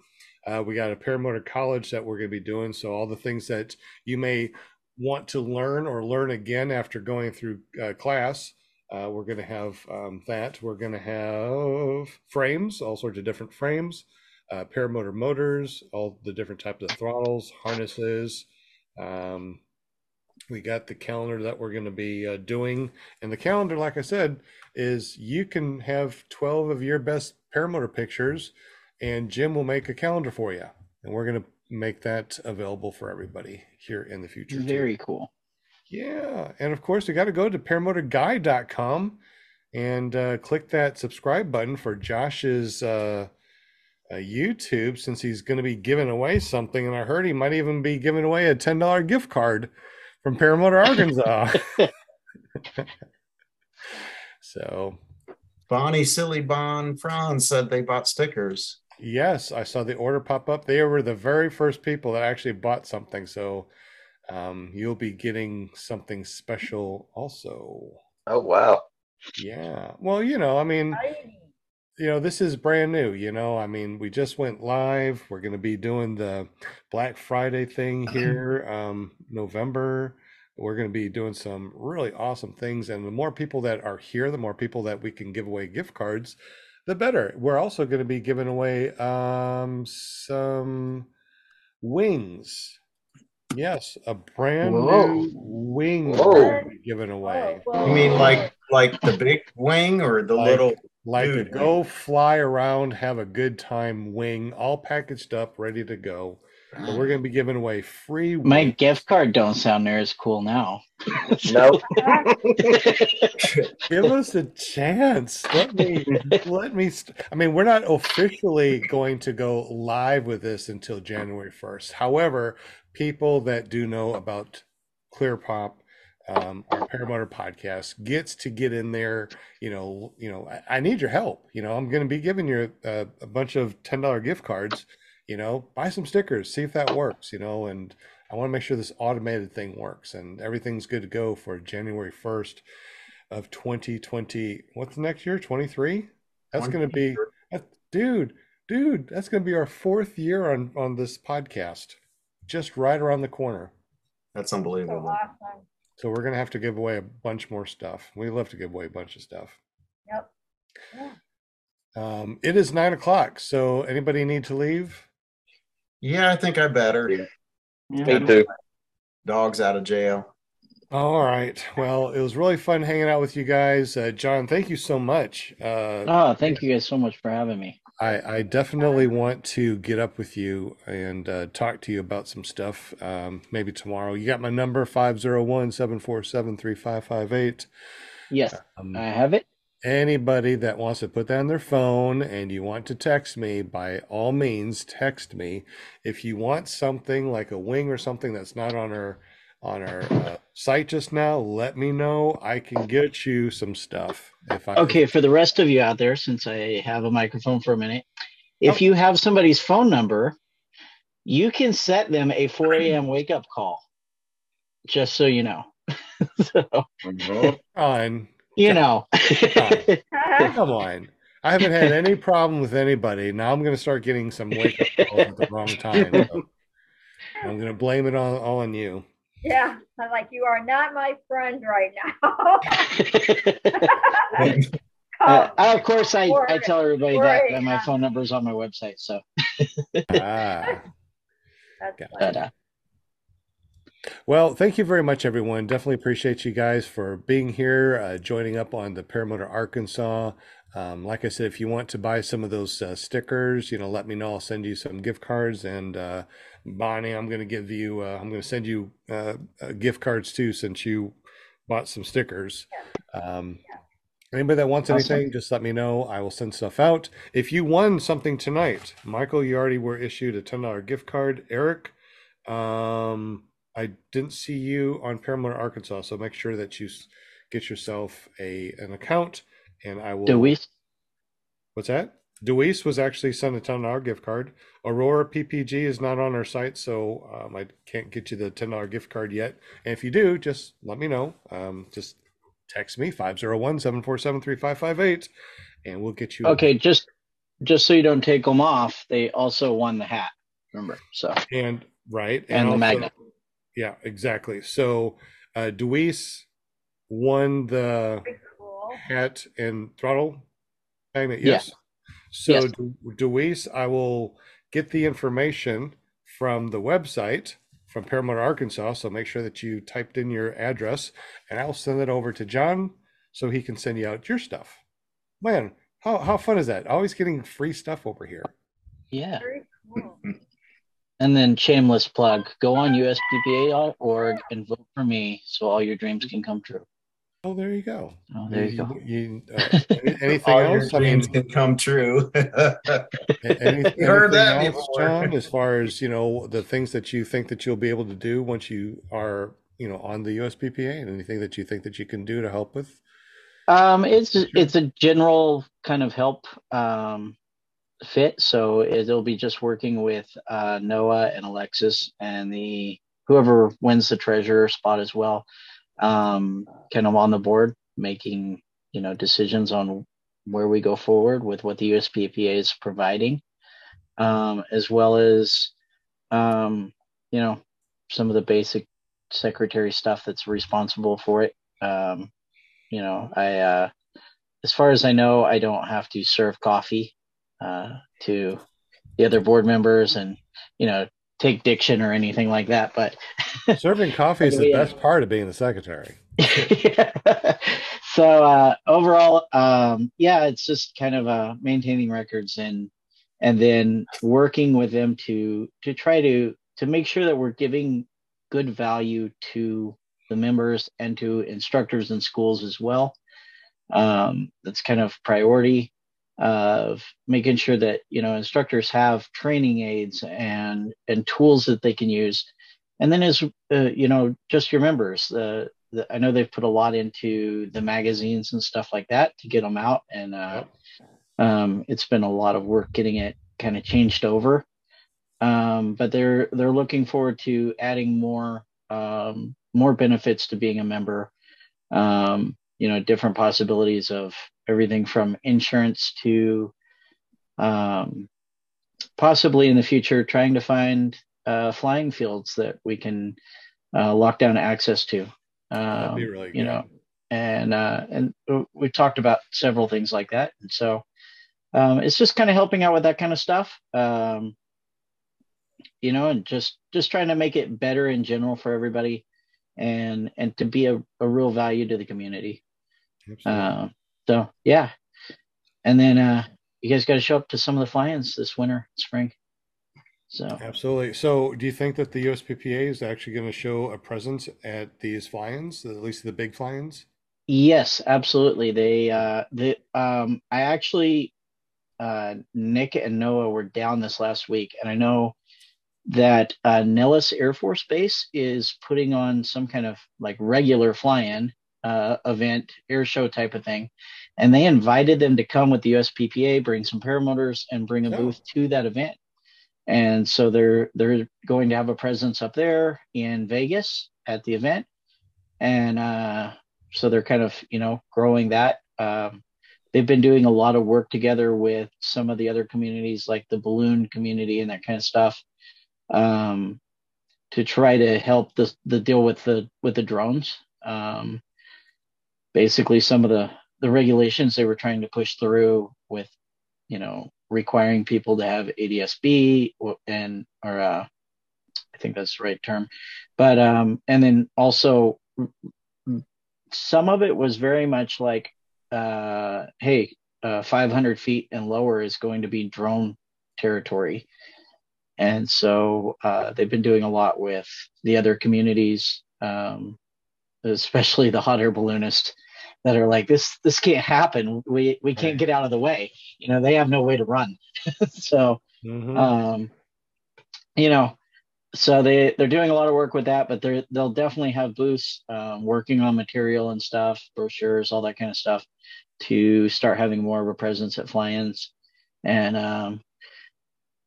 Uh, we got a paramotor college that we're going to be doing. So all the things that you may want to learn or learn again after going through uh, class, uh, we're going to have um, that. We're going to have frames, all sorts of different frames, uh, paramotor motors, all the different types of throttles, harnesses. Um, we got the calendar that we're going to be uh, doing, and the calendar, like I said, is you can have 12 of your best paramotor pictures and Jim will make a calendar for you. And we're going to make that available for everybody here in the future. too. Very cool. Yeah. And of course, you got to go to paramotorguy.com and uh, click that subscribe button for Josh's uh, uh, YouTube since he's going to be giving away something. And I heard he might even be giving away a $10 gift card from Paramotor Arkansas. so, Bonnie Silly Bon Franz said they bought stickers. Yes, I saw the order pop up. They were the very first people that actually bought something. So um, you'll be getting something special also. Oh wow. Yeah. Well, you know, I mean, Exciting. You know, this is brand new, you know. I mean, we just went live. We're going to be doing the Black Friday thing here um November. We're going to be doing some really awesome things and the more people that are here, the more people that we can give away gift cards, the better. We're also going to be giving away um some wings. Yes, a brand Whoa. new wing Whoa. we're be giving away. Whoa, whoa. You mean like like the big wing or the Like- little? Like a Dude. go fly around, have a good time wing, all packaged up, ready to go. But we're gonna be giving away free My wing. gift card don't sound near as cool now. Nope. Give us a chance. Let me let me st- I mean, we're not officially going to go live with this until January 1st. However, people that do know about ClearPop, um, our paramotor podcast, gets to get in there. You know, you know, I, I need your help. You know, I'm going to be giving you a, a bunch of ten dollar gift cards. You know, buy some stickers, see if that works. You know, and I want to make sure this automated thing works and everything's good to go for January 1st of 2020. What's next year? 23? That's going to be, dude, dude, that's going to be our fourth year on on this podcast. Just right around the corner. That's So unbelievable. awesome. So we're gonna have to give away a bunch more stuff. We love to give away a bunch of stuff. Yep. Yeah. Um, it is nine o'clock. So anybody need to leave? Yeah, I think I better. Me too. Dogs out of jail. All right. Well, it was really fun hanging out with you guys. Uh, John, thank you so much. Uh, Oh, thank you guys so much for having me. I, I definitely want to get up with you and uh, talk to you about some stuff. Um, maybe tomorrow. You got my number 501 747 3558. Yes, Um, I have it. Anybody that wants to put that on their phone and you want to text me, by all means, text me. If you want something like a wing or something that's not on our on our uh, site just now, let me know. I can get you some stuff. If I Okay, for the rest of you out there, since I have a microphone for a minute, if Oh. you have somebody's phone number, you can set them a 4 a.m. wake up call. Just so you know. so, uh-huh. on, you know. come on. I haven't had any problem with anybody. Now I'm going to start getting some wake up calls at the wrong time. So I'm going to blame it on all on you. Yeah. I'm like, you are not my friend right now. Uh, of course, I, I tell everybody that, that my phone number is on my website. So, Ah. That's Got funny. but, uh, Well, thank you very much, everyone. Definitely appreciate you guys for being here, uh, joining up on the Paramotor Arkansas. Um, like I said, if you want to buy some of those uh, stickers, you know, let me know. I'll send you some gift cards. And uh, Bonnie, I'm going to give you, uh, I'm going to send you uh, uh, gift cards too, since you bought some stickers. Um, Anybody that wants Awesome. anything, just let me know. I will send stuff out. If you won something tonight, Michael, you already were issued a $10 gift card. Eric, um, I didn't see you on Paramotor Arkansas, so make sure that you get yourself a an account, and I will. do we? What's that? Deweese was actually sent a ten dollar gift card. Aurora PPG is not on our site, so um, I can't get you the ten dollar gift card yet. And if you do, just let me know. Um, just text me 501-747-3558 and we'll get you. Okay, just just so you don't take them off, they also won the hat. Remember, so And right, and the also- magnet. Yeah, exactly. So uh, Deweese won the cool. hat and throttle magnet. Yeah. Yes. So Yes. Du- Deweese, I will get the information from the website from Paramotor, Arkansas. So make sure that you typed in your address, and I'll send it over to John so he can send you out your stuff. Man, how how fun is that? Always getting free stuff over here. Yeah. Very cool. And then shameless plug: go on USPPA.org and vote for me, so all your dreams can come true. Oh, there you go. Oh, there you go. You, uh, anything All your else? I mean, dreams can come true. A- Any, You heard that else, before. John, as far as you know, the things that you think that you'll be able to do once you are, you know, on the USPPA, and anything that you think that you can do to help with. Um, it's it's a general kind of help um, fit, so it'll be just working with uh, Noah and Alexis and the whoever wins the treasurer spot as well, um, kind of on the board, making you know decisions on where we go forward with what the USPPA is providing, um, as well as um, you know some of the basic secretary stuff that's responsible for it. Um, you know, I uh, as far as I know, I don't have to serve coffee uh, to the other board members and you know take diction or anything like that. But serving coffee is the best part of being the secretary. so uh, overall, um, yeah, it's just kind of uh, maintaining records and and then working with them to to try to to make sure that we're giving good value to the members and to instructors in schools as well. Um, that's kind of priority of making sure that you know instructors have training aids and and tools that they can use. And then as uh, you know just your members uh, the, i know they've put a lot into the magazines and stuff like that to get them out. And uh, um, it's been a lot of work getting it kind of changed over. Um, but they're they're looking forward to adding more um, more benefits to being a member. Um, you know different possibilities of everything from insurance to um, possibly in the future trying to find uh, flying fields that we can uh, lock down access to. Um, really you know, and uh, and we talked about several things like that, and so um, it's just kind of helping out with that kind of stuff. Um, you know, and just just trying to make it better in general for everybody, and and to be a, a real value to the community. Uh, so yeah, and then uh, you guys got to show up to some of the fly-ins this winter, spring. So absolutely. So, do you think that the USPPA is actually going to show a presence at these fly-ins, at least the big fly-ins? Yes, absolutely. They, uh, the, um, I actually, uh, Nick and Noah were down this last week, and I know that uh, Nellis Air Force Base is putting on some kind of like regular fly-in uh, event, air show type of thing. And they invited them to come with the USPPA, bring some paramotors, and bring a oh. booth to that event. And so they're they're going to have a presence up there in Vegas at the event, and uh, so they're kind of you know growing that. Um, they've been doing a lot of work together with some of the other communities, like the balloon community and that kind of stuff, um, to try to help the the deal with the with the drones. Um, basically some of the the regulations they were trying to push through with you know requiring people to have ADSB and or uh, I think that's the right term, but um, and then also some of it was very much like, uh, hey, uh, 500 feet and lower is going to be drone territory, and so uh, they've been doing a lot with the other communities, um, especially the hot air balloonist that are like this this can't happen. We we can't get out of the way. You know they have no way to run. So mm-hmm. um you know so they they're doing a lot of work with that but they're they'll definitely have booths um, working on material and stuff brochures all that kind of stuff to start having more of a presence at fly-ins and um,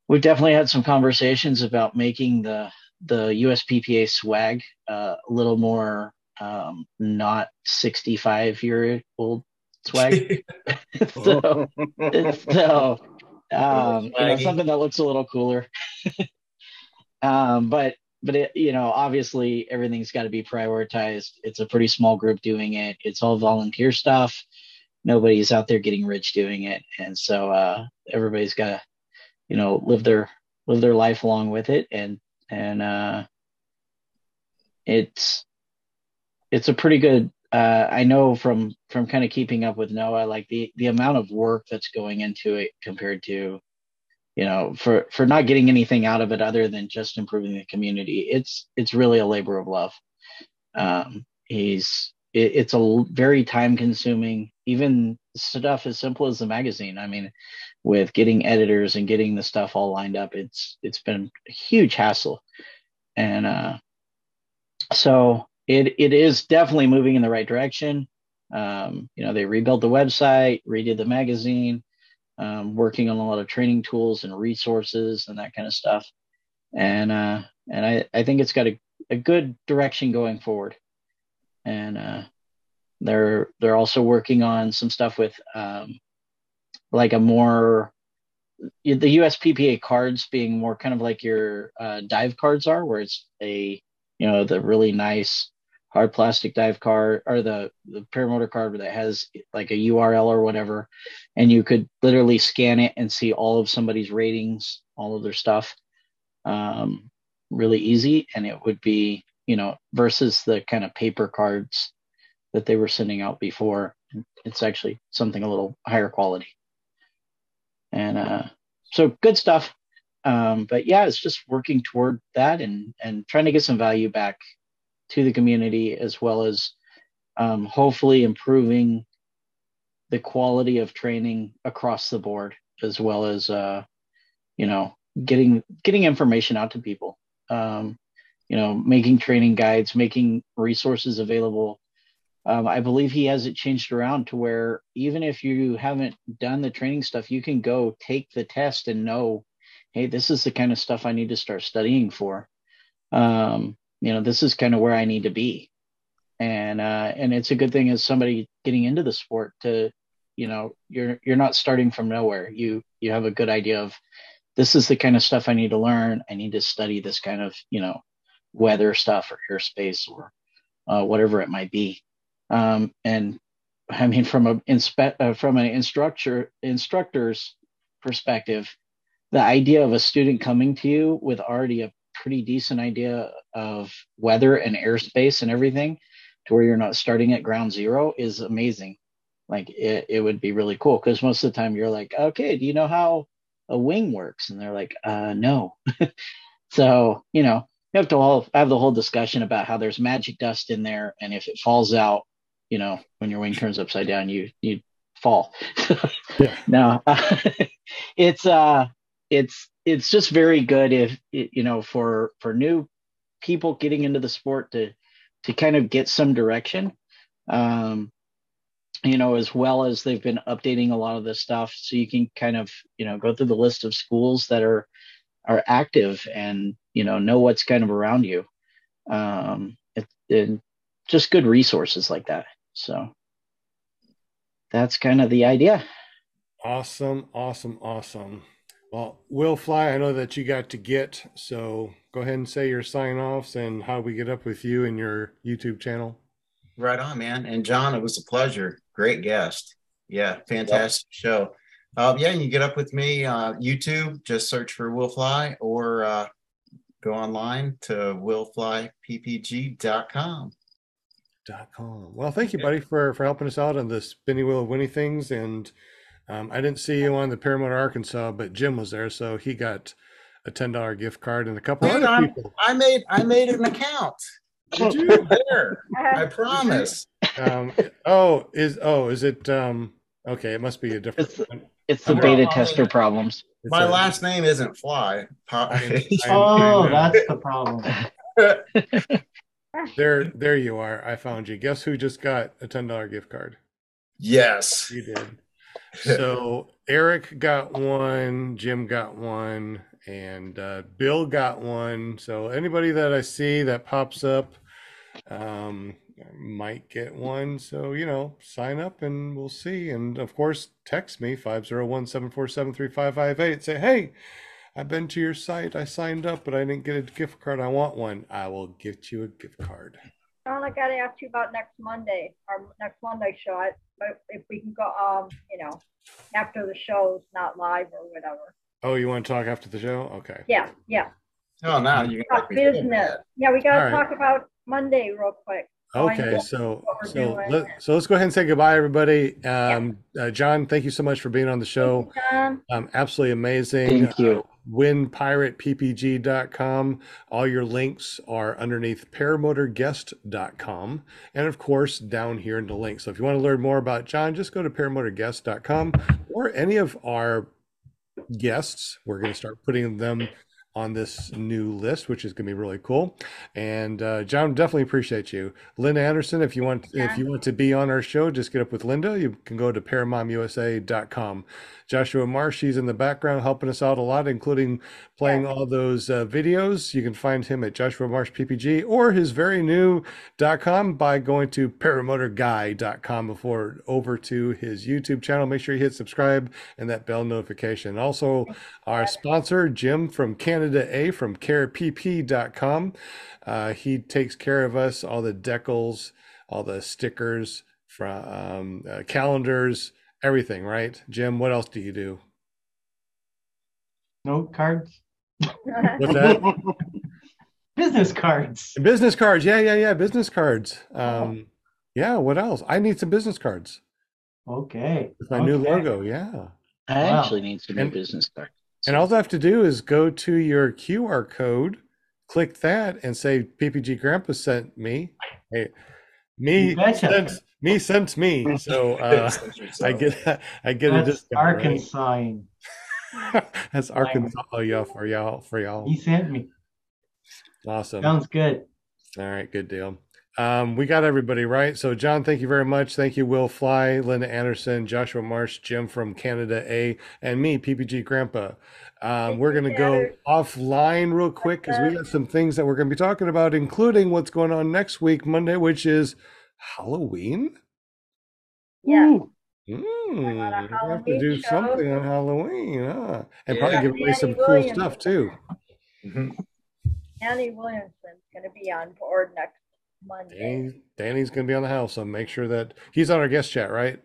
we've definitely had some conversations about making the the USPPA swag uh, a little more um, not 65 year old swag. so, so um, you know, something that looks a little cooler. um, but but it, you know, obviously everything's got to be prioritized. It's a pretty small group doing it. It's all volunteer stuff. Nobody's out there getting rich doing it, and so uh, everybody's got to, you know, live their live their life along with it, and and uh, it's it's a pretty good uh, I know from from kind of keeping up with Noah, like the the amount of work that's going into it compared to, you know, for for not getting anything out of it other than just improving the community. It's it's really a labor of love. Um, he's it, it's a very time consuming, even stuff as simple as the magazine. I mean, with getting editors and getting the stuff all lined up, it's it's been a huge hassle, and uh, so it it is definitely moving in the right direction. Um, you know, they rebuilt the website, redid the magazine, um, working on a lot of training tools and resources and that kind of stuff. And uh, and I, I think it's got a, a good direction going forward. And uh, they're they're also working on some stuff with um, like a more the USPPA cards being more kind of like your uh, dive cards are, where it's a you know the really nice hard plastic dive card or the the paramotor card that has like a URL or whatever, and you could literally scan it and see all of somebody's ratings, all of their stuff, um, really easy, and it would be you know versus the kind of paper cards that they were sending out before. It's actually something a little higher quality. And uh, so good stuff. Um, but yeah, it's just working toward that and and trying to get some value back to the community as well as um, hopefully improving the quality of training across the board as well as uh, you know getting getting information out to people um, you know making training guides making resources available um, I believe he has it changed around to where even if you haven't done the training stuff, you can go take the test and know, hey, this is the kind of stuff I need to start studying for. Um, you know, this is kind of where I need to be. And uh, and it's a good thing as somebody getting into the sport to, you know, you're you're not starting from nowhere. You you have a good idea of this is the kind of stuff I need to learn. I need to study this kind of, you know, weather stuff or airspace or uh, whatever it might be um, and I mean, from a inspe- uh, from an instructor instructor's perspective, the idea of a student coming to you with already a pretty decent idea of weather and airspace and everything, to where you're not starting at ground zero, is amazing. Like it, it would be really cool because most of the time you're like, okay, do you know how a wing works? And they're like, uh, no. so you know, you have to all have the whole discussion about how there's magic dust in there, and if it falls out, you know, when your wing turns upside down, you you fall. yeah. No, uh, it's uh, it's it's just very good if you know for for new people getting into the sport to to kind of get some direction. Um, you know, as well as they've been updating a lot of this stuff, so you can kind of you know go through the list of schools that are are active and you know know what's kind of around you. Um, it, just good resources like that. So that's kind of the idea. Awesome, awesome, awesome. Well, Will Fly, I know that you got to get, so go ahead and say your sign offs and how we get up with you and your YouTube channel. Right on, man. And John, it was a pleasure. Great guest. Yeah, fantastic yep. show. Uh, yeah, and you get up with me uh, YouTube. Just search for Will Fly or uh, go online to willflyppg.com com. Well, thank you, buddy, for for helping us out on the spinning wheel of winning things. And um, I didn't see you on the Paramotor Arkansas, but Jim was there, so he got a ten dollar gift card and a couple Dude, other people. I made I made an account. Did you? there, I promise. Um, oh, is oh, is it? Um, okay, it must be a different. It's, it's the beta tester problems. My a, last name isn't Fly. I, oh, that's the problem. there, there you are. I found you. Guess who just got a ten dollar gift card? Yes, you did. So Eric got one, Jim got one, and uh, Bill got one. So anybody that I see that pops up um, might get one. So you know, sign up and we'll see. And of course, text me 501 747 3558. Say, hey, I've been to your site. I signed up, but I didn't get a gift card. I want one. I will get you a gift card. John, I got to ask you about next Monday, our next Monday show. I, if we can go, um, you know, after the show's not live or whatever. Oh, you want to talk after the show? Okay. Yeah, yeah. Oh, now you talk business. Yeah, we got to right. talk about Monday real quick. Okay, so so let, so let's go ahead and say goodbye, everybody. Um, yeah. uh, John, thank you so much for being on the show. You, John. Um, absolutely amazing. Thank you. Uh, windpirateppg.com. All your links are underneath paramotorguest.com. And of course, down here in the link. So if you want to learn more about John, just go to paramotorguest.com or any of our guests. We're going to start putting them on this new list, which is going to be really cool. And uh, John, definitely appreciate you. Linda Anderson, if you want, if you want to be on our show, just get up with Linda. You can go to paramomusa.com. Joshua Marsh, he's in the background helping us out a lot, including playing all those uh, videos. You can find him at Joshua Marsh PPG or his very new .com by going to paramotorguy.com before over to his YouTube channel. Make sure you hit subscribe and that bell notification. Also, our sponsor, Jim from Canada A from carepp.com. Uh, he takes care of us, all the decals, all the stickers, from um, uh, calendars, everything, right? Jim, what else do you do? Note cards, What's that? business cards. business cards. Yeah, yeah, yeah. Business cards. Um, yeah, what else? I need some business cards Okay. with my new logo. Yeah. I Wow. actually need some new And- business cards. And all I have to do is go to your QR code, click that, and say PPG Grandpa sent me. Hey, me betcha. sent me sent me. So uh, I get I get a That's discount. right? Arkansas. That's Arkansas. Yeah, for y'all, for y'all. He sent me. Awesome. Sounds good. All right, good deal. Um, we got everybody right. So, John, thank you very much. Thank you, Will Fly, Linda Anderson, Joshua Marsh, Jim from Canada A, and me, PPG Grandpa. Um, we're going to go offline real quick because we got some things that we're going to be talking about, including what's going on next week, Monday, which is Halloween. Yeah. Ooh, Mm, we have to do show. something on Halloween, huh? And Yeah. probably give away some Danny cool stuff too. Mhm. Annie Williamson's going to be on board next Monday. Danny, Danny's going to be on the house, so make sure that he's on our guest chat, right?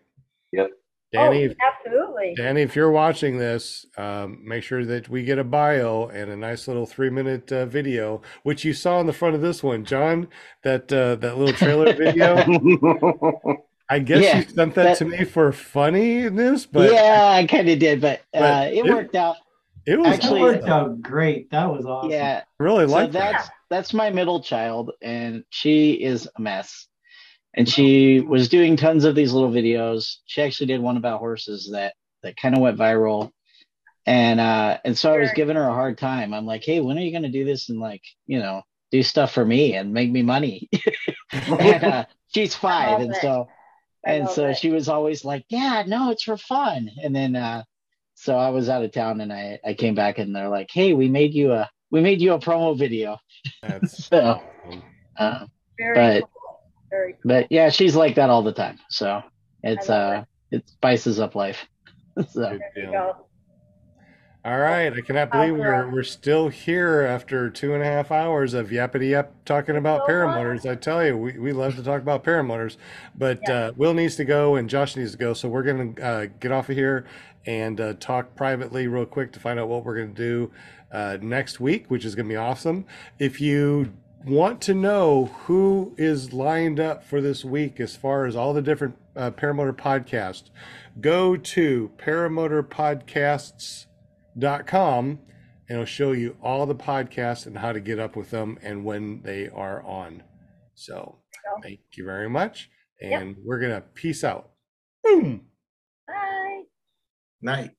Yep. Danny, oh, absolutely. Danny, if you're watching this, um, make sure that we get a bio and a nice little three minute uh, video, which you saw in the front of this one, John. That uh, that little trailer video. I guess Yeah, you sent that, that- to me for funniness, but yeah, I kind of did, but, uh, it it- worked out. It was that Actually- worked out great. That was awesome. Yeah, I really so like that. that's that's my middle child, and she is a mess. And she was doing tons of these little videos. She actually did one about horses that that kind of went viral. And uh and so I was giving her a hard time. I'm like, hey, when are you gonna do this and like, you know, do stuff for me and make me money? and uh, she's five, and it. so I and so it. she was always like, Yeah, no, it's for fun. And then uh so I was out of town and I I came back and they're like, Hey, we made you a we made you a promo video. That's So uh, Very but- cool. Very cool. but yeah, she's like that all the time. So it's I love uh it spices up life. so There you go. All right, I cannot Oh, believe we're we're still here after two and a half hours of yappity yap talking about so paramotors. I tell you, we, we love to talk about paramotors, but Yeah. uh, Will needs to go and Josh needs to go, so we're gonna uh, get off of here and uh, talk privately real quick to find out what we're gonna do uh, next week, which is gonna be awesome. If you want to know who is lined up for this week as far as all the different uh, paramotor podcasts, go to paramotorpodcasts.com and it'll show you all the podcasts and how to get up with them and when they are on. So thank you very much. Yep. And we're going to peace out. Boom. Bye. Night.